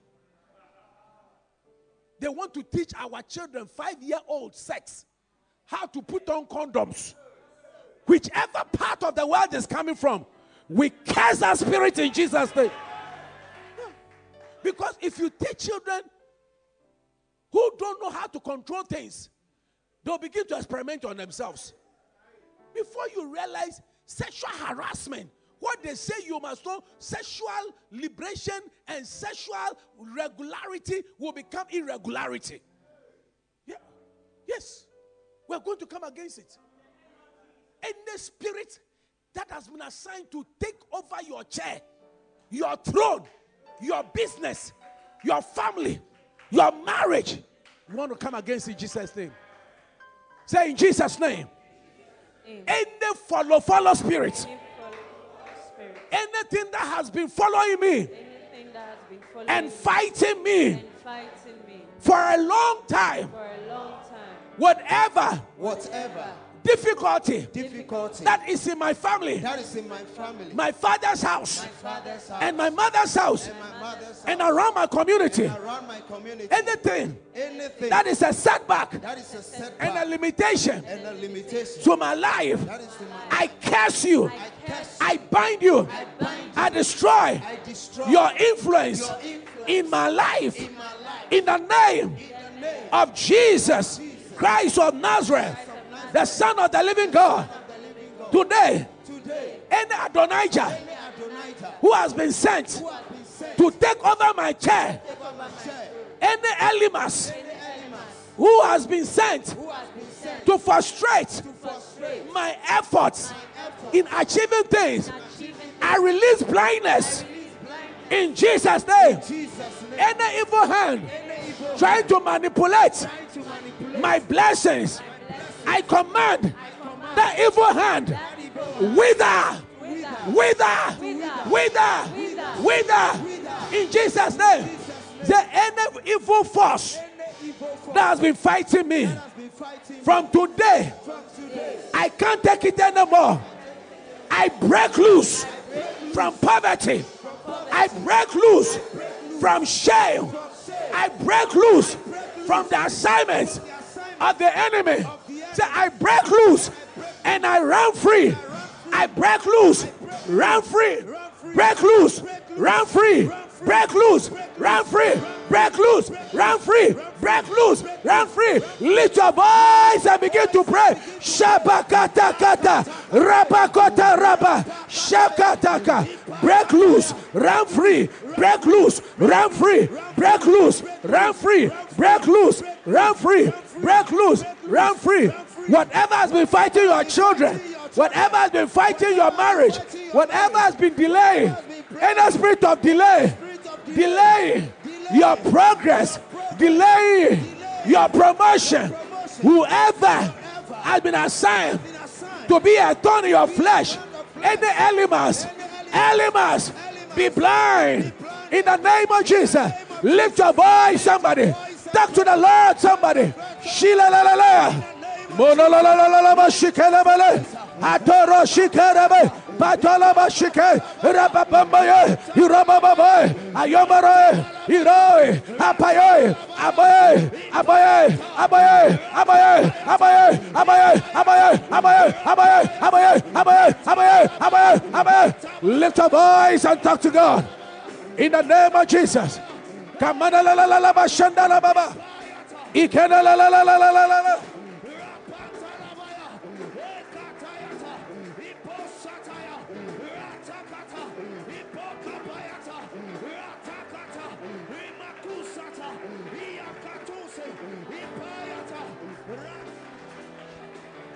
They want to teach our children, five year old sex, how to put on condoms. Whichever part of the world is coming from, we curse that spirit in Jesus' name. Because if you teach children who don't know how to control things, they'll begin to experiment on themselves. Before you realize sexual harassment, what they say you must know, sexual liberation and sexual regularity will become irregularity. Yeah. Yes. We're going to come against it. Any spirit that has been assigned to take over your chair, your throne, your business, your family, your marriage, you want to come against it in Jesus' name. Say in Jesus' name. Any follow, follow spirit, Any follow- spirit, anything that has been following me anything that has been following and fighting me and fighting me for a long time, for a long time, whatever Whatever difficulty difficulty. that is in my family, that is in my family, my father's house, my father's house, and my mother's house, and my mother's house, and around my community, around my community, anything anything that is a setback that is a setback and a limitation and a limitation to my life, that is to my I curse you, I curse I bind you, I bind I destroy I destroy your influence your influence in my life. in my life. In the name in the name of Jesus. Christ of Nazareth, the Son of the Living God. Today, any Adonijah who has been sent to take over my chair, any Elymas who has been sent to frustrate my efforts in achieving things, I release blindness. In Jesus' name, any evil hand trying to manipulate my blessings, I command the evil hand wither, wither, wither, wither. In Jesus' name, the any evil force that has been fighting me from today. I can't take it anymore. I break loose from poverty. I break loose from shame. I break loose from the assignments of the enemy. Say, I break loose and I run free. I break loose, run free, break loose, run free, break loose, run free, break loose, run free, break loose, run free. Lift your voice and begin to pray. Shabakata kata, rabakota raba, shakataka. Break loose, run free, break loose, run free, break loose, run free, break loose, run free, break loose, run free. Whatever has been fighting your children, whatever has been fighting your marriage, whatever has been delaying, any spirit of delay, delay your progress, delay your promotion, whoever has been assigned to be a thorn in your flesh, any elements, elements, be blind in the name of Jesus. Lift your voice, somebody. Talk to the Lord, somebody. Atoro shikere Patola ba shike. Rababambaye. Irababaye. Ayomare. Iroi. Apaye. Abaye. Abaye. Abaye. Abaye. Abaye. Abaye. Abaye. Abaye. Abaye. Abaye. Abaye. Abaye. Abaye. Abaye. Lift your voice and talk to God. In the name of Jesus. La la la la la la la la la la la la.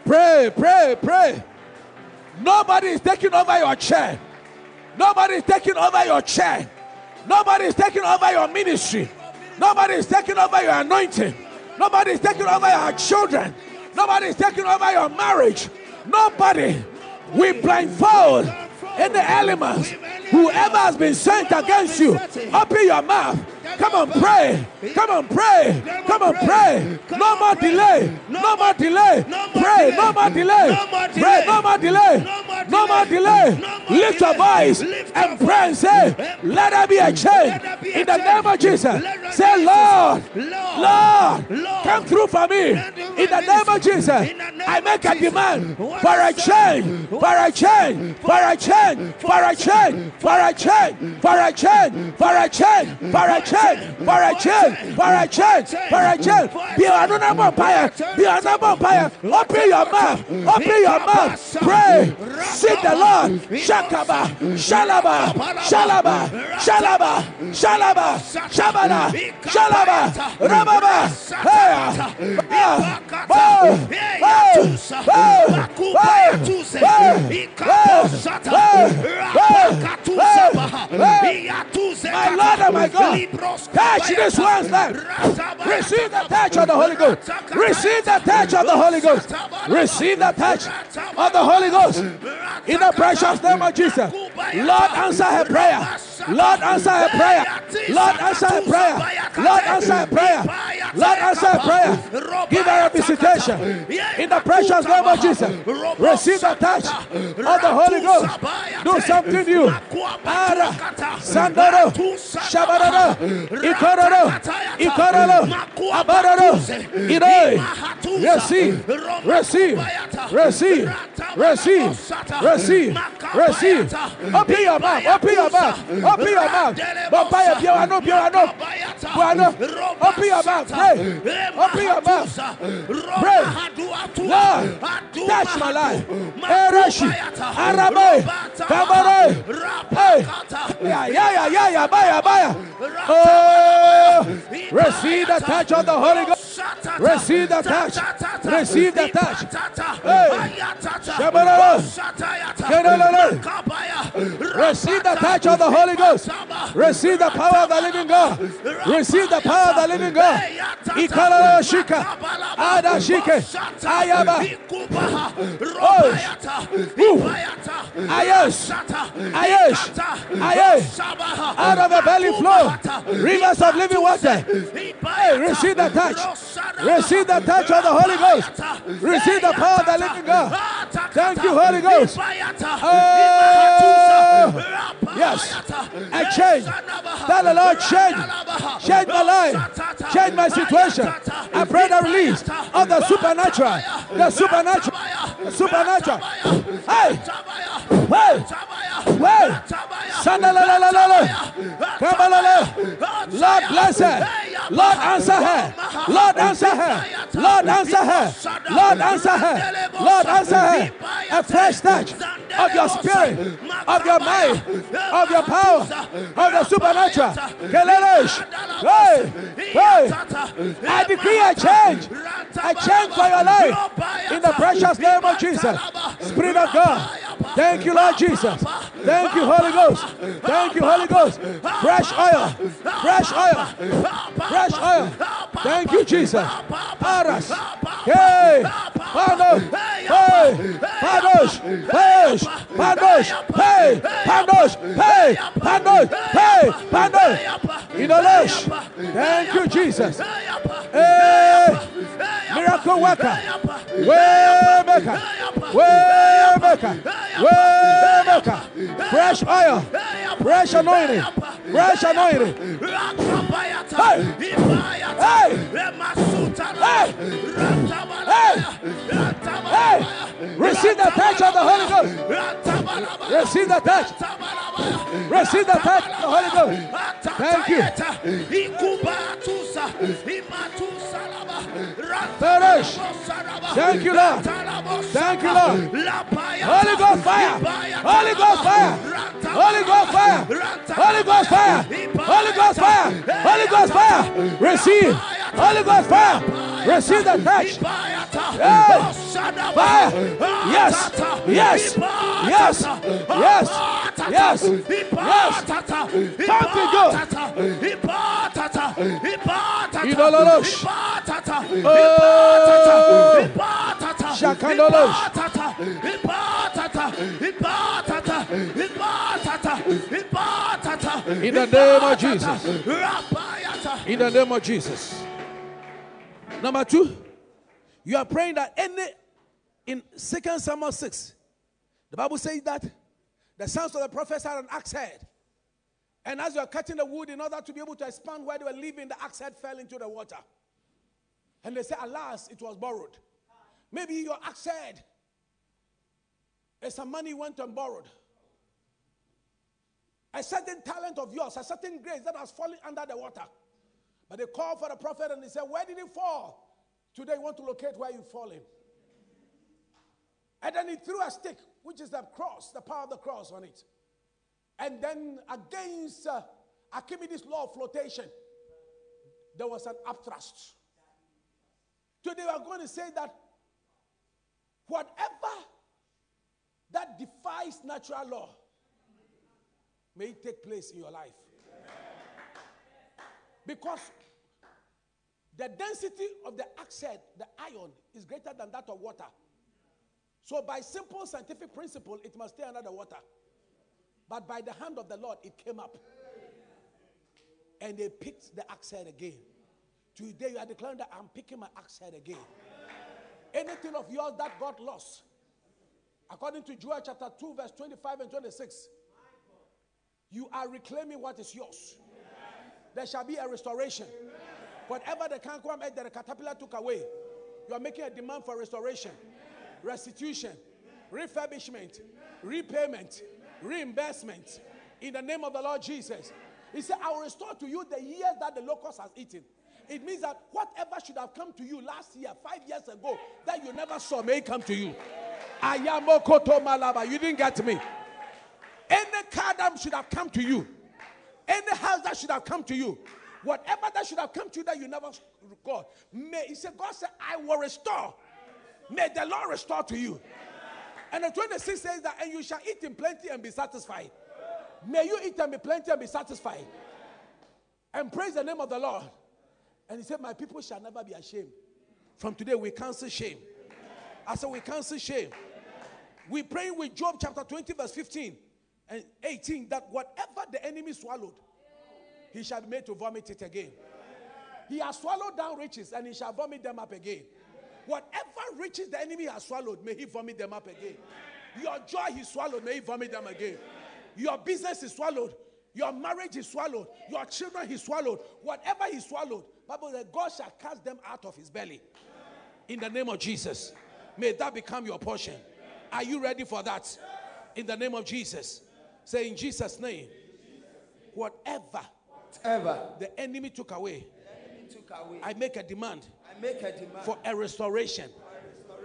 Pray, pray, pray. Nobody is taking over your chair. Nobody is taking over your chair. Nobody is taking over your ministry. Nobody is taking over your anointing. Nobody is taking over your children. Nobody is taking over your marriage. Nobody. We blindfold any elements. Whoever has been sent against you, open your mouth. Come on, pray. Come on, pray. Come on, pray. No more delay. No more delay. Pray. No more delay. Pray. No more delay. No more delay. Lift your voice and pray and say, Let there be a change. In the name of Jesus. Say, Lord, Lord, come through for me. In the name of Jesus. I make a demand for a change. For a change. For a change. For a change. For a change. For a change. For a change. For a change for a change, for a change, for a change. Be another vampire, be another vampire. Open your mouth, open your mouth, pray, seek the Lord. Shakaba, Shalaba, Shalaba, Shalaba, Shalaba, Shabana, Shalaba, Rababa, Hey, ah, oh, oh, oh, my Lord and my God, touch this one's life. Receive the touch of the Holy Ghost. Receive the touch of the Holy Ghost. Receive the touch of the Holy Ghost. In the precious name of Jesus. Lord, answer her prayer. Lord, answer her prayer. Lord, answer her prayer. Lord, answer her prayer. Lord, answer her prayer. Give her a visitation. In the precious name of Jesus. Receive the touch of the Holy Ghost. Do something new. Ara, Sandoro, Shabararo, Ikororo, Ikororo, Abararo, Iroi. Receive, receive, receive, receive, receive, receive. Open your mouth, open your mouth, open your mouth. Bopaya, Biano, Biano, Biano. Open your mouth, pray. Open your mouth. Pray. Lord, touch my life. Erashi, Arabe, Kabare. Hey, yeah, yeah, yeah, yeah, yeah, baya. Oh, receive the touch of the Holy Ghost. Receive the touch. Receive the touch. Hey. Receive the touch of the Holy Ghost. Receive the power of the living God. Receive the power of the living God. Ikalala shika. Ada shike. Ayaba. Ayesh. Ayesh. Ayesh. Out of the belly flow rivers of living water. Hey, receive the touch. Receive the touch of the Holy Ghost. Receive the power of the living God. Thank you, Holy Ghost. Oh, yes. I change. Tell the Lord, change. Change my life. Change my situation. I pray the release of the supernatural. The supernatural. The supernatural. Hey. Hey. Hey. Lord bless her. Lord answer her. Lord answer her. Lord answer her. Lord answer her. Lord answer her. A fresh touch of your spirit, of your mind, of your power, of the supernatural. Hey. Hey. I decree a change. A change for your life. In the precious name of Jesus. Spirit of God. Thank you, Lord Jesus. Thank you, Holy Ghost. Thank you, Holy Ghost. Fresh oil. Fresh oil. Fresh oil. Thank you, Jesus. Paras. Hey. Panos. Hey. Panos. Hey. Panos. Hey. Panos. Hey. Panos. Hey. Panos. Inolosh. Thank you, Jesus. Hey. Miracle worker. Way maker. Way maker. Way maker. Fresh oil. Fresh anointing. Fresh anointing. Hey. Hey. Hey. Hey. Hey. Receive the touch of the Holy Ghost. Receive the touch. Receive the touch of the Holy Ghost. Thank you. Perish. Thank you, Lord. Thank you, Lord. Holy Ghost fire. Holy Ghost fire. Holy Ghost fire. Holy Ghost fire. Holy Ghost fire. Holy Ghost fire. Receive. Holy Ghost fire. Receive the touch. Hey. Fire. Yes. Yes. Yes. Yes. Yes. Yes. Something good. Idololosh. Oh. Shakandolosh. In the name of Jesus. In the name of Jesus. Number two, you are praying that any in Second Samuel 6, the Bible says that the sons of the prophets had an axe head. And as they were cutting the wood in order to be able to expand where they were living, the axe head fell into the water. And they said, Alas, it was borrowed. Maybe your axe head is some money went and borrowed. A certain talent of yours, a certain grace that has fallen under the water. But they called for the prophet and he said, Where did it fall? Today, you want to locate where you've fallen. And then he threw a stick, which is the cross, the power of the cross on it. And then against uh, Archimedes' law of flotation, there was an upthrust. Today, we are going to say that whatever that defies natural law may take place in your life. Because the density of the oxide, the iron, is greater than that of water. So, by simple scientific principle, it must stay under the water. But by the hand of the Lord, it came up. And they picked the axe head again. Today, you are declaring that I'm picking my axe head again. Anything of yours that got lost, according to Joel chapter 2, verse 25 and 26, you are reclaiming what is yours. There shall be a restoration. Whatever the cankerworm ate that the caterpillar took away, you are making a demand for restoration, restitution, refurbishment, repayment, reimbursement. In the name of the Lord Jesus. He said, I will restore to you the years that the locust has eaten. It means that whatever should have come to you last year, five years ago, that you never saw may come to you. Ayamokoto Malaba. You didn't get me. Any car that should have come to you, any house that should have come to you, whatever that should have come to you that you never got, may he said, God said, I will restore. May the Lord restore to you. And the 26 says that, and you shall eat in plenty and be satisfied. May you eat and be plenty and be satisfied. And praise the name of the Lord. And he said, My people shall never be ashamed. From today, we cancel shame. I said, We cancel shame. We pray with Job chapter 20, verse 15 and 18 that whatever the enemy swallowed, he shall be made to vomit it again. He has swallowed down riches and he shall vomit them up again. Whatever riches the enemy has swallowed, may he vomit them up again. Your joy he swallowed, may he vomit them again. Your business is swallowed. Your marriage is swallowed. Your children he swallowed. Whatever he swallowed, Bible says God shall cast them out of his belly. In the name of Jesus. May that become your portion. Are you ready for that? In the name of Jesus. Say in Jesus' name. Whatever Ever the enemy took away, took away. I make a demand a demand for a restoration.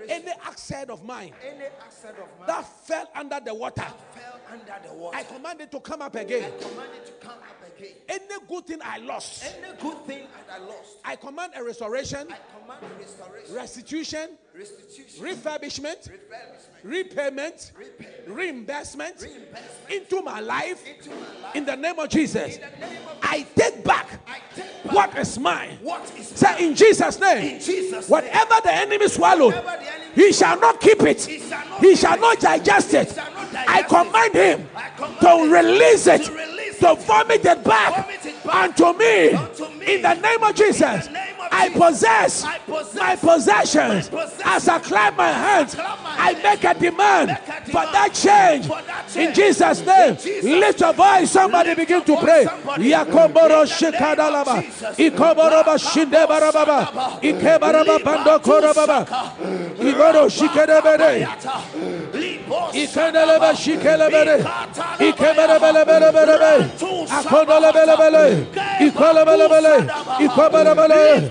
Any axe head of mine Any axe head of mine that fell under the water, fell under the water. I command it to come up I command it to come up again. Any good thing I lost, Any good thing I lost, I command a restoration, I command restoration, restitution, restitution, refurbishment, refurbishment, repayment, repayment, reimbursement reinvestment into my life into my life. in the name of Jesus. In the name of I take back I take back what is mine. what is Say in Jesus' name. in Jesus' name. Whatever the enemy swallowed, the enemy he shall not keep it. He shall not He shall not digest it. Shall not I digest it. command him I command to him release it, to release to vomit it back Vomit it back unto me. unto me. In the name of Jesus, I possess, my possessions. As I clap my hands, I, make, a demand for that change. In Jesus' name, lift your voice. Somebody begin to pray.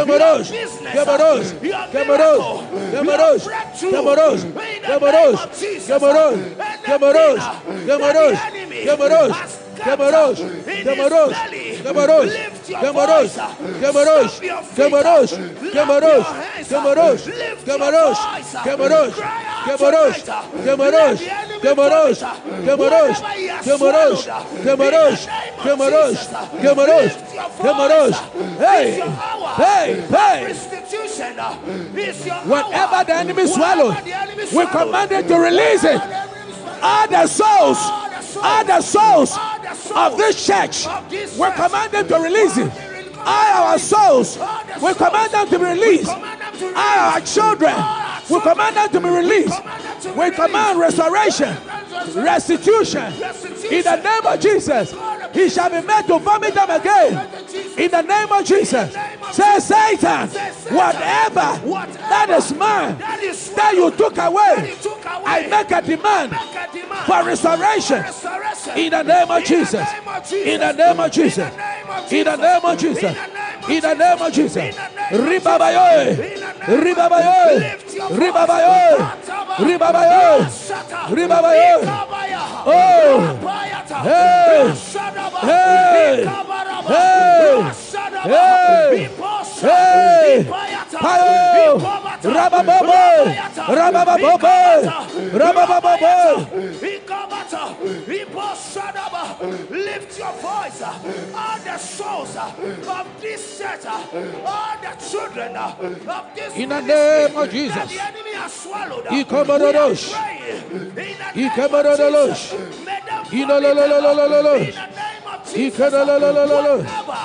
Kamarosh. Kamarosh. Kamarosh. Kamarosh. Kamarosh. Kamarosh. Kamarosh. Kamarosh. Kamarosh. Kamarosh. Kamarosh. Kamarosh. Kamarosh. Kamarosh. Kamarosh. Kamarosh. Kamarosh. Kamarosh. Kamarosh. Kamarosh. Kamarosh. Kamarosh. Kamarosh. Kamarosh. Kamarosh. Kamarosh. Kamarosh. Kamarosh. Kamarosh. Hey. Hey. Hey. Restitution is your Whatever the enemy swallowed, Whatever the enemy we command it to release it. All the souls, all the souls of this church, we command them to release it. All our souls, we command them to be released. All our children, we command them to be released. We command restoration, restitution. In the name of Jesus, he shall be made to vomit them again. In the name of Jesus, say Satan, whatever that is mine, that you took away, I make a demand for restoration. In the name of Jesus. In the name of Jesus. In the name of Jesus. In the name of Jesus. Ribabayoy. Ribabayoy. Ribabayoy. Ribabayoy. Ribabayoy. Oh. Hey, hey, hey. Hey. Hey. Hey. Hey. Payo. Rababobo. Rababobo. Rababobo. Lift your voice, all the souls of this church, all the children of this In the name of Jesus. that the enemy has swallowed. We are praying in the name of Jesus. May them them in the name of Jesus. Whatever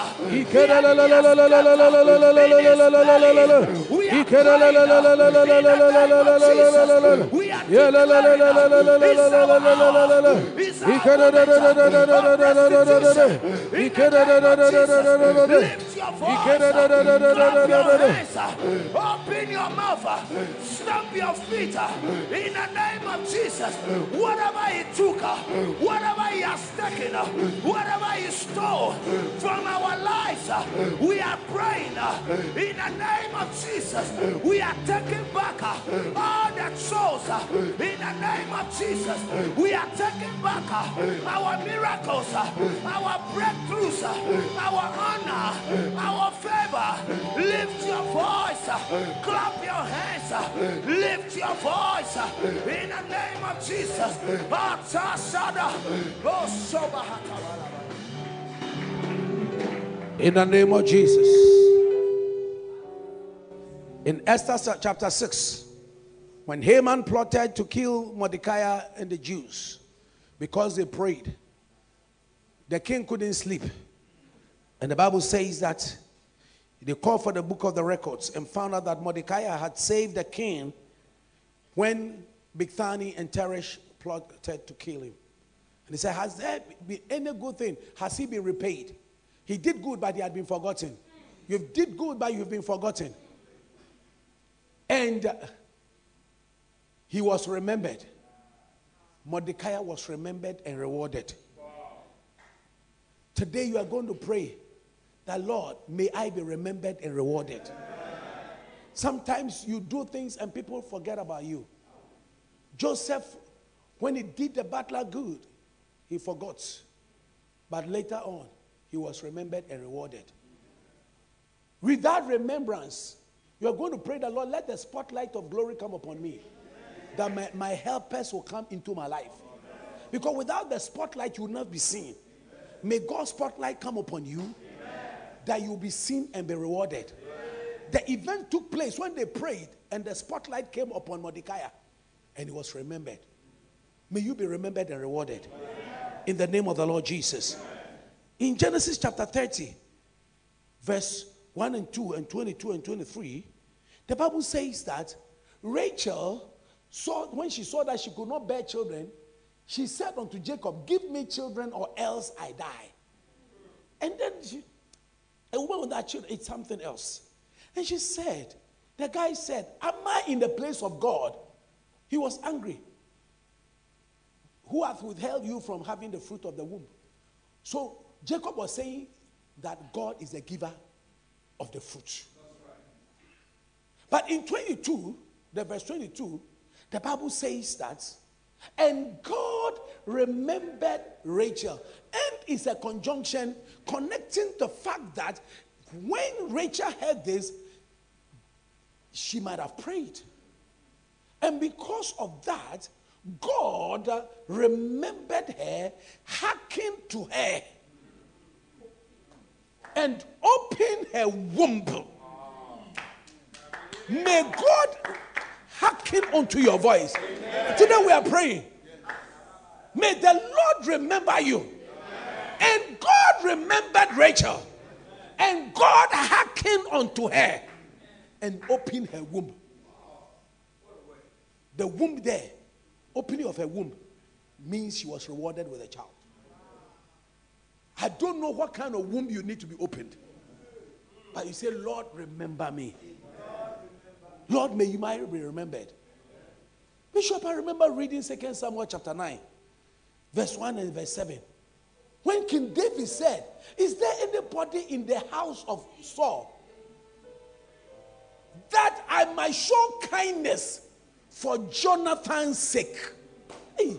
Hands. Open your mouth. Stamp your feet. In the name of Jesus. Whatever he took, whatever he has taken, whatever he stole from our lives, uh, we are praying uh, in the name of Jesus. We are taking back uh, all the souls uh, in the name of Jesus. We are taking back uh, our miracles, our breakthroughs, our honor, our favor. Lift your voice, clap your hands, lift your voice in the name of Jesus. In the name of Jesus. In Esther chapter 6, when Haman plotted to kill Mordecai and the Jews because they prayed, the king couldn't sleep. And the Bible says that they called for the book of the records and found out that Mordecai had saved the king when Bigthani and Teresh plotted to kill him. And he said, Has there been any good thing? Has he been repaid? He did good, but he had been forgotten. You did good, but you've been forgotten. And he was remembered. Mordecai was remembered and rewarded. Today you are going to pray that, Lord, may I be remembered and rewarded. Sometimes you do things and people forget about you. Joseph, when he did the butler good, he forgot. But later on, he was remembered and rewarded. With that remembrance, you are going to pray the Lord, let the spotlight of glory come upon me. That my, my helpers will come into my life. Because without the spotlight, you will not be seen. May God's spotlight come upon you that you'll be seen and be rewarded. The event took place when they prayed and the spotlight came upon Mordecai and he was remembered. May you be remembered and rewarded in the name of the Lord Jesus. In Genesis chapter 30, verse 1 and 2 and 22 and 23, the Bible says that Rachel saw, when she saw that she could not bear children, she said unto Jacob, Give me children or else I die. And then she, a woman with that children, it's something else. And she said, The guy said, Am I in the place of God? He was angry. Who hath withheld you from having the fruit of the womb? So Jacob was saying that God is the giver of the fruit. But in 22, the verse 22, the Bible says that, and God remembered Rachel. And is a conjunction connecting the fact that when Rachel heard this, she might have prayed. And because of that, God remembered her, hearkened to her, and opened her womb. May God hearken unto your voice. Today we are praying. May the Lord remember you. And God remembered Rachel. And God hearkened unto her and opened her womb. The womb there, opening of her womb, means she was rewarded with a child. I don't know what kind of womb you need to be opened. But you say, Lord, remember me. Lord, may you might be remembered. Bishop, I remember reading 2 Samuel chapter 9, verse 1 and verse 7. When King David said, Is there anybody in the house of Saul that I might show kindness for Jonathan's sake? Hey,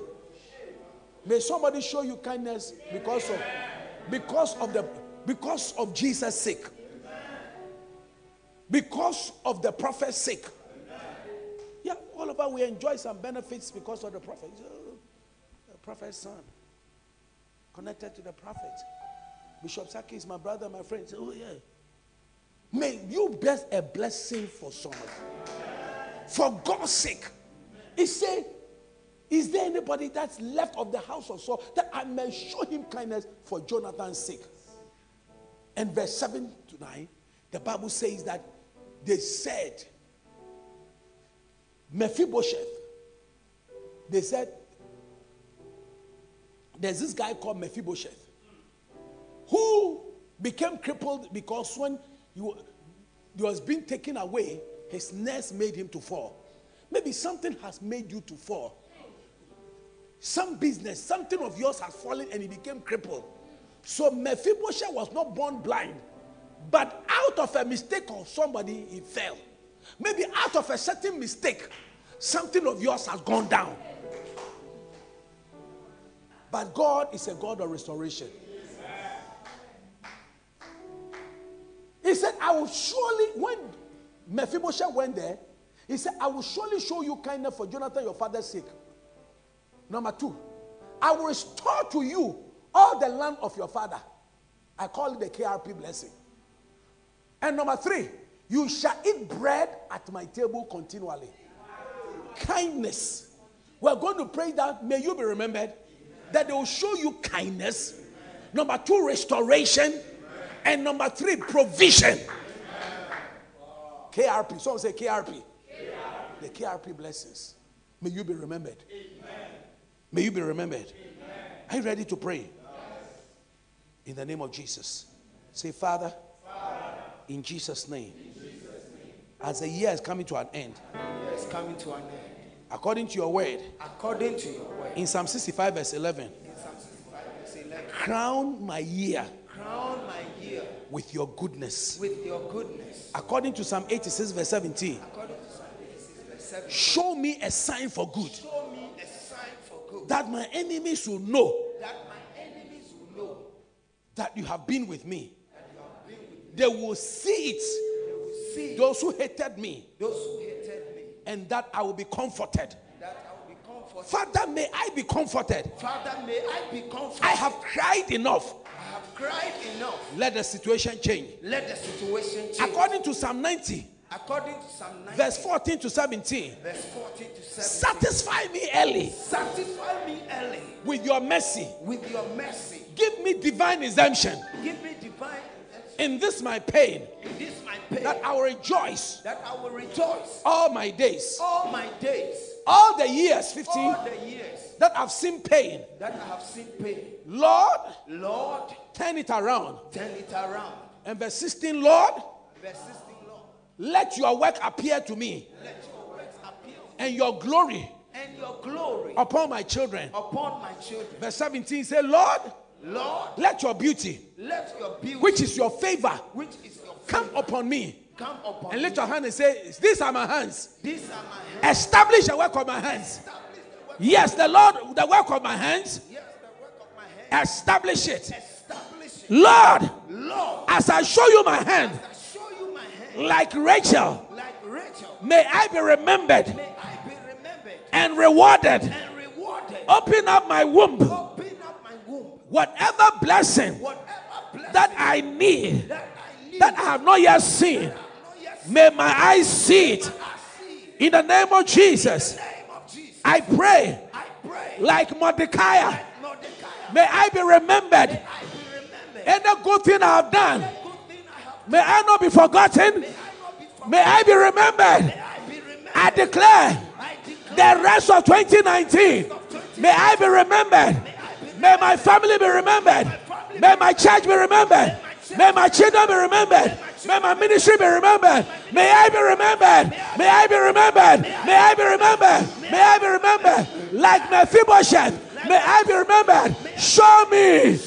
may somebody show you kindness because of because of the because of Jesus' sake. Because of the prophet's sake. Yeah, all of us we enjoy some benefits because of the prophet. Oh, the prophet's son. Connected to the prophet. Bishop Saki is my brother, my friend. Oh, yeah. May you bless a blessing for someone. For God's sake. He said, Is there anybody that's left of the house of Saul that I may show him kindness for Jonathan's sake? And verse 7 to 9, the Bible says that they said, Mephibosheth, they said, there's this guy called Mephibosheth who became crippled because when he, was being taken away, his nurse made him to fall. Maybe something has made you to fall. Some business, something of yours has fallen and he became crippled. So Mephibosheth was not born blind, but out of a mistake of somebody, he fell. Maybe out of a certain mistake, something of yours has gone down. But God is a God of restoration. He said, I will surely, when Mephibosheth went there, he said, I will surely show you kindness for Jonathan, your father's sake. Number two, I will restore to you all the land of your father. I call it the KRP blessing. And number three, you shall eat bread at my table continually. Kindness. We're going to pray that may you be remembered, that they will show you kindness. Number two, restoration. And number three, provision. KRP. Someone say KRP. The KRP blessings. May you be remembered. May you be remembered. Are you ready to pray? In the name of Jesus. Say, Father, in Jesus' name, as the year is coming to an end, It's coming to an end. according to your word, According to your word. in Psalm 65, verse 11, In Psalm 65, verse 11. crown my year Crown my year with your goodness. with your goodness. According to Psalm 86, verse 17, According to Psalm 86, verse 7. show me a sign for good Show me a sign for good. that my enemies will know that my enemies will know that you have been with me. that you have been with me. They will see it, will see those who hated me, those who hated me, and that I will be comforted. that I will be comforted. Father, may I be comforted. Father, may I be comforted. I have cried enough. I have cried enough. Let the situation change. Let the situation change. According to Psalm 90, According to Psalm 90, verse 14 to 17, verse 14 to 17. satisfy me early Satisfy me early with your mercy. with your mercy. Give me divine exemption Give me divine in this my pain, in this my pain that I will rejoice that I will rejoice all my days. all my days, All the years, 15, all the years that I've seen pain. that I have seen pain. Lord, Lord, turn it around. turn it around. And verse 16, Lord, Verse 16, Lord, let your work appear to me let your works appear and your glory and your glory upon my children. upon my children. Verse 17 say, Lord, Lord, let your beauty, let your beauty, which is your favor, which is your favor, come upon me. come upon And lift your hand and say, These are my hands. These are my hands. Establish the work of my hands. The. Yes, the Lord, the work of my hands, Yes, the work of my hands. establish it. Establish it. Lord, Lord, as I show you my hand, I show you my hand like Rachel, like Rachel. may I be remembered May I be remembered and rewarded. and rewarded. Open up my womb. Open up my womb. Whatever blessing that I need, that I have not yet seen, may my eyes see it. In the name of Jesus, I pray, like Mordecai, may I be remembered. Any good thing I have done, may I not be forgotten. May I be remembered. I declare the rest of 2019, may I be remembered. May my family be remembered. May my church be remembered. May my children be remembered. May my ministry be remembered. May I be remembered. May I be remembered. May I be remembered. May I be remembered. Like Mephibosheth. May I be remembered. Show me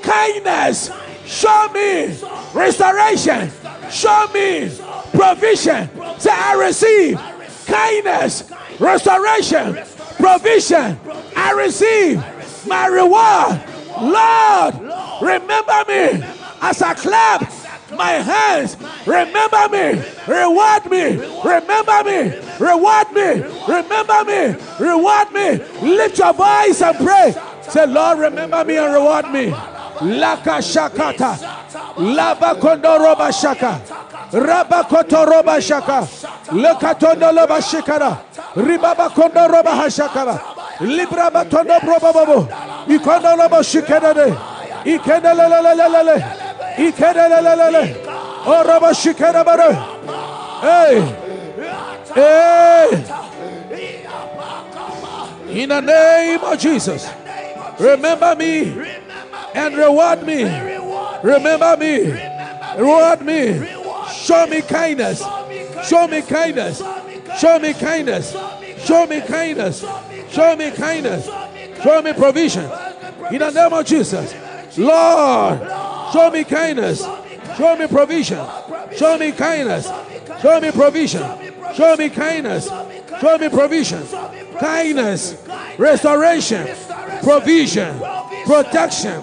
kindness. Show me restoration. Show me provision. Say, I receive kindness, restoration, provision. I receive my reward. Lord, remember me as I clap my hands. Remember me, reward me, remember me, reward me, remember me, reward me. Lift your voice and pray. Say, Lord, remember me and reward me. Laka shakata, laba kondoroba shaka, raba kotoroba shaka, lekatondo loba shikara, ribaba kondoroba hashakara, libra batondo proba babo, ikondo loba shikara de, ikendelelelelele, Ikerelelelele. Oh, Rabba Shikerabara. Hey. Hey. In the name of Jesus. Remember me and reward me. Remember me. Reward me. Show me kindness. Show me kindness. Show me kindness. Show me kindness. Show me kindness. Show me provision. In the name of Jesus. Lord, show me kindness. Show me provision. Show me kindness. Show me provision. Show me kindness. Show me provision. Kindness. Restoration. Provision. Protection.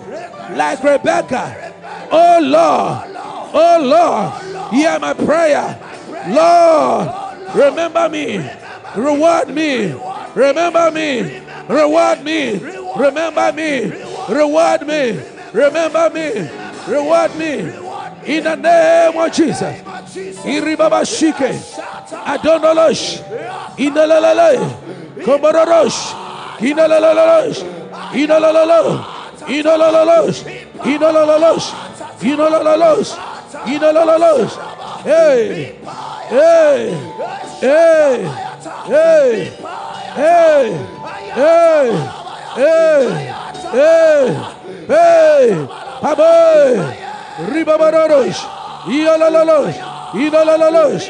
Like Rebecca. Oh Lord. Oh Lord. Hear my prayer. Lord. Remember me. Reward me. Remember me. Reward me. Remember me. Reward me. Remember me. Reward me. In the name of Jesus. Iribaba shike. Adonolosh. Inalalale. Komorosh. Inalalalosh. Inalalalo. Inalalalosh. Inalalalosh. Inalalalosh. Inalalalosh. Hey. Hey. Hey. Hey. Hey. Hey. Hey. Hey. Hey. Paboy. Ribabararosh. Ialalalos. Idalalalos.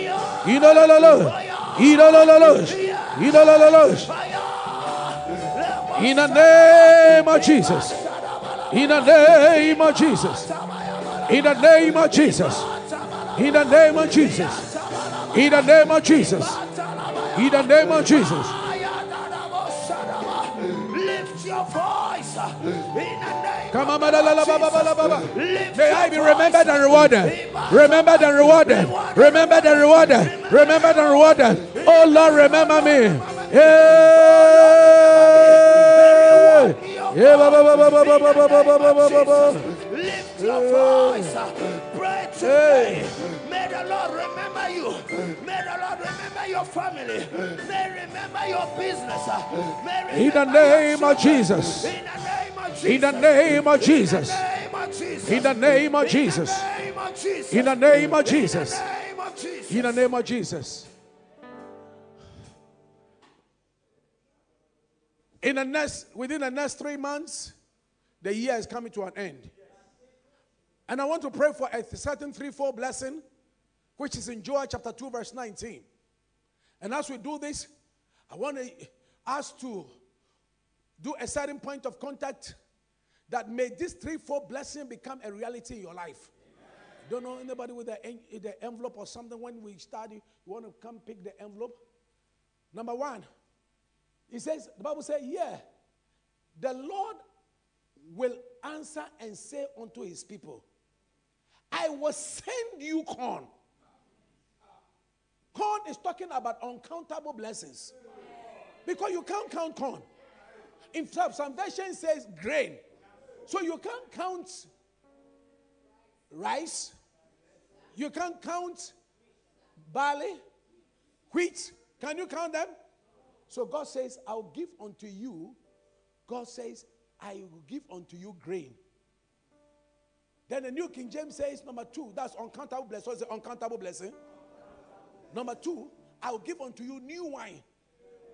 Idalalalos. Idalalalos. Idalalalos. In the name of Jesus. In the name of Jesus. In the name of Jesus. In the name of Jesus. In the name of Jesus. In the name of Jesus. Lift your voice in the name Come on, baba, baba. May I be remembered and rewarded. Remembered and rewarded. Remembered and rewarded. Remembered and rewarded. Oh Lord, remember me. Hey! Yeah, Lift your voice. Pray today. May the Lord remember you. May the Lord remember your family. May remember your business. May In the name of. Jesus. In the name of Jesus. In the name of Jesus. In the name of Jesus. In the name of Jesus. In In the name of Jesus. the name of Jesus. In the next, within the next three months, the year is coming to an end. And I want to pray for a certain threefold blessing, which is in Joel chapter 2, verse 19. And as we do this, I want us to do a certain point of contact that may this threefold blessing become a reality in your life. Don't know anybody with the, the envelope or something when we study, you want to come pick the envelope? Number one, it says, the Bible says, yeah, the Lord will answer and say unto his people, I will send you corn. Corn is talking about uncountable blessings. Because you can't count corn. In fact, some version says grain. So you can't count rice. You can't count barley, wheat. Can you count them? So God says, I'll give unto you. God says, I will give unto you grain. Then the New King James says, number two, that's uncountable blessing. What's the uncountable blessing? Number two, I will give unto you new wine.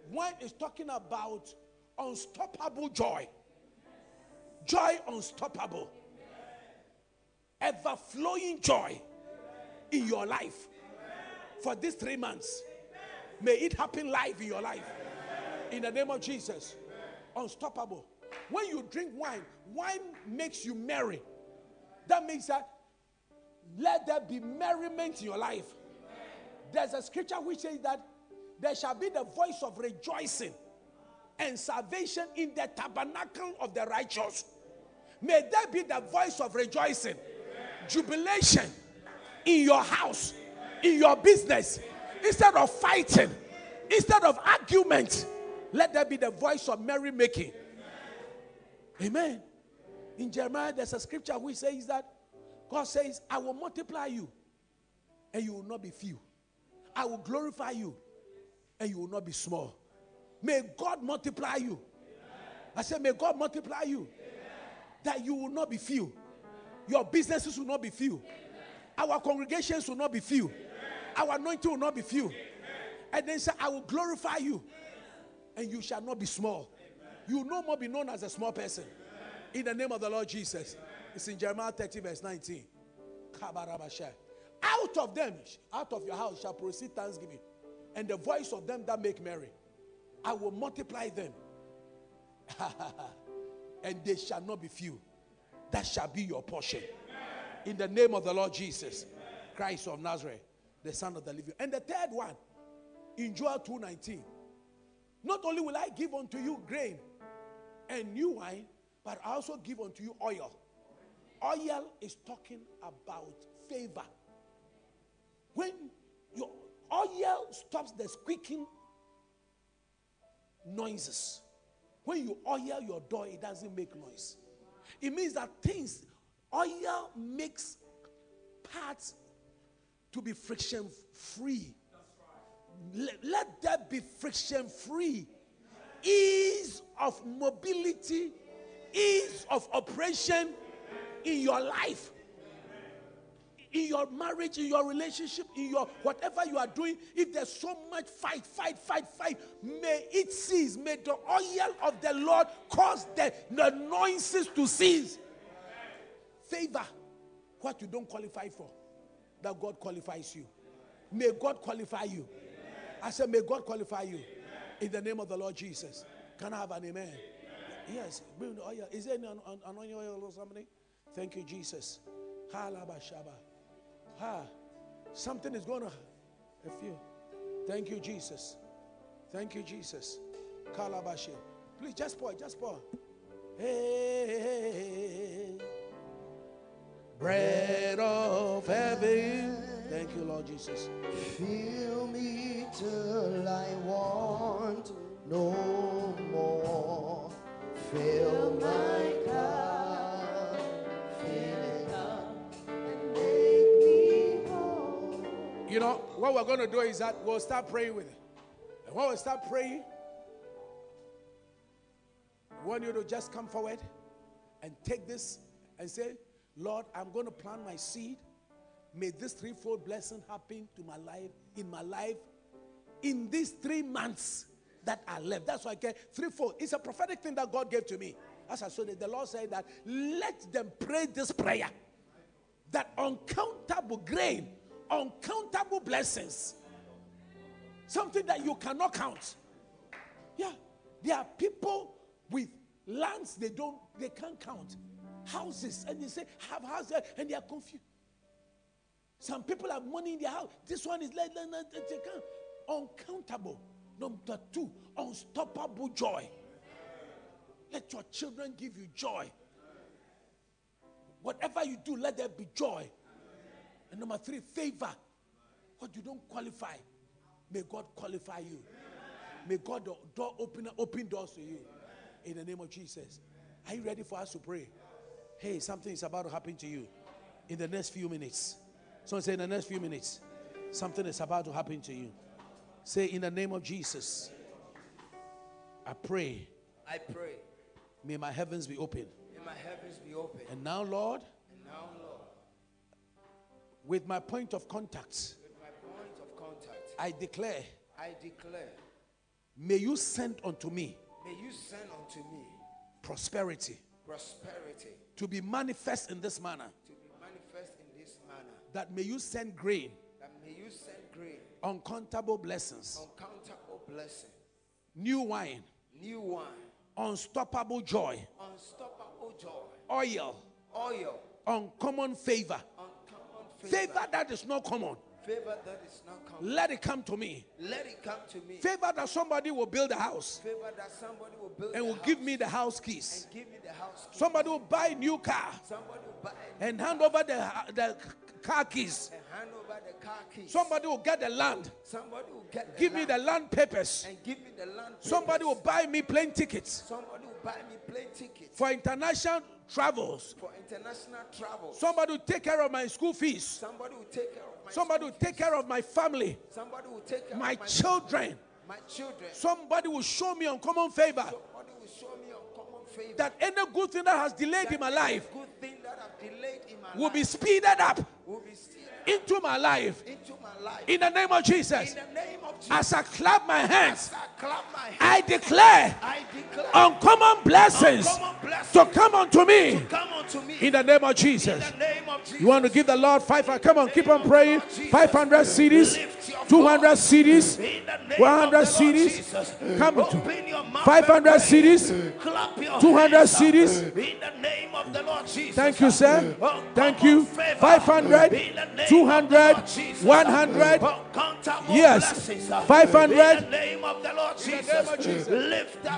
Wine is talking about unstoppable joy. Joy unstoppable. Ever flowing joy in your life for these three months. May it happen live in your life. In the name of Jesus. Unstoppable. When you drink wine, wine makes you merry. That means that let there be merriment in your life. There's a scripture which says that there shall be the voice of rejoicing and salvation in the tabernacle of the righteous. May there be the voice of rejoicing, jubilation in your house, in your business. Instead of fighting, instead of argument, let there be the voice of merrymaking. Amen. In Jeremiah, there's a scripture which says that God says, I will multiply you and you will not be few. I will glorify you and you will not be small. May God multiply you. I said, May God multiply you that you will not be few. Your businesses will not be few. Our congregations will not be few. Our anointing will not be few. And then say, I will glorify you. And you shall not be small. You will no more be known as a small person. In the name of the Lord Jesus. It's in Jeremiah 30, verse 19. Out of them, out of your house shall proceed thanksgiving, and the voice of them that make merry. I will multiply them, and they shall not be few. That shall be your portion. In the name of the Lord Jesus, Christ of Nazareth, the Son of the Living. And the third one, in Joel 2:19. Not only will I give unto you grain and new wine, but I also give unto you oil. Oil is talking about favor. When your oil stops the squeaking noises, when you oil your door, it doesn't make noise. It means that things, oil makes parts to be friction free. Let, let that be friction free. Ease of mobility, ease of operation in your life in your marriage, in your relationship, in your whatever you are doing, if there's so much fight, fight, fight, fight, may it cease. May the oil of the Lord cause the, the noises to cease. Favor what you don't qualify for, that God qualifies you. May God qualify you. I said, May God qualify you in the name of the Lord Jesus. Can I have an amen? Yes. Is there any an, an, anointing oil or something? Thank you, Jesus. Ha. Something is going to. A few. Thank you, Jesus. Thank you, Jesus. Kalabashi. Please just pour, just pour. Hey. bread of heaven. Thank you, Lord Jesus. Fill me till I want no more. You know, what we're going to do is that we'll start praying with it. And when we start praying, I want you to just come forward and take this and say, Lord, I'm going to plant my seed. May this threefold blessing happen to my life, in my life, in these three months that are left. That's why I get threefold. It's a prophetic thing that God gave to me. As I said, the Lord said that let them pray this prayer that uncountable grain, uncountable blessings, something that you cannot count. Yeah, there are people with lands they don't, they can't count, houses, and they say have houses, and they are confused. Some people have money in their house. This one is like, they can't. Uncountable. Number two, unstoppable joy. Let your children give you joy. Whatever you do, let there be joy. And number three, favor. What you don't qualify, may God qualify you. May God door open open doors to you. In the name of Jesus. Are you ready for us to pray? Hey, something is about to happen to you in the next few minutes. Someone say in the next few minutes, something is about to happen to you. Say in the name of Jesus. I pray, I pray, may my heavens be open. may my heavens be open. And now, Lord, And now, Lord, with my point of contact, with my point of contact, I declare, I declare, may you send unto me may you send unto me prosperity prosperity to be manifest in this manner. to be manifest in this manner. That may you send grain, That may you send uncountable blessings, uncountable blessing, new wine, new wine, unstoppable joy, unstoppable joy, oil, oil, uncommon favor, uncommon favor, favor that is not common. favor that is not common. Let it come to me. Let it come to me. Favor that somebody will build a house Favor that somebody will build and will house give me the house keys. and give me the house key. Somebody will buy a new car Somebody will buy and hand over the, the car keys. hand over the car keys. Somebody will get the land, Somebody will get give me the land papers. and give me the land. Somebody will buy me plane tickets Somebody will buy me plane tickets for international travels. for international travel. Somebody will take care of my school fees. Somebody will take care of my Somebody will take care of my family. Somebody will take care my of my children. my children. Somebody will show me uncommon favor Somebody will show me uncommon favor. That any good thing that has delayed in my life, good thing that that have delayed in my will be speeded up. will be still into my life. into my life. In the name of Jesus. In the name of Jesus, As I clap my hands, I clap my hands, I declare I declare uncommon blessings uncommon blessings to come unto me. come unto me. In the name of Jesus. name of Jesus. You want to give the Lord five? Come on, keep on praying. 500 cedis, 200 cedis, In the name 100 of the Lord cedis. Jesus. Come your 500 and pray. cedis, Clap your 200 hands. cedis. In the name of the Lord Jesus. Thank you, sir. Thank you. favor. 500, In the name 200, 100, yes, 500.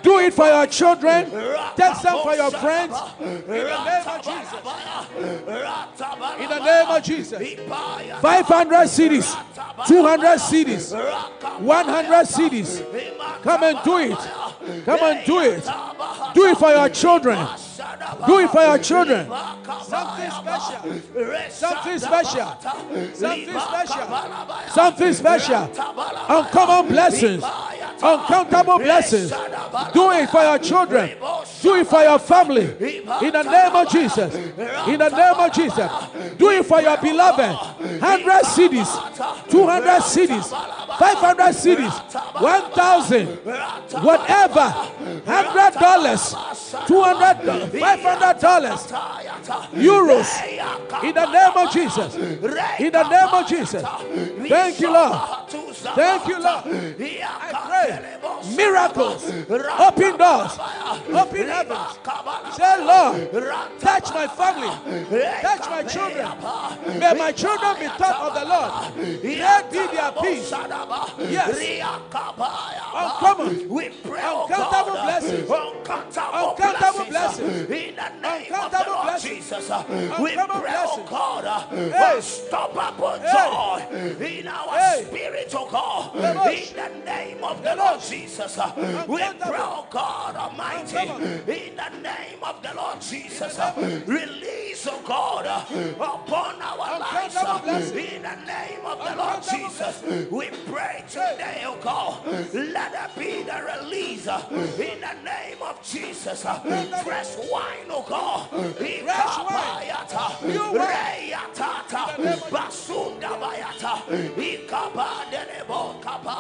Do it for your children. Take some for your friends. In the name of Jesus. In the name of Jesus. 500 cedis, 200 cedis, 100 cedis. Come and do it. Come and do it. Do it for your children. Do it for your children. Something special. Something special. Something special. Something special. Uncommon blessings. Uncountable blessings. Do it for your children. Do it for your family. In the name of Jesus. In the name of Jesus. Do it for your beloved. 100 cedis. 200 cedis. 500 cedis. 1,000. Whatever. $100. 200 $500. Euros. In the name of Jesus. In the name of Jesus. Thank you, Lord. Thank you, Lord. I pray miracles, open doors, open heavens. Say, Lord, touch my family, touch my children. May my children be taught of the Lord. Let be their peace. Yes, uncommon, We pray, oh uncountable blessings. Uncountable blessings. In the name of the Lord blessings. Jesus, uh, we pray, oh. God, uh, Hey. unstoppable Hey. joy in our Hey. spirit, oh God. In the name of the Lord Jesus, uh, we pray, oh God Almighty, Uncountable. in the name of the Lord Jesus, uh, release, oh God, uh, upon our lives. uh, In the name of the Lord Jesus, we pray today, oh God, let there be the release uh, in the name of Jesus. uh, Fresh wine, oh God. Fresh wine. New wine. Reyatata, In the name of Basunda Bayata, Ikaba Denebo Kaba,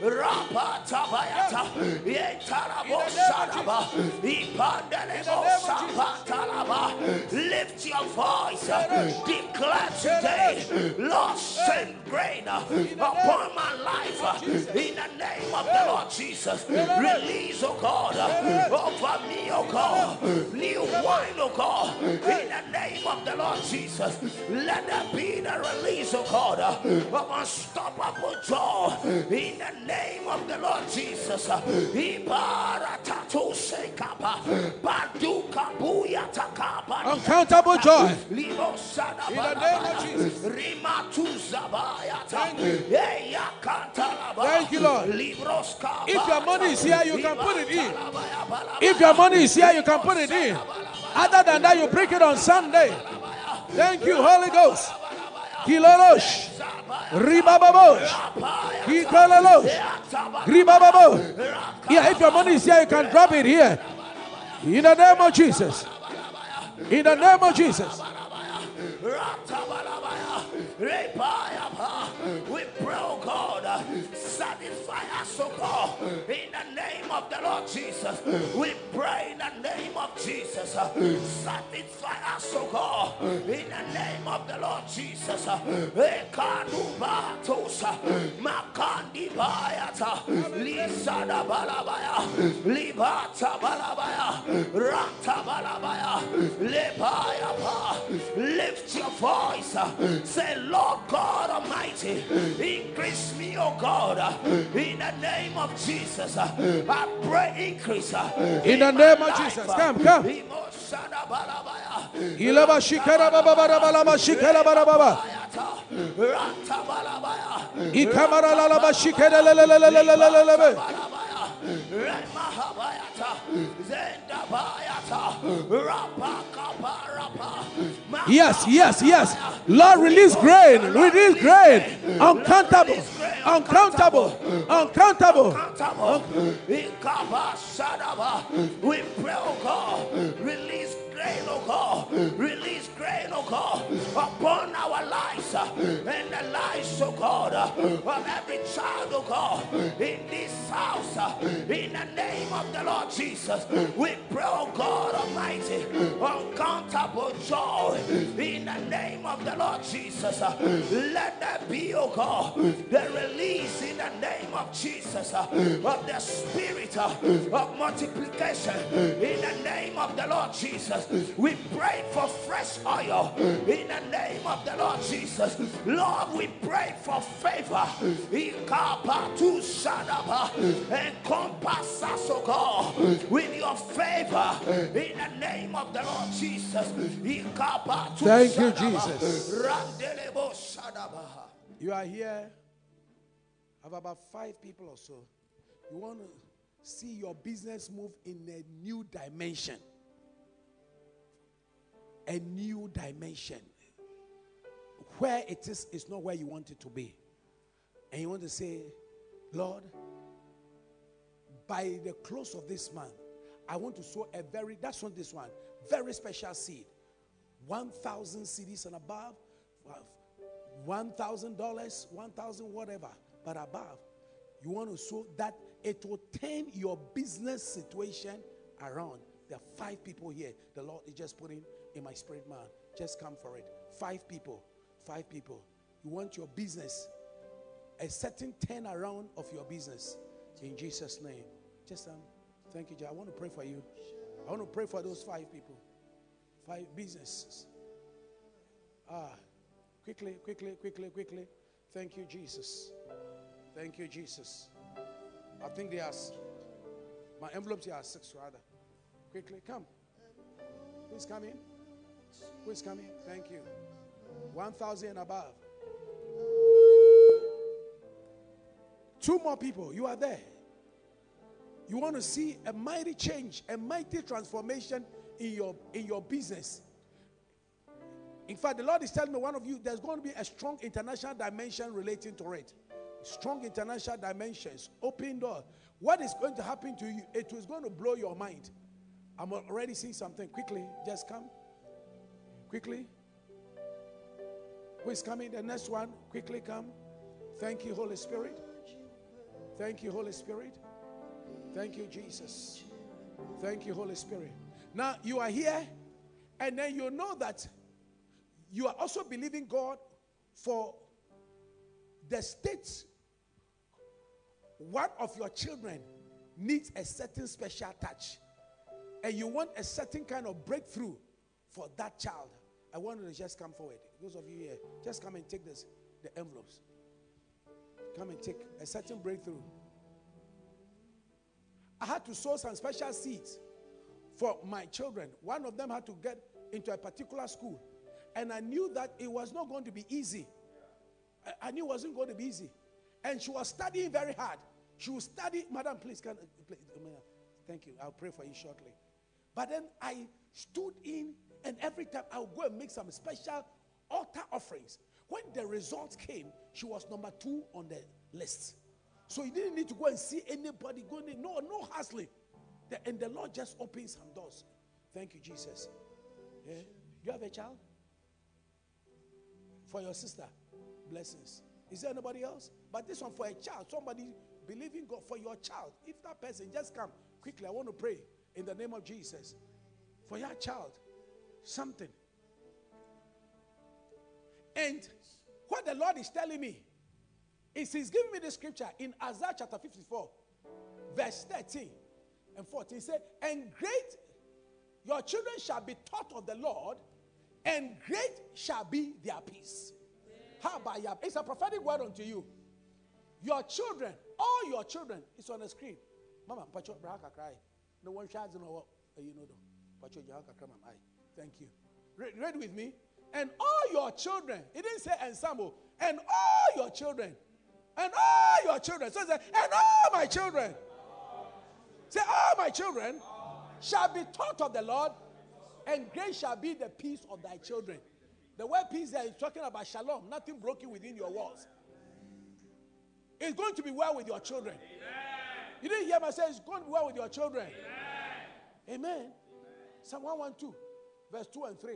Rapa Tabayata, Yetarabo In the name of Sadaba, Ipandelebo Sapatalaba. Lift your voice, declare today, Lord, send rain upon my life. In the name of the Lord Jesus. Release, oh God, over me, oh God, new wine, oh God, in the name of the Lord Jesus. Let there be the release, oh God, of unstoppable joy in the name of the Lord Jesus. Ibaratatu sekapa, baduka buya takapa. Uncountable joy. In the name of Jesus. Rima tu zabayata. Thank you. Eya kantalaba. Thank you, Lord. If your money is here, you can put it in. If your money is here, you can put it in. Other than that, you break it on Sunday. Thank you, Holy Ghost. Kilolosh. Ribababosh. Kikololosh. Ribababo. Yeah, if your money is here, you can drop it here. In the name of Jesus. In the name of Jesus. We pray, oh God, uh, oh God, in the name of the Lord Jesus. We pray in the name of Jesus. Satisfy us, oh God, in the name of the Lord Jesus. Makandi Bayata, Lisada Balabaya, Libata Balabaya, Rata Balabaya, Lebayapa. Lift your voice. Say, Lord God Almighty, increase me, oh God, in the name of Jesus. uh, I pray increase. uh, In the name of Jesus. uh, Come, come. Imoshada Balabaya, Ilaba shikara baba bara bala ba shikara bara baba. Bayata, Rata Balabaya, Ikamara la la ba shikara la la la la la la la la la ba. Balabaya, Remahabayata, Zendabayata, Yes, yes, yes. Lord, release grain. Release grain. Uncountable. Uncountable. Uncountable. We pray, oh God, release grain, oh God, release grain. Oh upon our lives and the lives, oh God, of every child, oh God, in this house. In the name of the Lord Jesus, we pray, oh God Almighty, uncountable joy. In the name of the Lord Jesus, let there be, oh God, the release in the name of Jesus of the spirit of multiplication. In the name of the Lord Jesus, we pray for fresh. In the name of the Lord Jesus, Lord, we pray for favor. Encompass us, oh God, with your favor. In the name of the Lord Jesus. Thank you, Jesus. You are here. Have about five people or so. You want to see your business move in a new dimension. A new dimension. Where it is, is not where you want it to be. And you want to say, Lord, by the close of this month, I want to sow a very, that's not this one, very special seed. 1,000 cedis and above, $1,000, 1,000 whatever, but above. You want to sow that it will turn your business situation around. There are five people here. The Lord is just putting in my spirit, man. Just come for it. Five people. Five people. You want your business, a certain turnaround of your business. In Jesus' name. Just um, thank you. I want to pray for you. I want to pray for those five people. Five businesses. Ah, quickly, quickly, quickly, quickly. Thank you, Jesus. Thank you, Jesus. I think they are my envelopes here are six rather. Quickly, come. Please come in. Please coming? Thank you. One thousand and above. Two more people. You are there. You want to see a mighty change, a mighty transformation in your in your business. In fact, the Lord is telling me one of you there's going to be a strong international dimension relating to it. Strong international dimensions, open door. What is going to happen to you? It is going to blow your mind. I'm already seeing something. Quickly, just come. Quickly. Who is coming? The next one. Quickly come. Thank you, Holy Spirit. Thank you, Holy Spirit. Thank you, Jesus. Thank you, Holy Spirit. Now you are here, and then you know that you are also believing God for the state. One of your children needs a certain special touch, and you want a certain kind of breakthrough for that child. I want you to just come forward. Those of you here, just come and take this, the envelopes. Come and take a certain breakthrough. I had to sow some special seeds for my children. One of them had to get into a particular school. And I knew that it was not going to be easy. I, I knew it wasn't going to be easy. And she was studying very hard. She would study, Madam, please, can, please, uh, thank you. I'll pray for you shortly. But then I stood in, and every time I would go and make some special altar offerings. When the results came, she was number two on the list. So you didn't need to go and see anybody going in. No, no hustling. The- and the Lord just opened some doors. Thank you, Jesus. Yeah. You have a child? For your sister. Blessings. Is there anybody else? But this one for a child. Somebody believing God for your child. If that person just come quickly, I want to pray in the name of Jesus. For your child. Something. And what the Lord is telling me is He's giving me the scripture in Isaiah chapter 54, verse 13 and 14. He said, And great your children shall be taught of the Lord, and great shall be their peace. How about your It's a prophetic word unto you. Your children, all your children, it's on the screen. Mama, pacho braka cry. No one shouts no what you know though. Pacho jahaka cry eye. Thank you. Read, read with me. And all your children, it didn't say ensemble, and all your children, and all your children. So it said, and all my children. Say, all my children shall be taught of the Lord, and great shall be the peace of thy children. The word peace there is talking about shalom, nothing broken within your walls. It's going to be well with your children. You didn't hear me say it's going to be well with your children. Amen. Psalm 112, verse 2 and 3.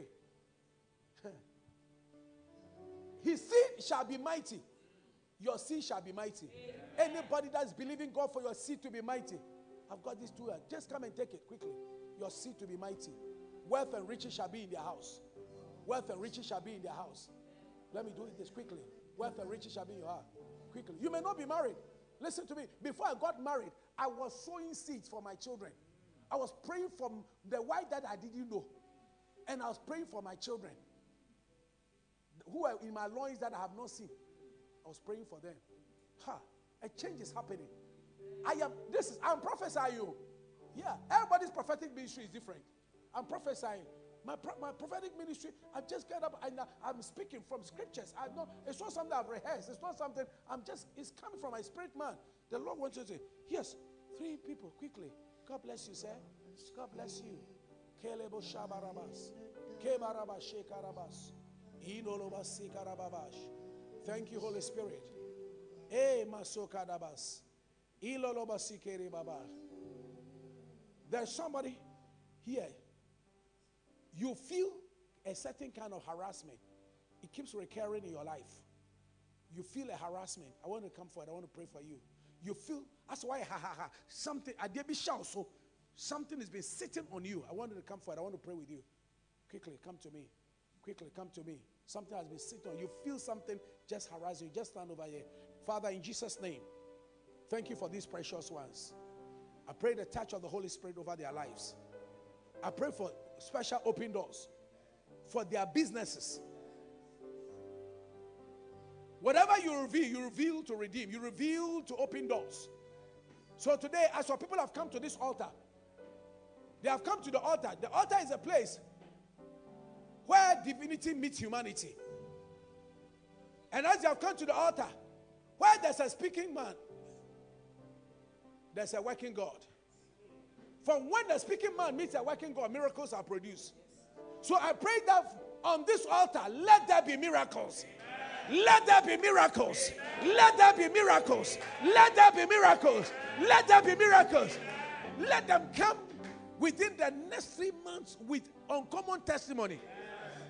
His seed shall be mighty. Your seed shall be mighty. Anybody that's believing God for your seed to be mighty, I've got these two. Just come and take it quickly. Your seed to be mighty. Wealth and riches shall be in their house. Wealth and riches shall be in their house. Let me do this quickly. Wealth and riches shall be in your heart. Quickly. You may not be married. Listen to me. Before I got married, I was sowing seeds for my children. I was praying for the wife that I didn't know. And I was praying for my children who are in my loins that I have not seen. I was praying for them. Ha! A change is happening. I am, this is, I'm prophesying you. Yeah, everybody's prophetic ministry is different. I'm prophesying. My, my prophetic ministry, I just get up and I'm speaking from scriptures. I know it's not something I've rehearsed. It's not something I'm just, it's coming from my spirit man. The Lord wants you to say, yes, three people quickly. God bless you, sir. God bless you. Kelebo shabarabas. Kebaraba shekarabas. Inoloba sikarababash. Thank you, Holy Spirit. Eh masokadabas. Iloloba sikeribaba. There's somebody here. You feel a certain kind of harassment. It keeps recurring in your life. You feel a harassment. I want to come forward. I want to pray for you. You feel that's why ha ha ha something I did be shout so something has been sitting on you. I wanted to come forward. I want to pray with you. Quickly, come to me. Quickly, come to me. Something has been sitting on you. Feel something just harass you. Just stand over here. Father, in Jesus' name, thank you for these precious ones. I pray the touch of the Holy Spirit over their lives. I pray for special open doors for their businesses. Whatever you reveal, you reveal to redeem, you reveal to open doors. So today, as your people have come to this altar, they have come to the altar. The altar is a place where divinity meets humanity. And as they have come to the altar, where there's a speaking man, there's a working God. From when the speaking man meets a working God, miracles are produced. So I pray that on this altar, let there be miracles. Let there be miracles. Let there be miracles. Let there be miracles. Let there be miracles. Let them come within the next three months with uncommon testimony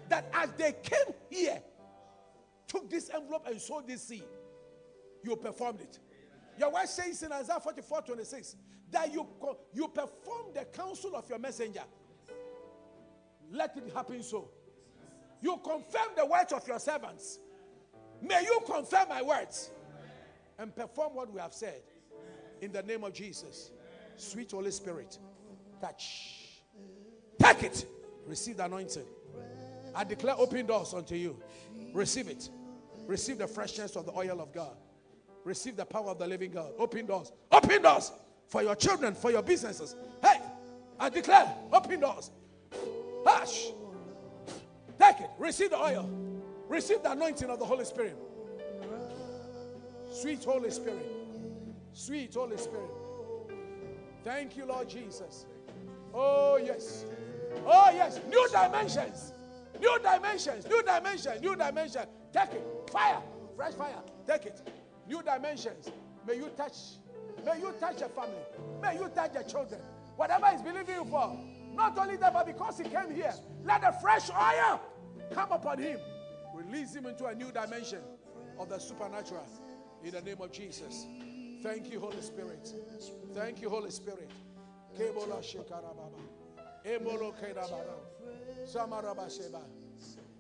that as they came here, took this envelope and sowed this seed, you performed it. Your wife says in Isaiah 44 26 that you, you perform the counsel of your messenger. Let it happen so. You confirm the words of your servants. May you confirm my words and perform what we have said. In the name of Jesus. Sweet Holy Spirit, touch. Take it. Receive the anointing. I declare open doors unto you. Receive it. Receive the freshness of the oil of God. Receive the power of the living God. Open doors. Open doors for your children, for your businesses. Hey, I declare open doors. Hush. Take it. Receive the oil. Receive the anointing of the Holy Spirit. Sweet Holy Spirit. Sweet Holy Spirit. Thank you, Lord Jesus. Oh, yes. Oh, yes. New dimensions. New dimensions. New dimensions. New dimensions. Take it. Fire. Fresh fire. Take it. New dimensions. May you touch. May you touch your family. May you touch your children. Whatever He's believing you for. Not only that, but because He came here, let the fresh oil come upon Him. Release Him into a new dimension of the supernatural. In the name of Jesus. Thank you, Holy Spirit. Thank you, Holy Spirit. Kebola shekarababa. Emolo kerabara. Samaraba sheba.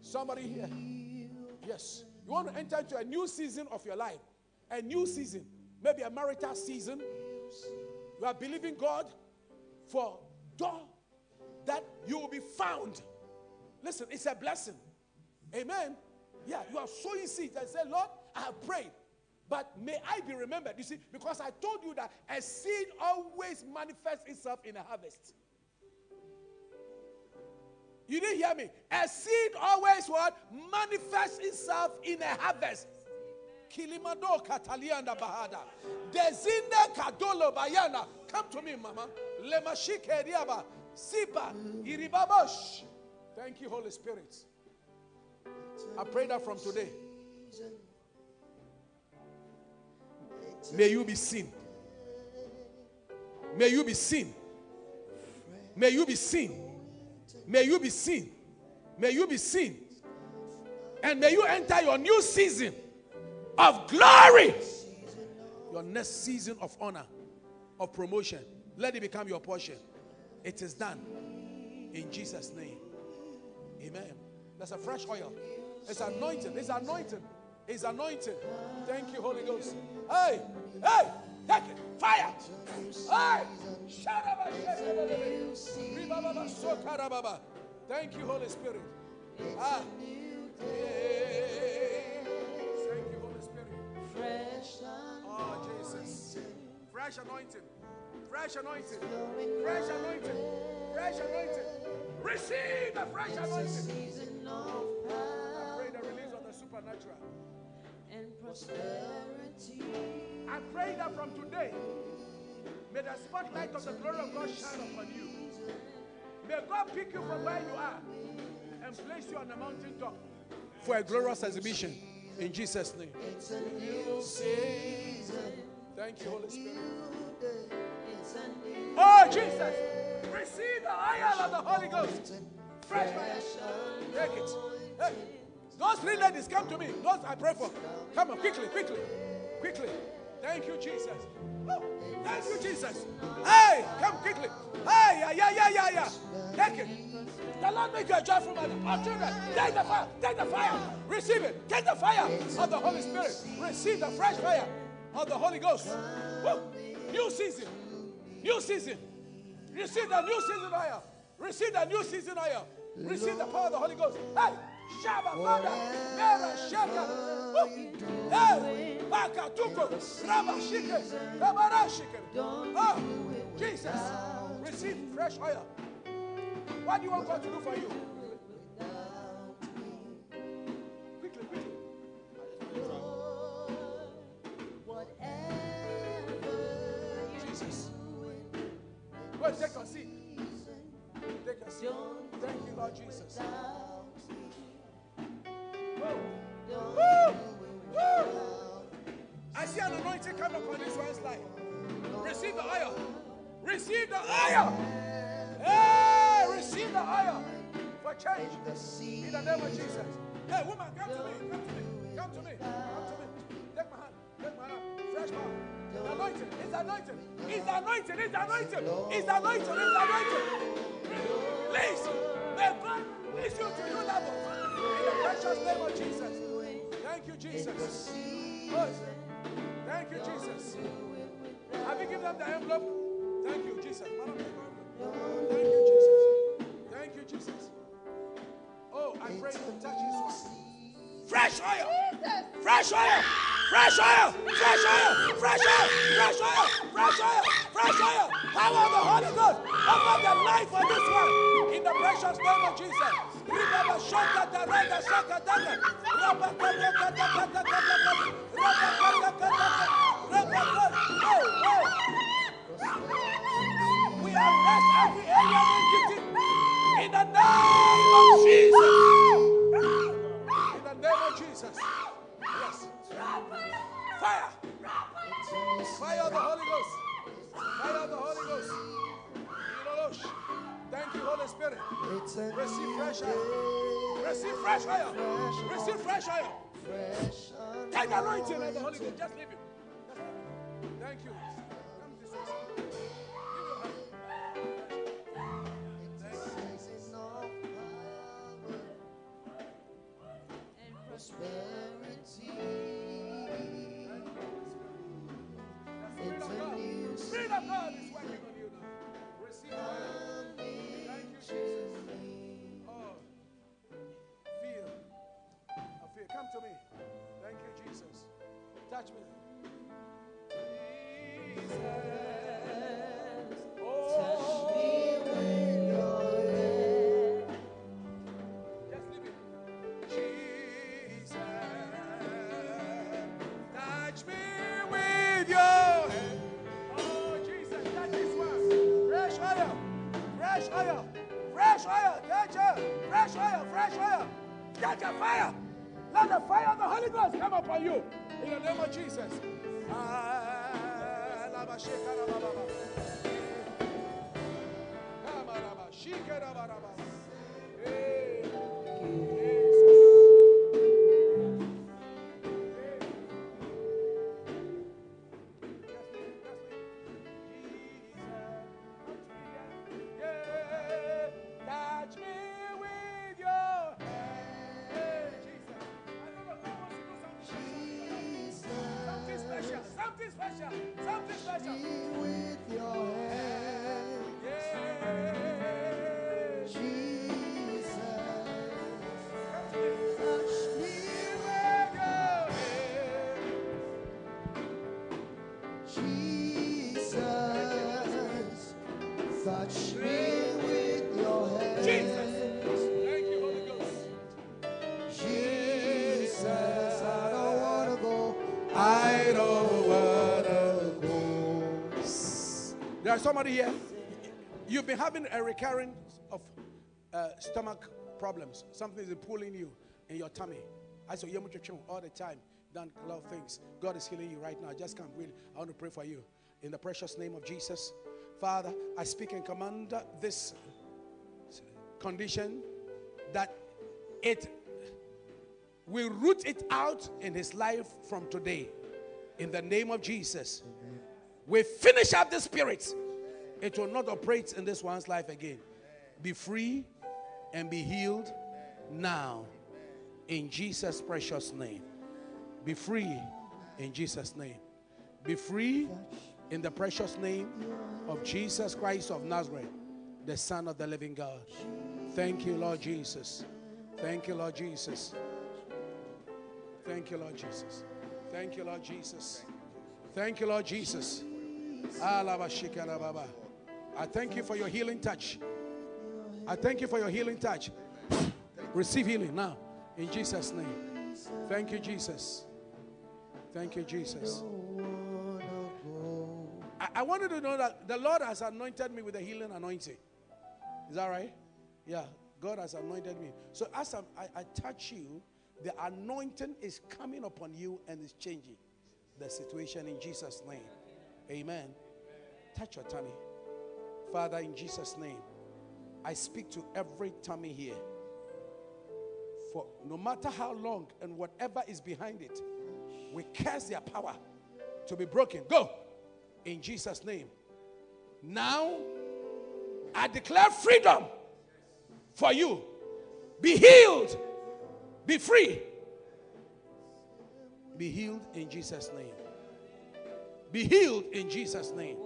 Somebody here. Yes. You want to enter into a new season of your life. A new season. Maybe a marital season. You are believing God for door that you will be found. Listen, it's a blessing. Amen. Yeah, you are sowing seeds and say, Lord, I have prayed. But may I be remembered. You see, because I told you that a seed always manifests itself in a harvest. You didn't hear me. A seed always what? Manifests itself in a harvest. Kilimado Katalianda Bahada. Dezinde Kadolo Bayana. Come to me, Mama. Lemashike Riaba. Siba. Iribabosh. Thank you, Holy Spirit. I pray that from today. May you be seen. May you be seen. May you be seen. May you be seen. May you be seen. And may you enter your new season of glory. Your next season of honor, of promotion. Let it become your portion. It is done. In Jesus' name. Amen. That's a fresh oil. It's anointing. It's anointing. It's anointing. Thank you, Holy Ghost. Hey, hey, take it. Fire. Hey. Thank you, Holy Spirit. Ah. Thank you, Holy Spirit. Oh, Jesus. Fresh anointing. Fresh anointing. Fresh anointing. Fresh anointing. Receive the fresh anointing. I pray the release of the supernatural. and prosperity. I pray that from today, may the spotlight of the glory of God shine upon you. May God pick you from where you are and place you on the mountain top for a glorious exhibition in Jesus' name. It's a new season. Thank you, Holy Spirit. It's a new Oh, Jesus, receive the oil of the Holy Ghost. Fresh fire. Take it. Hey, those three ladies, come to me. Those I pray for. Come on, quickly, quickly, quickly. Thank you, Jesus. Thank you, Jesus. Hey, come quickly. Hey, yeah, yeah, yeah, yeah, yeah. Take it. The Lord make you a joyful mother. Oh, children, take the fire. Take the fire. Receive it. Take the fire of the Holy Spirit. Receive the fresh fire of the Holy Ghost. Woo. New season. New season. Receive the new season oil. Receive the new season oil. Receive the power of the Holy Ghost. Hey, Shaba Father, Mera Shaka, Baka Tuko, Raba Shike, Rabara Shike. Oh, Jesus, receive fresh oil. What do you want God to do for you? Quickly, quickly. Jesus. Go and take your seat. Take your seat. Thank you, Lord Jesus. Oil. Hey, receive the oil for change. In the name of Jesus. Hey, woman, come to me. Come to me. Come to me. Come to me. Take my hand. Take my hand. Fresh power. It's anointing. It's anointing. It's anointing. It's anointing. It's anointing. Please. May God release you to new levels. In the precious name of Jesus. Thank you, Jesus. Good. Thank you, Jesus. Have you given them the envelope? Thank you, Jesus. Thank you, Jesus. Thank you, Jesus. Oh, I pray you touch this one. Fresh oil. Fresh oil. Fresh oil. Fresh oil. Fresh oil. Fresh oil. Fresh oil. Fresh oil. Power of the Holy Ghost. Over the life of this one. In the precious name of Jesus. Remember, shaka da rega shaka daga. Rabba kaka kaka kaka kaka. Rabba kaka kaka. Rabba kaka. Hey, hey. Every alien entity in the name of Jesus. In the name of Jesus. Yes. Fire. Fire of the Holy Ghost. Fire of the Holy Ghost. Thank you, Holy Spirit. Receive fresh oil. Receive fresh oil. Receive fresh oil. Take anointing of the Holy Ghost. Just leave him. Thank you. Of God is working on you now. Receive oil. Thank you, Jesus. Oh, feel. I feel. Come to me. Thank you, Jesus. Touch me. Touch a fire. Let the fire of the Holy Ghost come upon you. In the name of Jesus. Ah, somebody here. You've been having a recurrence of uh, stomach problems. Something is pulling you in your tummy. I saw you all the time. Done a lot of things. God is healing you right now. I just come. Really, I want to pray for you in the precious name of Jesus. Father, I speak and command this condition that it will root it out in his life from today. In the name of Jesus. We finish up the spirit. It will not operate in this one's life again. Be free and be healed now. In Jesus' precious name. Be free in Jesus' name. Be free in the precious name of Jesus Christ of Nazareth, the Son of the living God. Thank you, Lord Jesus. Thank you, Lord Jesus. Thank you, Lord Jesus. Thank you, Lord Jesus. Thank you, Lord Jesus. Ah, Alabashikarababa. I thank you for your healing touch. I thank you for your healing touch. Receive healing now in Jesus' name. Thank you, Jesus. Thank you, Jesus. I, I wanted to know that the Lord has anointed me with a healing anointing. Is that right? Yeah, God has anointed me. So as I'm, I, I touch you, the anointing is coming upon you and is changing the situation in Jesus' name. Amen. Touch your tummy. Father, in Jesus' name, I speak to every tummy here. For no matter how long and whatever is behind it, we curse their power to be broken. Go in Jesus' name. Now, I declare freedom for you. Be healed. Be free. Be healed in Jesus' name. Be healed in Jesus' name.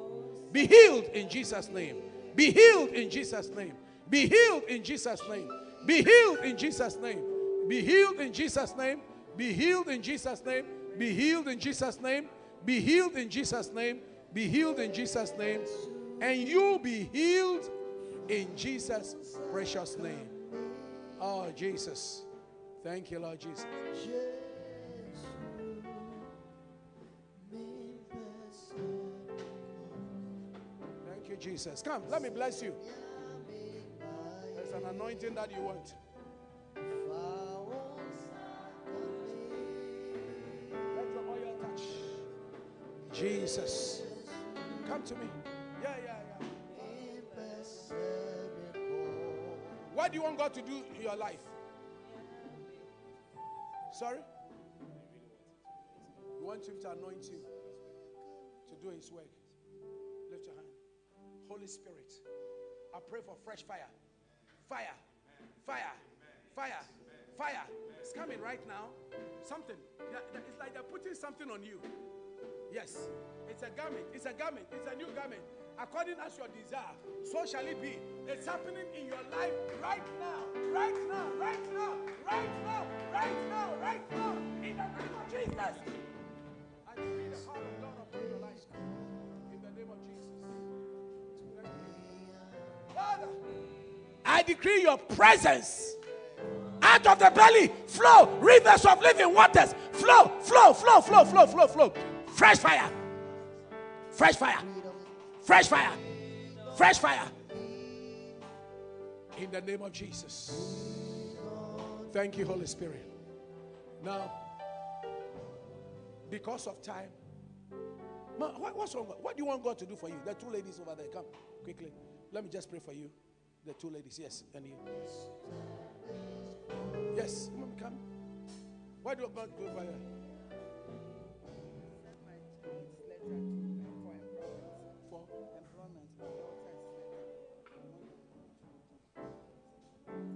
Be healed in Jesus' name. Be healed in Jesus' name. Be healed in Jesus' name. Be healed in Jesus' name. Be healed in Jesus' name. Be healed in Jesus' name. Be healed in Jesus' name. Be healed in Jesus' name. Be healed in Jesus' name. And you be healed in Jesus' precious name. Oh, Jesus. Thank you, Lord Jesus. Jesus. Come, let me bless you. There's an anointing that you want. Let your oil touch. Jesus. Come to me. Yeah, yeah, yeah. What do you want God to do in your life? Sorry? You want Him to anoint you to do His work. Lift your hand. Holy Spirit, I pray for fresh fire. Fire. Fire. Fire. Fire. It's coming right now. Something. It's like they're putting something on you. Yes. It's a garment. It's a garment. It's a new garment. According as your desire, so shall it be. It's happening in your life right now. Right now. Right now. Right now. Right now. Right now. In the name of Jesus. I decree the power of God upon your life. I decree your presence. Out of the belly flow rivers of living waters. Flow flow flow flow flow flow flow. Fresh fire. Fresh fire. Fresh fire. Fresh fire. In the name of jesus. Thank you holy spirit. Now because of time what, what's wrong? What do you want god to do for you? The two ladies over there. Come quickly let me just pray for you the two ladies yes and you Yes, mom, come. What do for you? For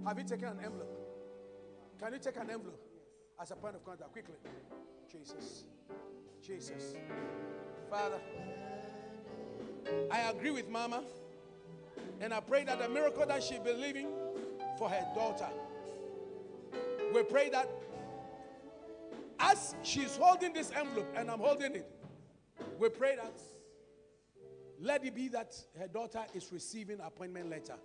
Have you taken an envelope? Can you take an envelope as a point of contact quickly? Jesus. Jesus. Father, I agree with Mama, and I pray that the miracle that she believing for her daughter, we pray that as she's holding this envelope and I'm holding it, we pray that let it be that her daughter is receiving appointment letter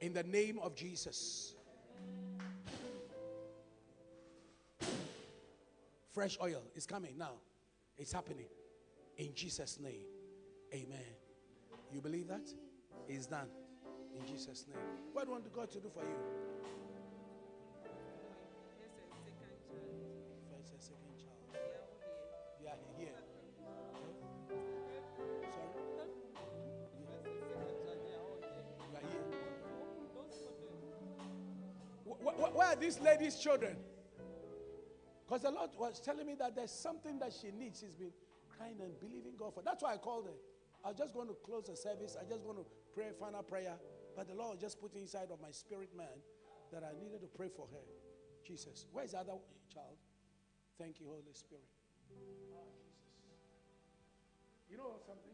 in the name of Jesus. Fresh oil is coming now. It's happening. In Jesus' name. Amen. You believe that? It's done. In Jesus' name. What do you want God to do for you? First and second child. Yeah, here. Sorry? Are here. Wh- wh- Where are these ladies' children? Because the Lord was telling me that there's something that she needs. She's been crying and believing God for. That's why I called her. I was just going to close the service. I just want to pray final prayer. But the Lord just put inside of my spirit man that I needed to pray for her. Jesus. Where's the other child? Thank you, Holy Spirit. Jesus. You know something?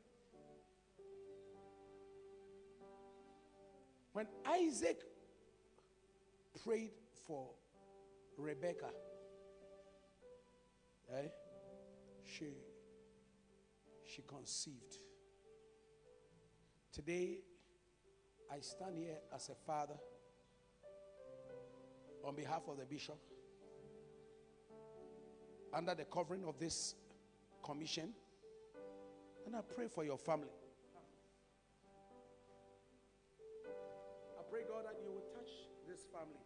When Isaac prayed for Rebecca, eh, she she conceived. Today, I stand here as a father on behalf of the bishop under the covering of this commission, and I pray for your family. I pray, God, that you will touch this family.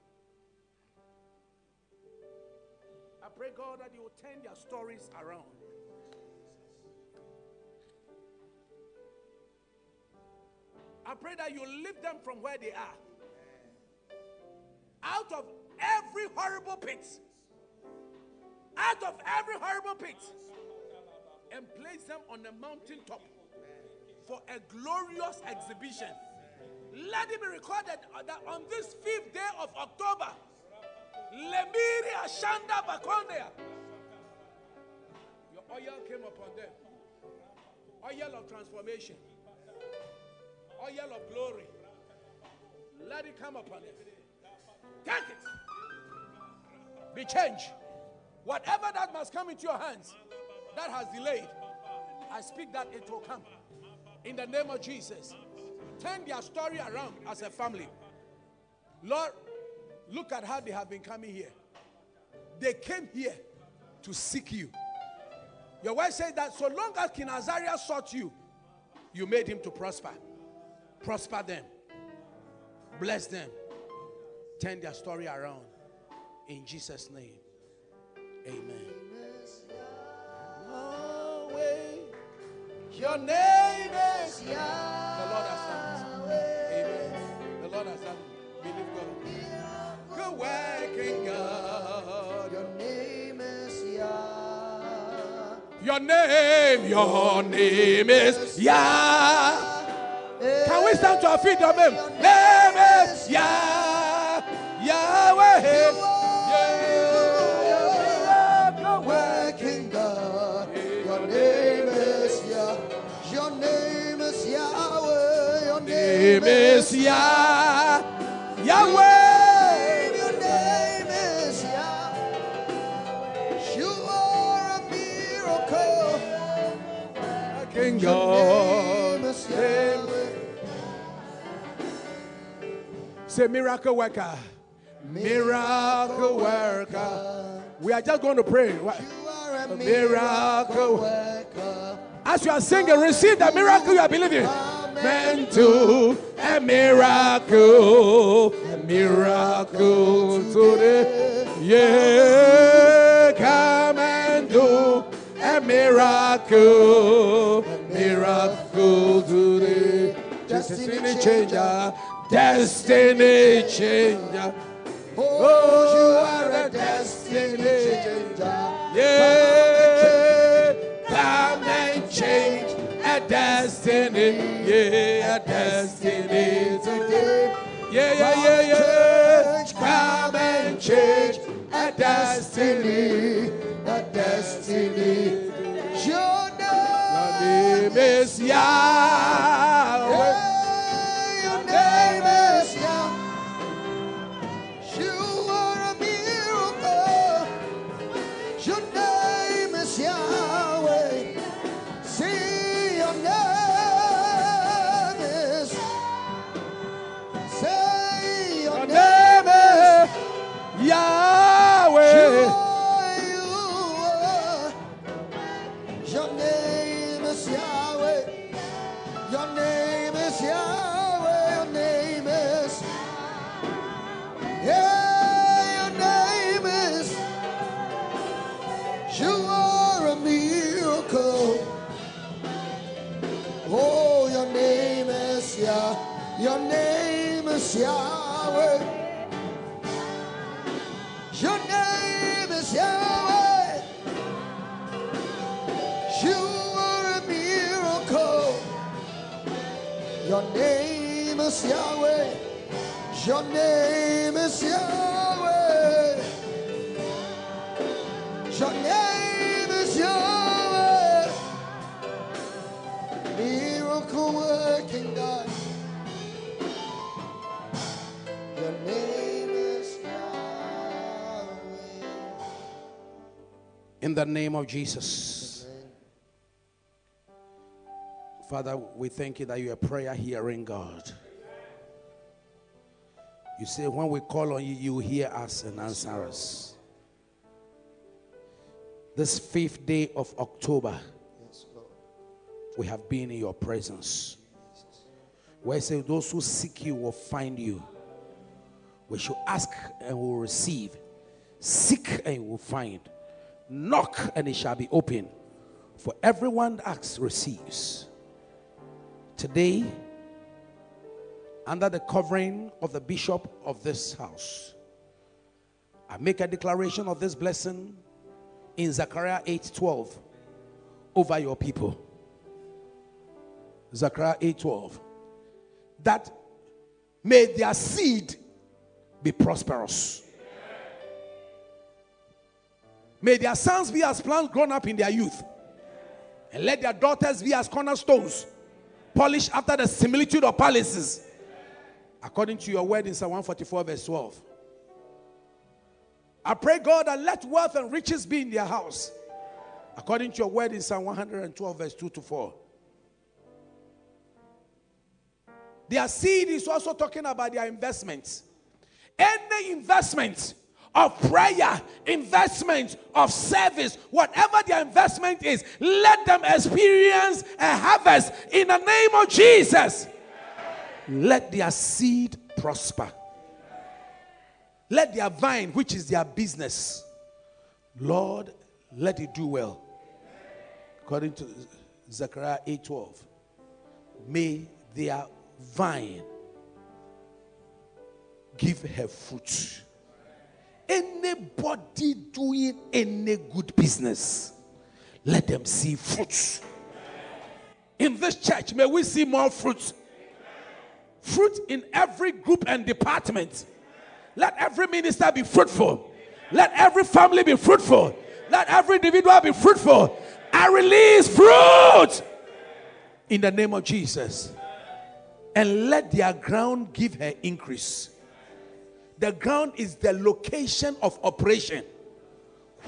I pray, God, that you will turn their stories around. I pray that you lift them from where they are. Out of every horrible pit. Out of every horrible pit. And place them on the mountaintop for a glorious exhibition. Let it be recorded that on this fifth day of October, Lemiri Ashanda Bakondea. Your oil came upon them. Oil of transformation. Oil of glory. Let it come upon them. Take it. Be changed. Whatever that must come into your hands that has delayed, I speak that it will come. In the name of Jesus. Turn their story around as a family. Lord, Look at how they have been coming here. They came here to seek you. Your wife said that so long as King Azariah sought you, you made him to prosper. Prosper them. Bless them. Turn their story around. In Jesus' name. Amen. Your name is Yah. The Lord has done it. Amen. The Lord has done it. Believe God. Good working God. Your name is Yah. Your name, your name is Yah. We stand to our feet, Amen? Name is Yah. Yahweh. Working God. Your name is Yah. Your name is Yahweh. Your Name is Yah. Say miracle worker. Miracle worker. We are just going to pray. You are a A miracle worker. As you are singing, receive the miracle you are believing. Meant to a miracle, a miracle today. Yeah, come and do a miracle, miracle today. Destiny changer, destiny changer. Oh, you are a destiny changer. Yeah, come and change a destiny. Yeah, a destiny today. Yeah, yeah, yeah, yeah. Come and change a destiny. A destiny. Your name is Yah. Yahweh. You are a miracle. Your name is Yahweh. Your name is Yahweh. Your name is Yahweh. Miracle working God. In the name of Jesus. Father, we thank you that you're a prayer hearing God. You say, when we call on you, you hear us and answer us. This fifth day of October, we have been in your presence. Where say Those who seek you will find you. We should ask and will receive, seek and you will find, knock and it shall be open. For everyone that asks receives. Today, under the covering of the bishop of this house, I make a declaration of this blessing in Zechariah 8:12 over your people. Zechariah 8:12 that may their seed be prosperous. May their sons be as plants grown up in their youth, and let their daughters be as cornerstones, polished after the similitude of palaces, according to your word in Psalm 144, verse 12. I pray, God, that let wealth and riches be in their house, according to your word in Psalm 112, verse 2 to 4. Their seed is also talking about their investments. Any investment of prayer, investment of service, whatever their investment is, let them experience a harvest in the name of Jesus. Let their seed prosper. Let their vine, which is their business, Lord, let it do well. According to Zechariah 8:12. May their vine give her fruit. Anybody doing any good business, let them see fruits. In this church, may we see more fruit. Fruit in every group and department. Let every minister be fruitful. Let every family be fruitful. Let every individual be fruitful. I release fruit in the name of Jesus. And let their ground give her increase. The ground is the location of operation.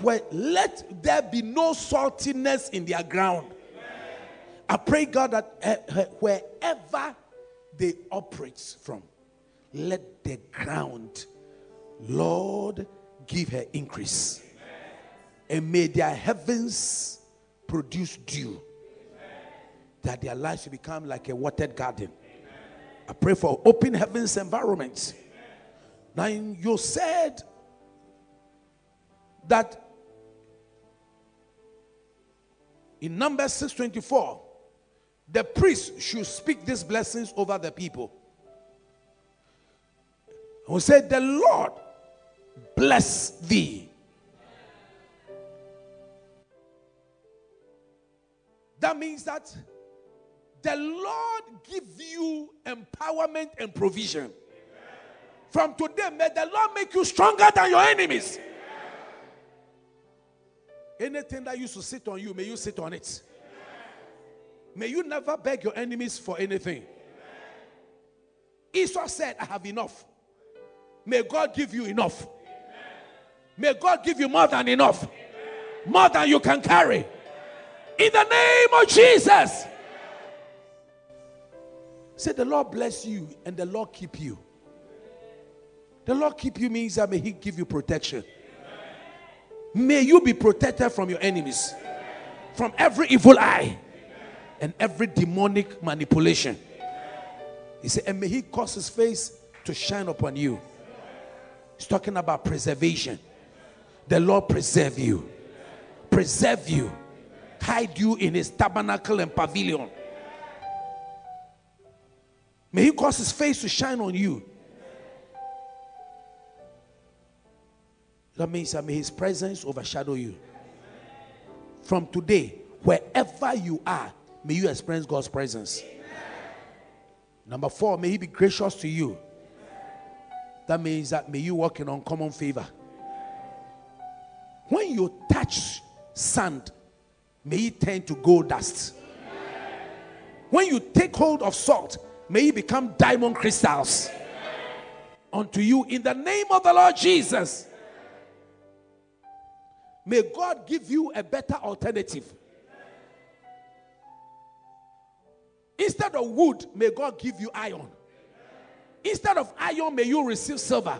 Where let there be no saltiness in their ground. I pray God that eh, eh, wherever they operate from, let the ground, Lord, give her increase. And may their heavens produce dew. That their lives will become like a watered garden. I pray for open heavens environment. Now you said that in Numbers 624, the priest should speak these blessings over the people. Who said, The Lord bless thee. That means that the Lord give you empowerment and provision. From today, may the Lord make you stronger than your enemies. Anything that used to sit on you, may you sit on it. May you never beg your enemies for anything. Esau said, I have enough. May God give you enough. May God give you more than enough. More than you can carry. In the name of Jesus. Say, the Lord bless you and the Lord keep you. The Lord keep you means that may He give you protection. May you be protected from your enemies, from every evil eye and every demonic manipulation. He said, and may He cause His face to shine upon you. He's talking about preservation. The Lord preserve you, preserve you, hide you in His tabernacle and pavilion. May He cause His face to shine on you. That means that may His presence overshadow you. From today, wherever you are, may you experience God's presence. Number four, may He be gracious to you. That means that may you walk in uncommon favor. When you touch sand, may it turn to gold dust. When you take hold of salt, may it become diamond crystals unto you in the name of the Lord Jesus. May God give you a better alternative. Instead of wood, may God give you iron. Instead of iron, may you receive silver.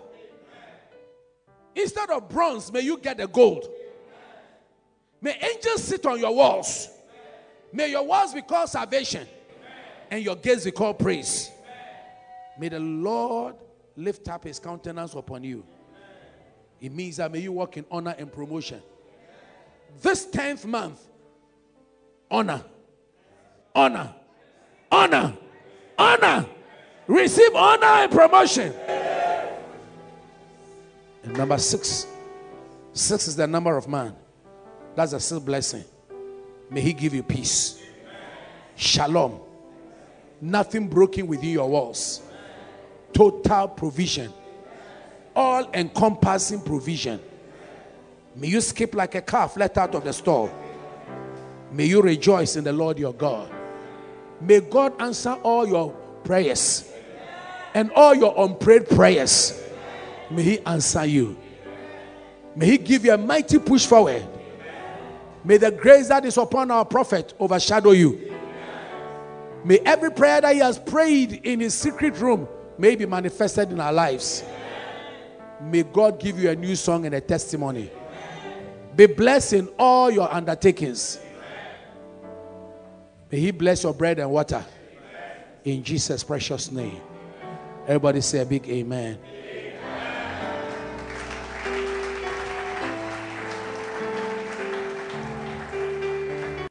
Instead of bronze, may you get the gold. May angels sit on your walls. May your walls be called salvation and your gates be called praise. May the Lord lift up his countenance upon you. It means that may you walk in honor and promotion. This 10th month, honor, honor, honor, honor. Receive honor and promotion. And number six, six is the number of man. That's a still blessing. May He give you peace. Shalom. Nothing broken within your walls. Total provision. All encompassing provision. May you skip like a calf let out of the stall. May you rejoice in the Lord your God. May God answer all your prayers and all your unprayed prayers. May He answer you. May He give you a mighty push forward. May the grace that is upon our prophet overshadow you. May every prayer that he has prayed in his secret room may be manifested in our lives. May God give you a new song and a testimony. Be blessed in all your undertakings. May He bless your bread and water. In Jesus' precious name. Everybody say a big amen.